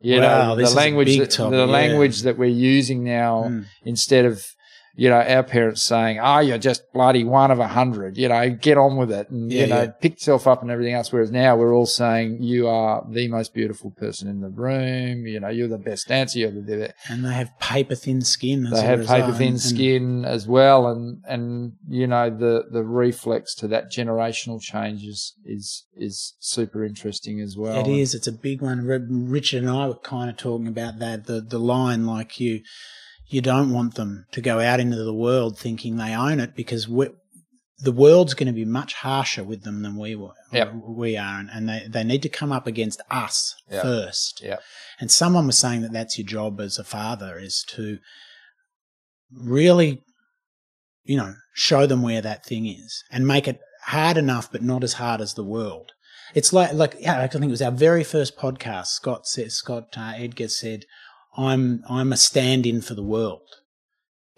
You Wow, know, the language that, the yeah. language that we're using now Mm. instead of you know our parents saying, "Oh, you're just bloody one of a hundred. You know, get on with it, and Yeah, you know, yeah. pick yourself up and everything else." Whereas now we're all saying, "You are the most beautiful person in the room. You know, you're the best dancer. You're the And they have paper thin skin. As they have paper thin skin as well, and and you know the the reflex to that generational change is is, is super interesting as well. It is. It's a big one. Richard and I were kind of talking about that. The the line like you you don't want them to go out into the world thinking they own it because the world's going to be much harsher with them than we were. Yep. We are, and, they, they need to come up against us Yep. first. Yep. And someone was saying that that's your job as a father is to really, you know, show them where that thing is and make it hard enough, but not as hard as the world. It's like, like, yeah, I think it was our very first podcast. Scott said, Scott uh, Edgar said, I'm, I'm a stand in for the world.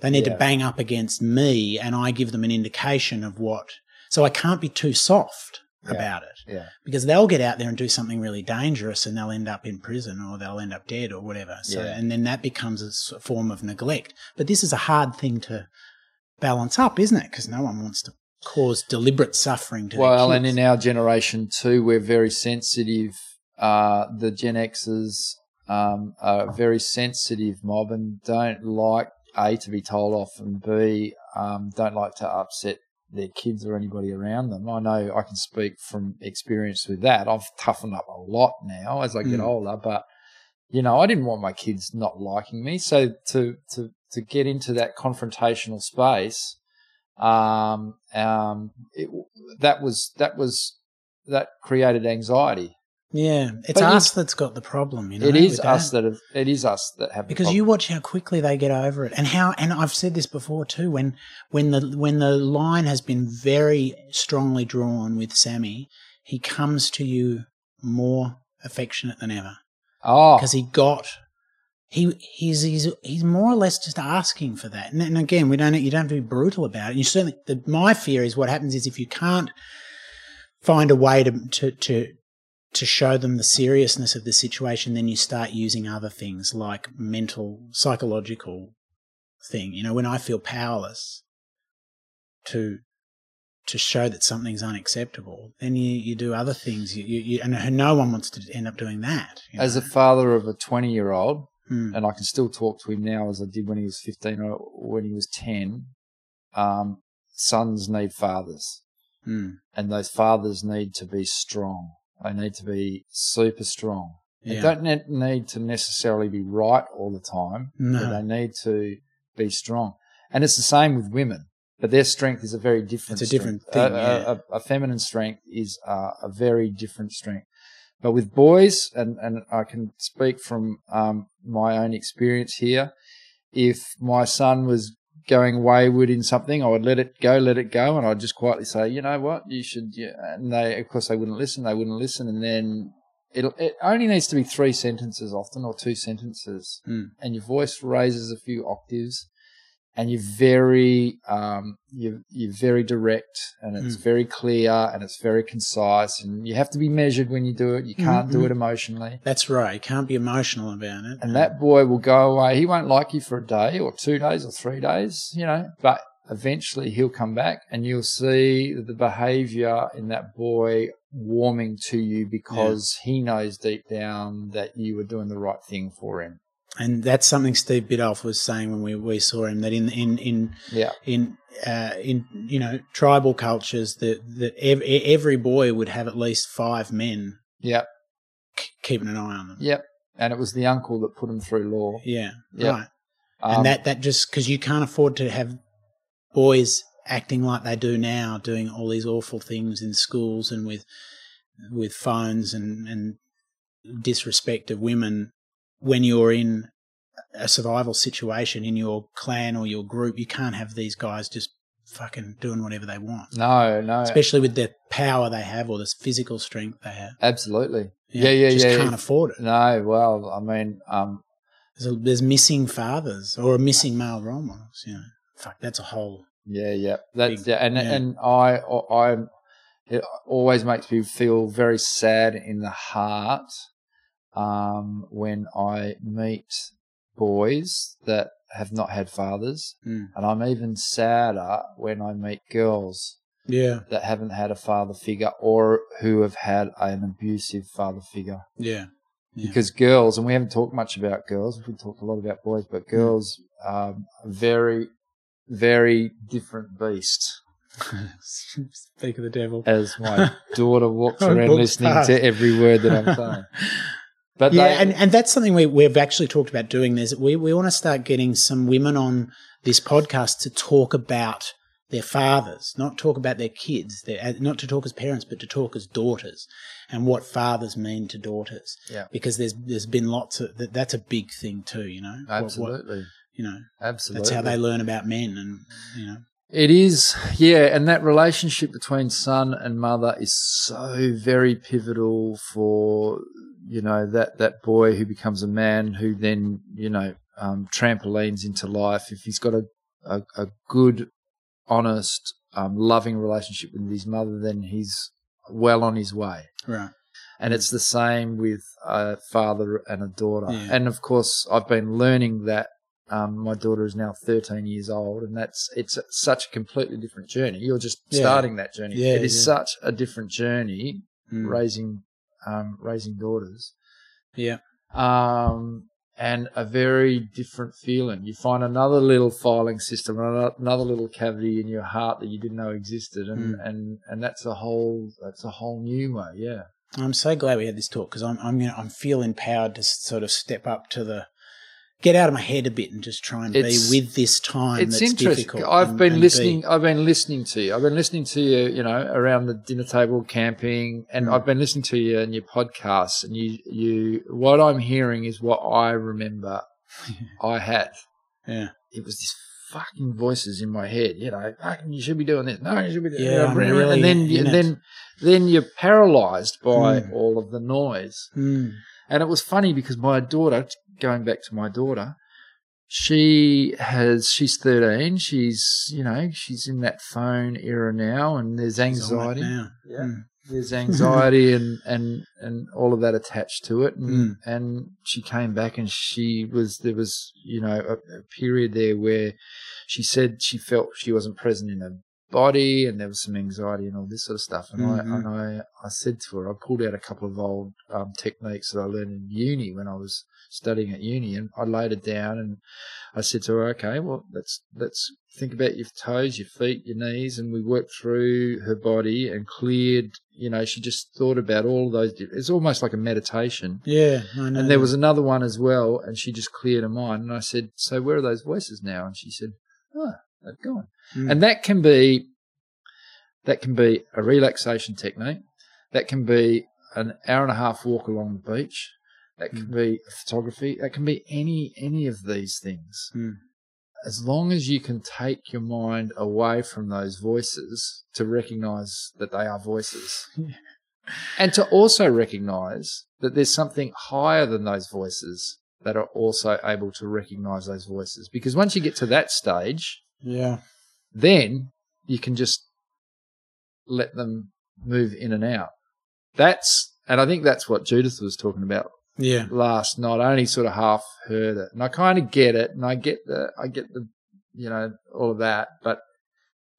They need Yeah. to bang up against me and I give them an indication of what, so I can't be too soft. Yeah. about it Yeah. because they'll get out there and do something really dangerous and they'll end up in prison or they'll end up dead or whatever. So, Yeah. and then that becomes a form of neglect. But this is a hard thing to balance up, isn't it? Because no one wants to cause deliberate suffering to Well, and in our generation too, we're very sensitive. Uh, the Gen Xers um, are a very sensitive mob and don't like a to be told off, and b um, don't like to upset their kids or anybody around them. I know I can speak from experience with that. I've toughened up a lot now as I get Mm. older, but you know, I didn't want my kids not liking me. So to to to get into that confrontational space, um, um, it, that was that was that created anxiety. Yeah, it's But us that's got the problem. You know, it is us that. that have, it is us that have because you watch how quickly they get over it. And how and I've said this before too when when the when the line has been very strongly drawn with Sammy he comes to you more affectionate than ever. Oh. Because he got he he's, he's he's more or less just asking for that. And, and again we don't you don't have to be brutal about it. You certainly the, my fear is what happens is if you can't find a way to to to to show them the seriousness of the situation, then you start using other things like mental, psychological thing. You know, when I feel powerless to to show that something's unacceptable, then you, you do other things. You, you, you and no one wants to end up doing that. you as a father of a twenty year old, Hmm. and I can still talk to him now as I did when he was fifteen or when he was ten. Um, sons need fathers. Hmm. and those fathers need to be strong. They need to be super strong. They don't ne- need to necessarily be right all the time, No. but they need to be strong. And it's the same with women, but their strength is a very different. It's a different strength. thing, A- a- yeah. a, a feminine strength is uh, a very different strength. But with boys, and, and I can speak from um, my own experience here, if my son was going wayward in something, I would let it go, let it go, and I'd just quietly say, you know what, you should. Yeah. And they, of course, they wouldn't listen. They wouldn't listen, and then it it only needs to be three sentences often, or two sentences, Mm. and your voice raises a few octaves, and you're very um you're you're very direct, and it's Mm. very clear, and it's very concise, and you have to be measured when you do it. You can't do Mhm. it emotionally. That's right. You can't be emotional about it. And that boy will go away. He won't like you for a day or two days or three days, you know, but eventually he'll come back and you'll see the behavior in that boy warming to you because he knows deep down that you were doing the right thing for him. And that's something Steve Biddulph was saying when we, we saw him that in in in Yeah. in uh, in you know tribal cultures that that ev- every boy would have at least five men Yep. k- keeping an eye on them. Yep. And it was the uncle that put him through law. Yeah, Yeah. right. Um, and that that just because you can't afford to have boys acting like they do now, doing all these awful things in schools and with with phones and and disrespect of women when you're in a survival situation in your clan or your group. You can't have these guys just fucking doing whatever they want, no, no. especially with the power they have or the physical strength they have. Absolutely. Yeah, yeah, just yeah. Can't afford it. No, well, I mean, um, There's, a, there's missing fathers or a missing male role models. You know, fuck, that's a whole. Yeah, yeah, that's Big- yeah, and yeah. and I I it always makes me feel very sad in the heart um, when I meet boys that have not had fathers, Mm. and I'm even sadder when I meet girls Yeah, that haven't had a father figure or who have had an abusive father figure. yeah, Yeah. Because girls, and we haven't talked much about girls, we've talked a lot about boys, but girls um, are very, very different beasts. [LAUGHS] Speak of the devil. As my [LAUGHS] daughter walks around listening past. to every word that I'm [LAUGHS] saying. But yeah, they, and, and that's something we, we've actually talked about doing. There's we, we want to start getting some women on this podcast to talk about their fathers, not talk about their kids, their, uh, not to talk as parents, but to talk as daughters, and what fathers mean to daughters. Yeah. because there's there's been lots of that, that's a big thing too. You know, What- what- absolutely, you know, absolutely. that's how they learn about men, and you know, It is, yeah, and that relationship between son and mother is so very pivotal for you know that that boy who becomes a man who then you know um, trampolines into life. If he's got a a, a good, honest, um, loving relationship with his mother, then he's well on his way. Right. And it's the same with a father and a daughter. Yeah. And of course, I've been learning that um, my daughter is now 13 years old, and that's it's such a completely different journey. You're just Yeah. starting that journey. Yeah, it is such a different journey Mm. raising um, raising daughters, Yeah. um, and a very different feeling. You find another little filing system, another, another little cavity in your heart that you didn't know existed, and, Mm. and, and that's a whole that's a whole new way. Yeah. I'm so glad we had this talk because I'm I'm you know, I'm feel empowered to sort of step up to the get out of my head a bit and just try and It's- be with this time. it's that's interesting. difficult I've and- been and listening. be- I've been listening to you. I've been listening to you. You know, around the dinner table, camping, and Mm. I've been listening to you and your podcasts. And you, you, what I'm hearing is what I remember [LAUGHS] I had. Yeah. It was this fucking voices in my head. You know, fucking, you should be doing this. No, you should be doing. Yeah, I'm really and then, and then, then you're paralyzed by Mm. all of the noise. Mm. And it was funny because my daughter, going back to my daughter, she has, she's 13. She's, you know, she's in that phone era now and there's He's on it anxiety. now. Yeah. Mm. There's [LAUGHS] anxiety and, and, and all of that attached to it. And, Mm. and she came back and she was, there was, you know, a, a period there where she said she felt she wasn't present in her body and there was some anxiety and all this sort of stuff. And Mhm. I, and I, I said to her, I pulled out a couple of old um, techniques that I learned in uni when I was studying at uni and I laid it down and I said to her, okay, well, let's, let's think about your toes, your feet, your knees. And we worked through her body and cleared, you know, she just thought about all those. It's almost like a meditation. Yeah, I know. And there was another one as well, and she just cleared her mind. And I said, "So where are those voices now?" And she said, "Oh, they've gone." Mm. And that can be, that can be a relaxation technique. That can be an hour and a half walk along the beach. That can Mm. be photography. That can be any any of these things. Mm. As long as you can take your mind away from those voices to recognize that they are voices. [LAUGHS] And to also recognize that there's something higher than those voices that are also able to recognize those voices. Because once you get to that stage, yeah, then you can just let them move in and out. That's, and I think that's what Judith was talking about yeah, last night. I only sort of half heard it and I kind of get it and I get the, I get the, you know, all of that, but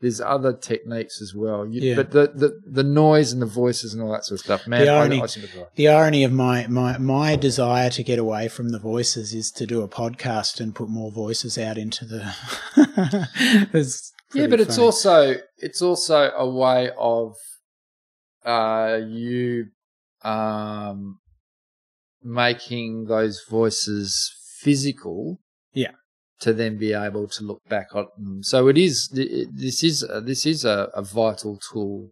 there's other techniques as well. You, Yeah. But the, the, the noise and the voices and all that sort of stuff, man, The irony- I. The irony of my, my, my desire to get away from the voices is to do a podcast and put more voices out into the. [LAUGHS] Yeah, but it's also it's also a way of uh, you um, making those voices physical. Yeah. To then be able to look back on them, so it is. This is this is a, a vital tool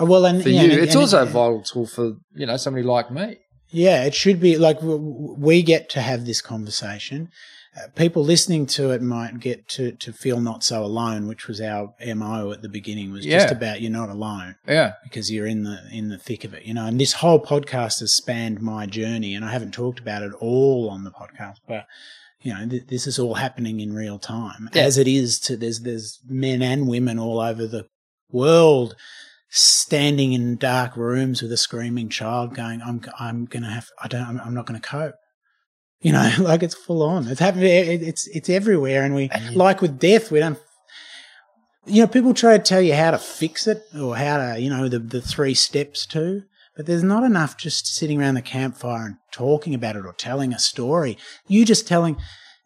Oh, well, and for yeah, you. and- it's and also it- a vital tool for you know somebody like me. Yeah, it should be like we get to have this conversation. Uh, people listening to it might get to, to feel not so alone, which was our mo at the beginning. Was just about you're not alone Yeah, because you're in the in the thick of it, you know. And this whole podcast has spanned my journey, and I haven't talked about it all on the podcast, but you know, th- this is all happening in real time, Yeah. as it is to there's there's men and women all over the world standing in dark rooms with a screaming child, going, "I'm I'm gonna have I don't I'm, I'm not gonna cope." You know, [LAUGHS] like it's full on. It's happening. It, it's it's everywhere, and we And like with death, we don't. You know, people try to tell you how to fix it or how to, you know, the the three steps to, but there's not enough just sitting around the campfire and talking about it or telling a story. You just telling.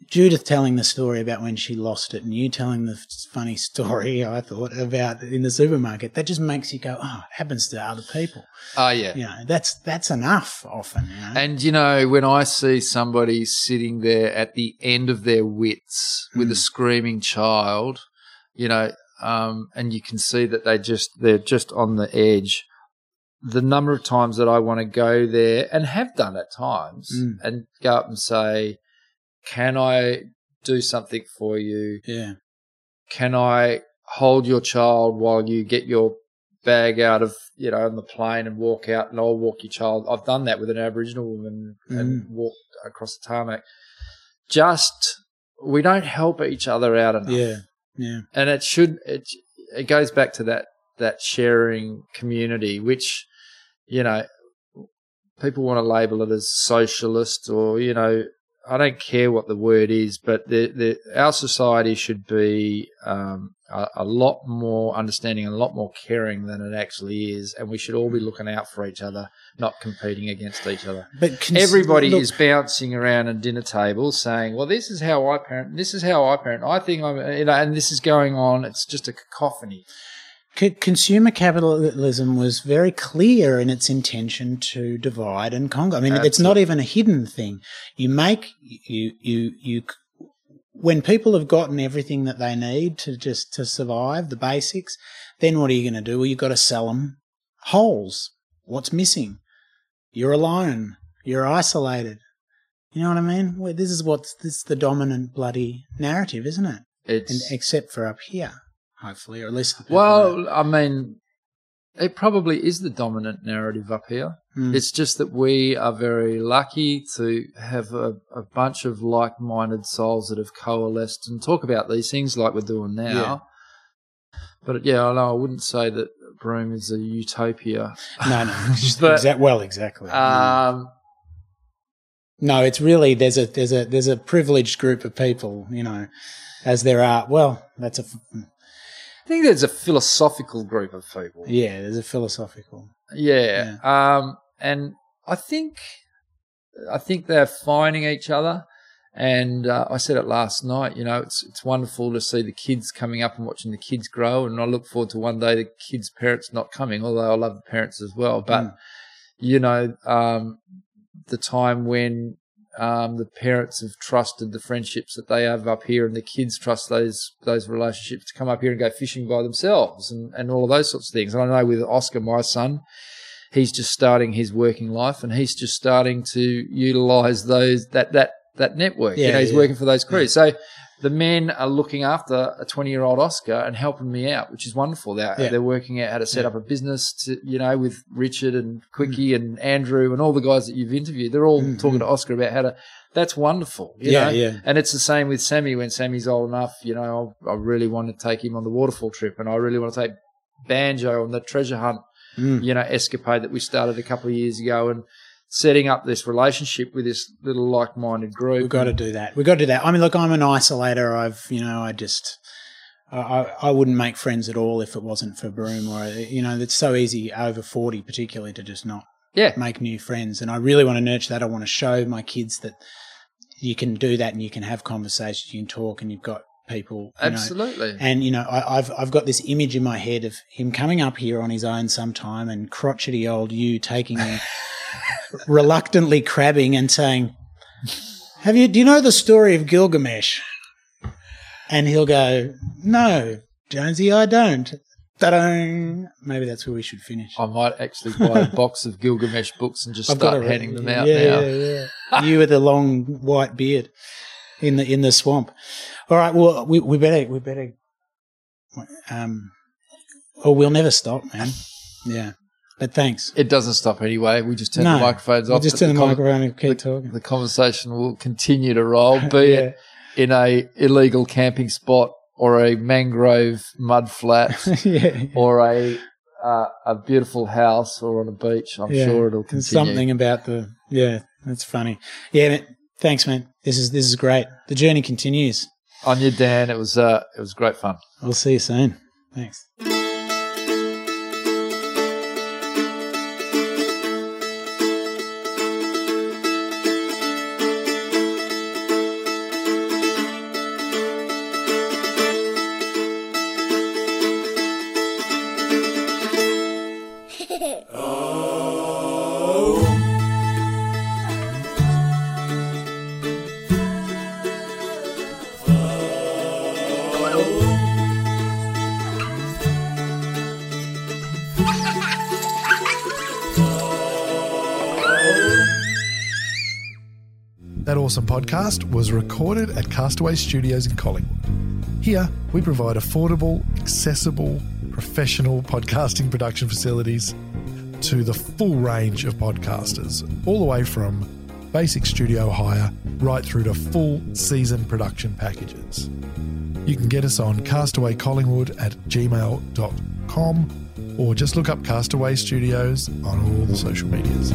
Judith telling the story about when she lost it, and you telling the funny [LAUGHS] story I thought about in the supermarket. That just makes you go, "Oh, it happens to other people." oh yeah. You know, that's that's enough often. You know? And you know, when I see somebody sitting there at the end of their wits with a Mm. screaming child, you know, um, and you can see that they just they're just on the edge. The number of times that I want to go there and have done at times Mm. and go up and say, "Can I do something for you? yeah, Can I hold your child while you get your bag out of you know on the plane and walk out and I'll walk your child. I've done that with an Aboriginal woman and Mm. walked across the tarmac. Just we don't help each other out enough. yeah, yeah, and it should it it goes back to that that sharing community, which you know people want to label it as socialist or you know I don't care what the word is, but the, the, our society should be um, a, a, lot more understanding and a lot more caring than it actually is, and we should all be looking out for each other, not competing against each other. But cons- Everybody look- is bouncing around at dinner tables saying, "Well, this is how I parent. This is how I parent. I think I'm," you know, and this is going on. It's just a cacophony. C- consumer capitalism was very clear in its intention to divide and conquer. I mean, it's not even a hidden thing. You make you you you when people have gotten everything that they need to just to survive the basics, then what are you going to do? Well, you've got to sell them holes. What's missing? You're alone. You're isolated. You know what I mean? Well, this is what's this is the dominant bloody narrative, isn't it? And It's except for up here, hopefully, or at least well, I mean, it probably is the dominant narrative up here. Mm. It's just that we are very lucky to have a, a bunch of like-minded souls that have coalesced and talk about these things like we're doing now. Yeah. But yeah, I know I wouldn't say that Broome is a utopia. No, no. [LAUGHS] But- Exa- well, exactly. Um, no, it's really there's a there's a there's a privileged group of people, you know, as there are. Well, that's a I think there's a philosophical group of people. yeah. There's a philosophical. Yeah. Um, and I think, I think they're finding each other. And uh, I said it last night. You know, it's it's wonderful to see the kids coming up and watching the kids grow. And I look forward to one day the kids' parents not coming, although I love the parents as well. But Mm. you know, um, the time when um, the parents have trusted the friendships that they have up here, and the kids trust those those relationships to come up here and go fishing by themselves, and, and all of those sorts of things. And I know with Oscar, my son, he's just starting his working life, and he's just starting to utilise those that that that network. you Yeah, know, he's yeah. working for those crews. So the men are looking after a 20 year old Oscar and helping me out, which is wonderful. They're, Yeah. they're working out how to set Yeah. up a business to, you know, with Richard and Quickie and Andrew and all the guys that you've interviewed. They're all Mm, talking mm. to Oscar about how to, that's wonderful. You Yeah, know? yeah. And it's the same with Sammy when Sammy's old enough, you know, I, I really want to take him on the waterfall trip and I really want to take Banjo on the treasure hunt, Mm. you know, escapade that we started a couple of years ago and setting up this relationship with this little like-minded group. We've got to do that. We've got to do that. I mean, look, I'm an isolator. I've, you know, I just, I, I wouldn't make friends at all if it wasn't for Broome or, you know, it's so easy over 40 particularly to just not Yeah. make new friends. And I really want to nurture that. I want to show my kids that you can do that and you can have conversations, you can talk and you've got people. You know, Absolutely. and you know, I, I've I've got this image in my head of him coming up here on his own sometime, and crotchety old you taking him, [LAUGHS] reluctantly crabbing and saying, "Have you? Do you know the story of Gilgamesh?" And he'll go, "No, Jonesy, I don't." Ta-da! Maybe that's where we should finish. I might actually buy a box of Gilgamesh books and just I've start handing them out yeah, now. Yeah, yeah. you with the long white beard in the in the swamp. All right. Well, we, we better we better. Um. Oh, we'll never stop, man. Yeah. But thanks. It doesn't stop anyway. We just turn no, the microphones off. Just turn the, con- microphone and keep the, talking. the conversation will continue to roll, [LAUGHS] be Yeah. it in a illegal camping spot or a mangrove mud flat [LAUGHS] yeah. or a uh, a beautiful house or on a beach. I'm Yeah. sure it'll There's continue. something about the yeah. That's funny. Yeah. Man, thanks, man. This is this is great. The journey continues. On you, Dan. It was uh, it was great fun. We'll see you soon. Thanks. Awesome podcast was recorded at Castaway Studios in Collingwood. Here, we provide affordable, accessible, professional podcasting production facilities to the full range of podcasters, all the way from basic studio hire right through to full season production packages. You can get us on castawaycollingwood at gmail.com or just look up Castaway Studios on all the social medias.